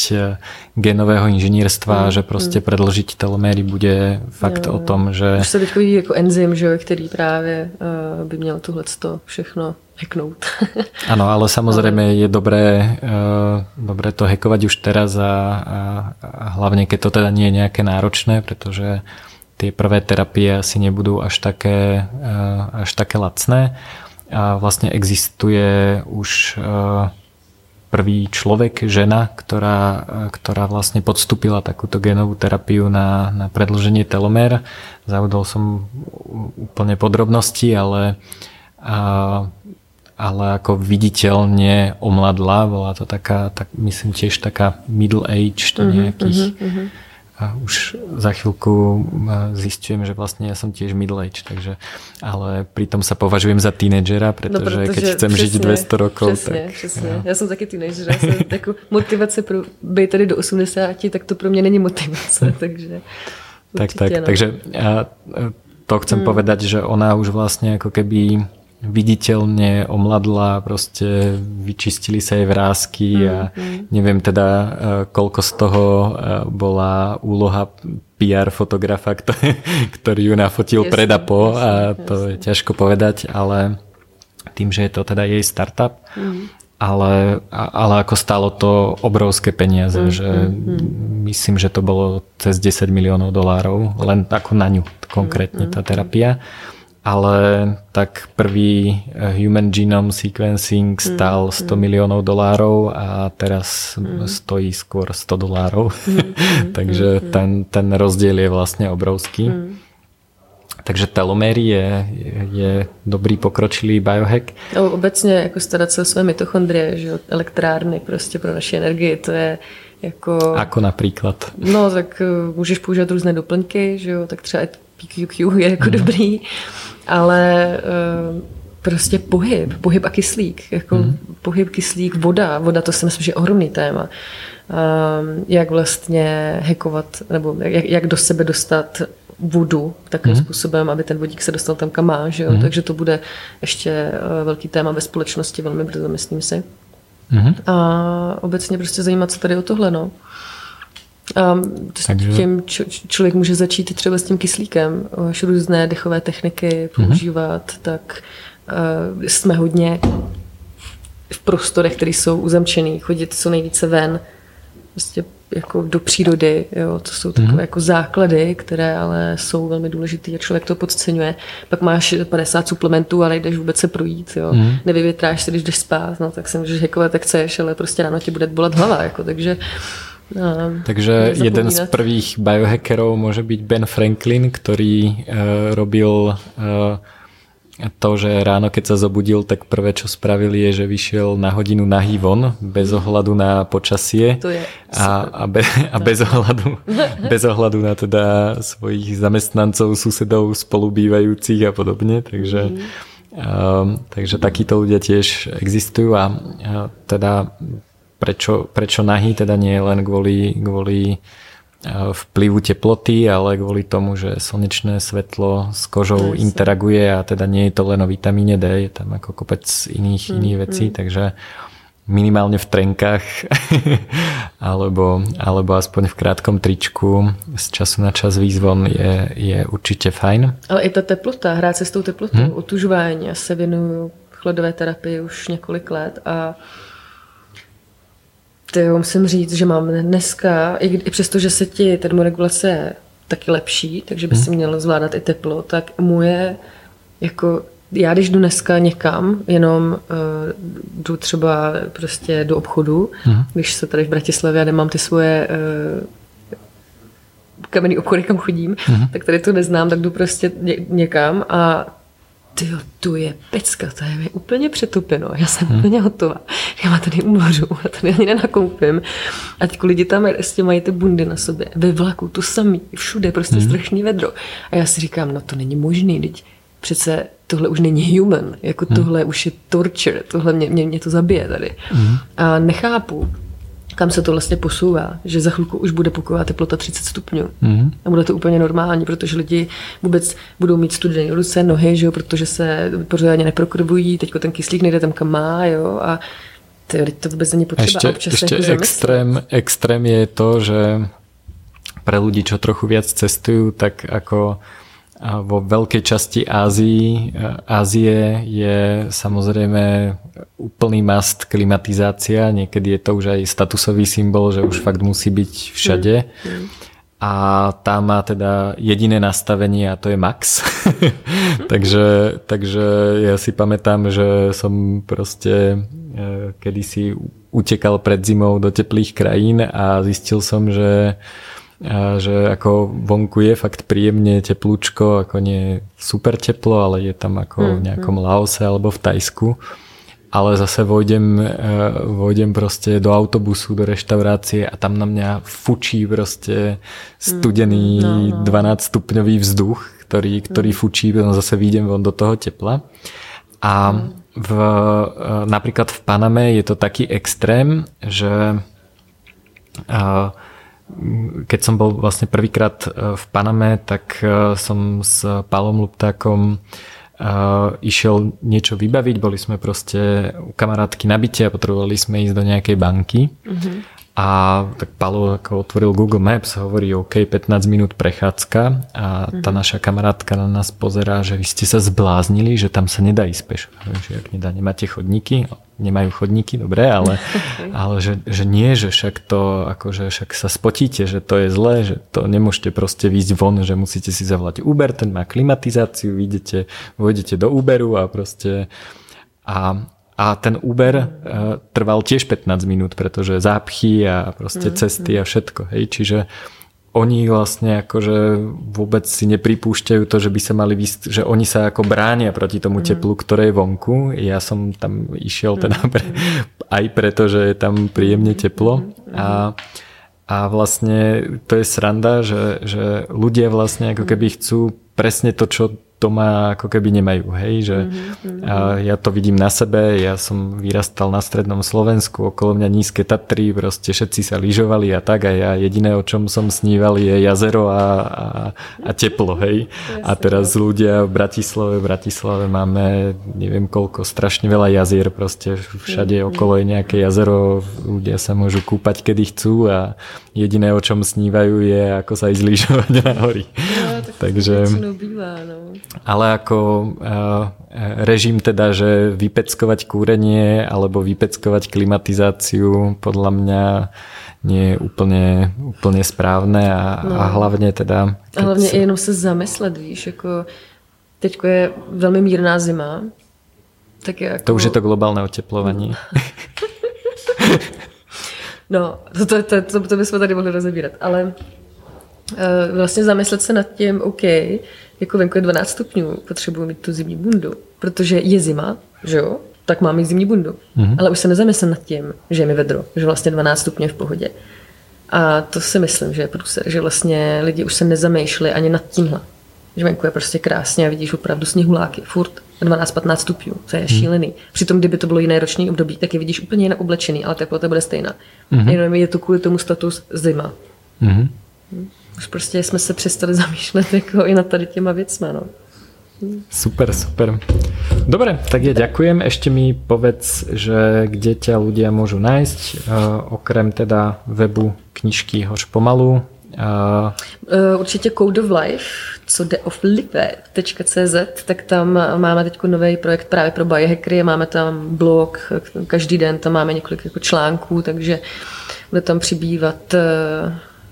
genového inžinierstva, mm, že proste mm. predložiť teloméry bude fakt jo, o tom, že... Už se teď vidí jako enzym, že, který právě by měl tohle všechno hacknout. Áno, ale samozrejme je dobré, dobré to hackovať už teraz a, a, a hlavne keď to teda nie je nejaké náročné, pretože tie prvé terapie asi nebudú až také, eh, až také lacné. A vlastne existuje už eh, prvý človek, žena, ktorá, eh, ktorá vlastne podstúpila takúto genovú terapiu na, na predlženie telomér. Zaudol som úplne podrobnosti, ale, a, ale ako viditeľne omladla, bola to taká, tak, myslím tiež taká middle age, to mhm, nejakých uh-huh, uh-huh a už za chvíľku zistujem, že vlastne ja som tiež middle age, takže, ale pritom sa považujem za tínedžera, pretože, no, pretože keď chcem přesně, žiť 200 rokov, přesně, tak... Přesně. Ja. ja som taký tínedžer, ja som takú motivace pro být tady do 80, tak to pro mňa není motivace, takže... Tak, tak, no. takže ja to chcem hmm. povedať, že ona už vlastne ako keby viditeľne omladla, proste vyčistili sa jej vrázky a mm. neviem teda, e, koľko z toho e, bola úloha PR fotografa, ktorý ju nafotil pred a po a to je ťažko povedať, ale tým, že je to teda jej startup, mm. ale, ale ako stalo to obrovské peniaze, mm, že mm, myslím, že to bolo cez 10 miliónov dolárov, len ako na ňu konkrétne mm, tá terapia. Mm ale tak prvý eh, Human Genome Sequencing stal 100 mm, miliónov dolárov a teraz mm. stojí skôr 100 dolárov. Mm, Takže mm, ten, ten rozdiel je vlastne obrovský. Mm. Takže telomery je, je dobrý pokročilý biohack. No, obecně jako starat se o své mitochondrie, že elektrárny prostě pro naši energii, to je jako... Ako napríklad? No, tak uh, můžeš používat různé doplňky, že jo, tak třeba PQQ je jako mm. dobrý ale uh, prostě pohyb, pohyb a kyslík, jako mm. pohyb, kyslík, voda, voda to si myslím, že je ohromný téma. Um, jak vlastně hekovat, nebo jak, jak do sebe dostat vodu takovým mm. způsobem, aby ten vodík se dostal tam, kam má, že jo? Mm. takže to bude ještě uh, velký téma ve společnosti, velmi brzo, myslím si. Mm. A obecně prostě zajímat se tady o tohle, no. Um, Takže... Tím č- člověk může začít třeba s tím kyslíkem, až různé dechové techniky používat, mm-hmm. tak uh, jsme hodně v prostorech, které jsou uzamčený, chodit co nejvíce ven, prostě jako do přírody, jo, to jsou takové mm-hmm. jako základy, které ale jsou velmi důležité a člověk to podceňuje. Pak máš 50 suplementů a nejdeš vůbec se projít, jo. Mm-hmm. Nevyvětráš se, když jdeš spát, no tak se můžeš hekovat, jak chceš, ale prostě ráno ti bude bolet hlava, jako, takže No, Takže jeden z prvých biohackerov môže byť Ben Franklin, ktorý uh, robil uh, to, že ráno keď sa zobudil, tak prvé čo spravil je, že vyšiel na hodinu nahý von, bez ohľadu na počasie to je a, a, be, a bez, ohľadu, bez ohľadu na teda svojich zamestnancov, susedov, spolubývajúcich a podobne. Takže, mm. uh, takže takíto ľudia tiež existujú a uh, teda prečo, prečo nahý, teda nie len kvôli, kvôli e, vplyvu teploty, ale kvôli tomu, že slnečné svetlo s kožou Jasne. interaguje a teda nie je to len o vitamíne D, je tam ako kopec iných, mm, iných vecí, mm. takže minimálne v trenkách alebo, alebo aspoň v krátkom tričku z času na čas výzvon je, je určite fajn. Ale i ta teplota, hrát se s tou teplotou, hmm? otužování. Já se věnuju chladové terapii už několik let a ty musím říct, že mám dneska, i, i přesto, že se ti termoregulace je taky lepší, takže by hmm. si měl zvládat i teplo, tak moje jako já když jdu dneska někam, jenom uh, jdu třeba prostě do obchodu, hmm. když se tady v Bratislavě a nemám ty svoje uh, kamenný obchody, kam chodím, hmm. tak tady to neznám, tak jdu prostě ně, někam a ty tu je pecka, to je mi úplně přetupeno, já jsem hmm. úplně hotová. Já tady umořu, já tady ani nenakoupím. A teď lidi tam prostě mají ty bundy na sobě, ve vlaku, to samý, všude, prostě hmm. strašný vedro. A já si říkám, no to není možný, teď přece tohle už není human, jako hmm. tohle už je torture, tohle mě, mě, mě to zabije tady. Hmm. A nechápu, kam se to vlastně posouvá, že za chvilku už bude pokojová teplota 30 stupňů. Mm. A bude to úplně normální, protože lidi vůbec budou mít studené ruce, nohy, že jo, protože se pořádně neprokrvují, teď ten kyslík nejde tam, kam má, jo, a to, to vůbec není potřeba. Ešte, občas ešte extrém, extrém je to, že pre ľudí, čo trochu viac cestujú, tak ako vo veľkej časti Ázii, Ázie je samozrejme úplný mast klimatizácia. Niekedy je to už aj statusový symbol, že už fakt musí byť všade. Mm. A tá má teda jediné nastavenie a to je max. takže, takže ja si pamätám, že som proste e, kedysi utekal pred zimou do teplých krajín a zistil som, že a že ako vonku je fakt príjemne teplúčko, ako nie super teplo, ale je tam ako v nejakom mm. Laose alebo v Tajsku. Ale zase vojdem, e, vojdem proste do autobusu, do reštaurácie a tam na mňa fučí proste studený mm, no, no. 12 stupňový vzduch, ktorý, ktorý mm. fučí, potom zase vyjdem von do toho tepla. A v, e, napríklad v Paname je to taký extrém, že uh, keď som bol vlastne prvýkrát e, v Paname, tak e, som s Palom Luptákom e, išiel niečo vybaviť, boli sme proste u kamarátky na byte a potrebovali sme ísť do nejakej banky. Mm-hmm. A tak Palo ako otvoril Google Maps, hovorí OK, 15 minút prechádzka a tá mm-hmm. naša kamarátka na nás pozerá, že vy ste sa zbláznili, že tam sa nedá ísť pešo. Že ak nedá, nemáte chodníky, nemajú chodníky, dobre, ale, ale že, že nie, že však to, akože však sa spotíte, že to je zlé, že to nemôžete proste výjsť von, že musíte si zavolať Uber, ten má klimatizáciu, vyjdete, vojdete do Uberu a proste a a ten Uber uh, trval tiež 15 minút, pretože zápchy a proste mm, cesty a všetko. Hej. Čiže oni vlastne akože vôbec si nepripúšťajú to, že by sa mali vysť, že oni sa ako bránia proti tomu mm. teplu, ktoré je vonku. Ja som tam išiel teda pre, aj preto, že je tam príjemne teplo a a vlastne to je sranda, že, že ľudia vlastne ako keby chcú presne to, čo doma ako keby nemajú, hej, že mm-hmm. a ja to vidím na sebe, ja som vyrastal na strednom Slovensku, okolo mňa nízke Tatry, proste všetci sa lyžovali a tak a ja jediné, o čom som sníval je jazero a, a, a teplo, hej. A teraz no. ľudia v Bratislave, v Bratislave máme neviem koľko, strašne veľa jazier, proste všade mm-hmm. okolo je nejaké jazero, ľudia sa môžu kúpať kedy chcú a jediné, o čom snívajú je ako sa ísť lyžovať na hory. No, tak Takže... Bývá, no. Ale ako uh, režim teda, že vypeckovať kúrenie alebo vypeckovať klimatizáciu podľa mňa nie je úplne, úplne správne a, no. a hlavne teda... A hlavně sa... jenom se zamyslet, víš, jako teďko je velmi mírná zima, tak je jako... To už je to globálne oteplovanie. No, to, to, to, to, to bychom tady mohli rozebírat, ale uh, vlastně zamyslet se nad tím, OK, jako venku je 12 stupňů, potřebuji mít tu zimní bundu, protože je zima, že jo, tak mám mít zimní bundu. Mm-hmm. Ale už se nezamyslím nad tím, že je mi vedro, že vlastně 12 stupňů je v pohodě. A to si myslím, že je průser, že vlastně lidi už se nezamýšleli ani nad tímhle. Že venku je prostě krásně a vidíš opravdu sněhuláky, furt 12-15 stupňů, to je šílený. Přitom, kdyby to bylo jiné roční období, tak je vidíš úplně jinak oblečený, ale teplota bude stejná. Mm-hmm. Jenom je to kvůli tomu status zima. Mm-hmm. Už prostě jsme se přestali zamýšlet jako i nad tady těma věcma. No. Super, super. Dobre, tak ja ďakujem. Ešte mi povedz, že kde ťa ľudia môžu nájsť, uh, okrem teda webu knižky Hož pomalu. Uh... Uh, určitě Code of Life, co jde of life.cz, tak tam máme teď nový projekt právě pro biohackery, máme tam blog, každý den tam máme několik jako článků, takže bude tam přibývat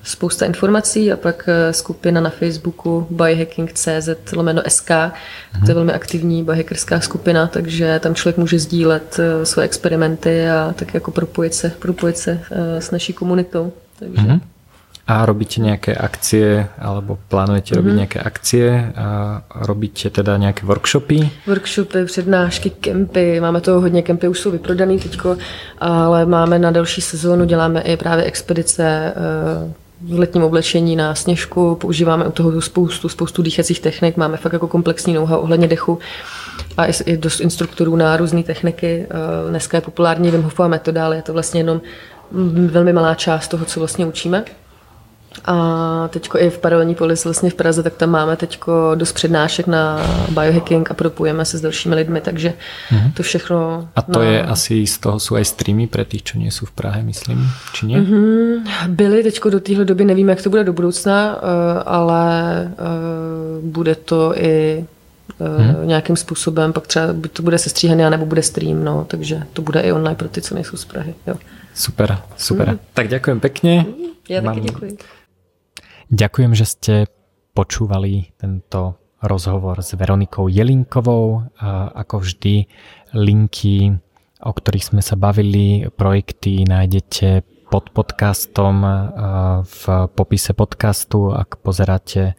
spousta informací a pak eh, skupina na Facebooku biohacking.cz lomeno SK, to je mhm. velmi aktivní biohackerská skupina, takže tam člověk může sdílet eh, své experimenty a tak jako propojit se, propojit se eh, s naší komunitou. Takže. Mm-hmm. A robíte nejaké akcie, alebo plánujete mm-hmm. robiť nejaké akcie? A robíte teda nejaké workshopy? Workshopy, přednášky, kempy. Máme toho hodně, kempy už jsou vyprodaný teďko, ale máme na další sezónu, děláme i právě expedice v letním oblečení na sněžku, používáme u toho spoustu, spoustu dýchacích technik, máme fakt jako komplexní know ohledně dechu a i dost instruktorů na různé techniky. Eh, dneska je populární Wim Hofova metoda, ale je to vlastně jenom velmi malá část toho, co vlastně učíme. A teďko i v paralelní polis vlastně v Praze, tak tam máme teďko dost přednášek na biohacking a propojujeme se s dalšími lidmi, takže mm-hmm. to všechno... A to na... je asi z toho jsou aj streamy pre tých, čo nie sú v Prahe, myslím, či nie? Mm-hmm. Byly teďko do téhle doby, nevím, jak to bude do budoucna, eh, ale eh, bude to i hmm. nějakým způsobem, pak třeba to bude sestříhaný, nebo bude stream, no, takže to bude i online pro ty, co nejsou z Prahy. Jo. Super, super. Hmm. Tak ďakujem pekne. Ja taky děkuji. Ďakujem, že ste počúvali tento rozhovor s Veronikou Jelinkovou. Ako vždy, linky, o ktorých sme sa bavili, projekty nájdete pod podcastom v popise podcastu. Ak pozeráte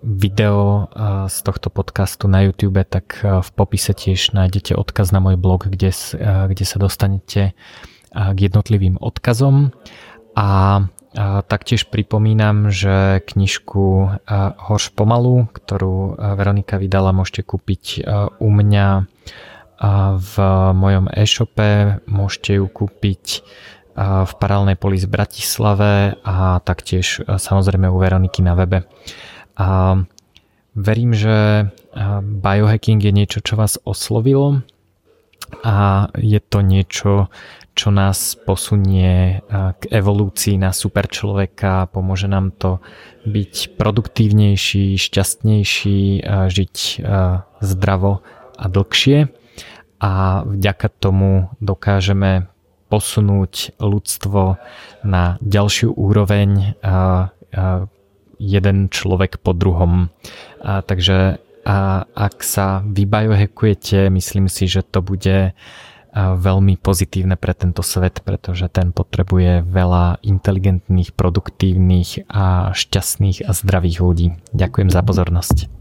video z tohto podcastu na YouTube, tak v popise tiež nájdete odkaz na môj blog, kde, kde sa dostanete k jednotlivým odkazom. A Taktiež pripomínam, že knižku Hoš pomalu, ktorú Veronika vydala, môžete kúpiť u mňa v mojom e-shope, môžete ju kúpiť v Paralelnej polis v Bratislave a taktiež samozrejme u Veroniky na webe. A verím, že biohacking je niečo, čo vás oslovilo a je to niečo, čo nás posunie k evolúcii na super človeka, pomôže nám to byť produktívnejší, šťastnejší, žiť zdravo a dlhšie a vďaka tomu dokážeme posunúť ľudstvo na ďalšiu úroveň jeden človek po druhom. Takže ak sa vybiohekujete, myslím si, že to bude veľmi pozitívne pre tento svet, pretože ten potrebuje veľa inteligentných, produktívnych a šťastných a zdravých ľudí. Ďakujem za pozornosť.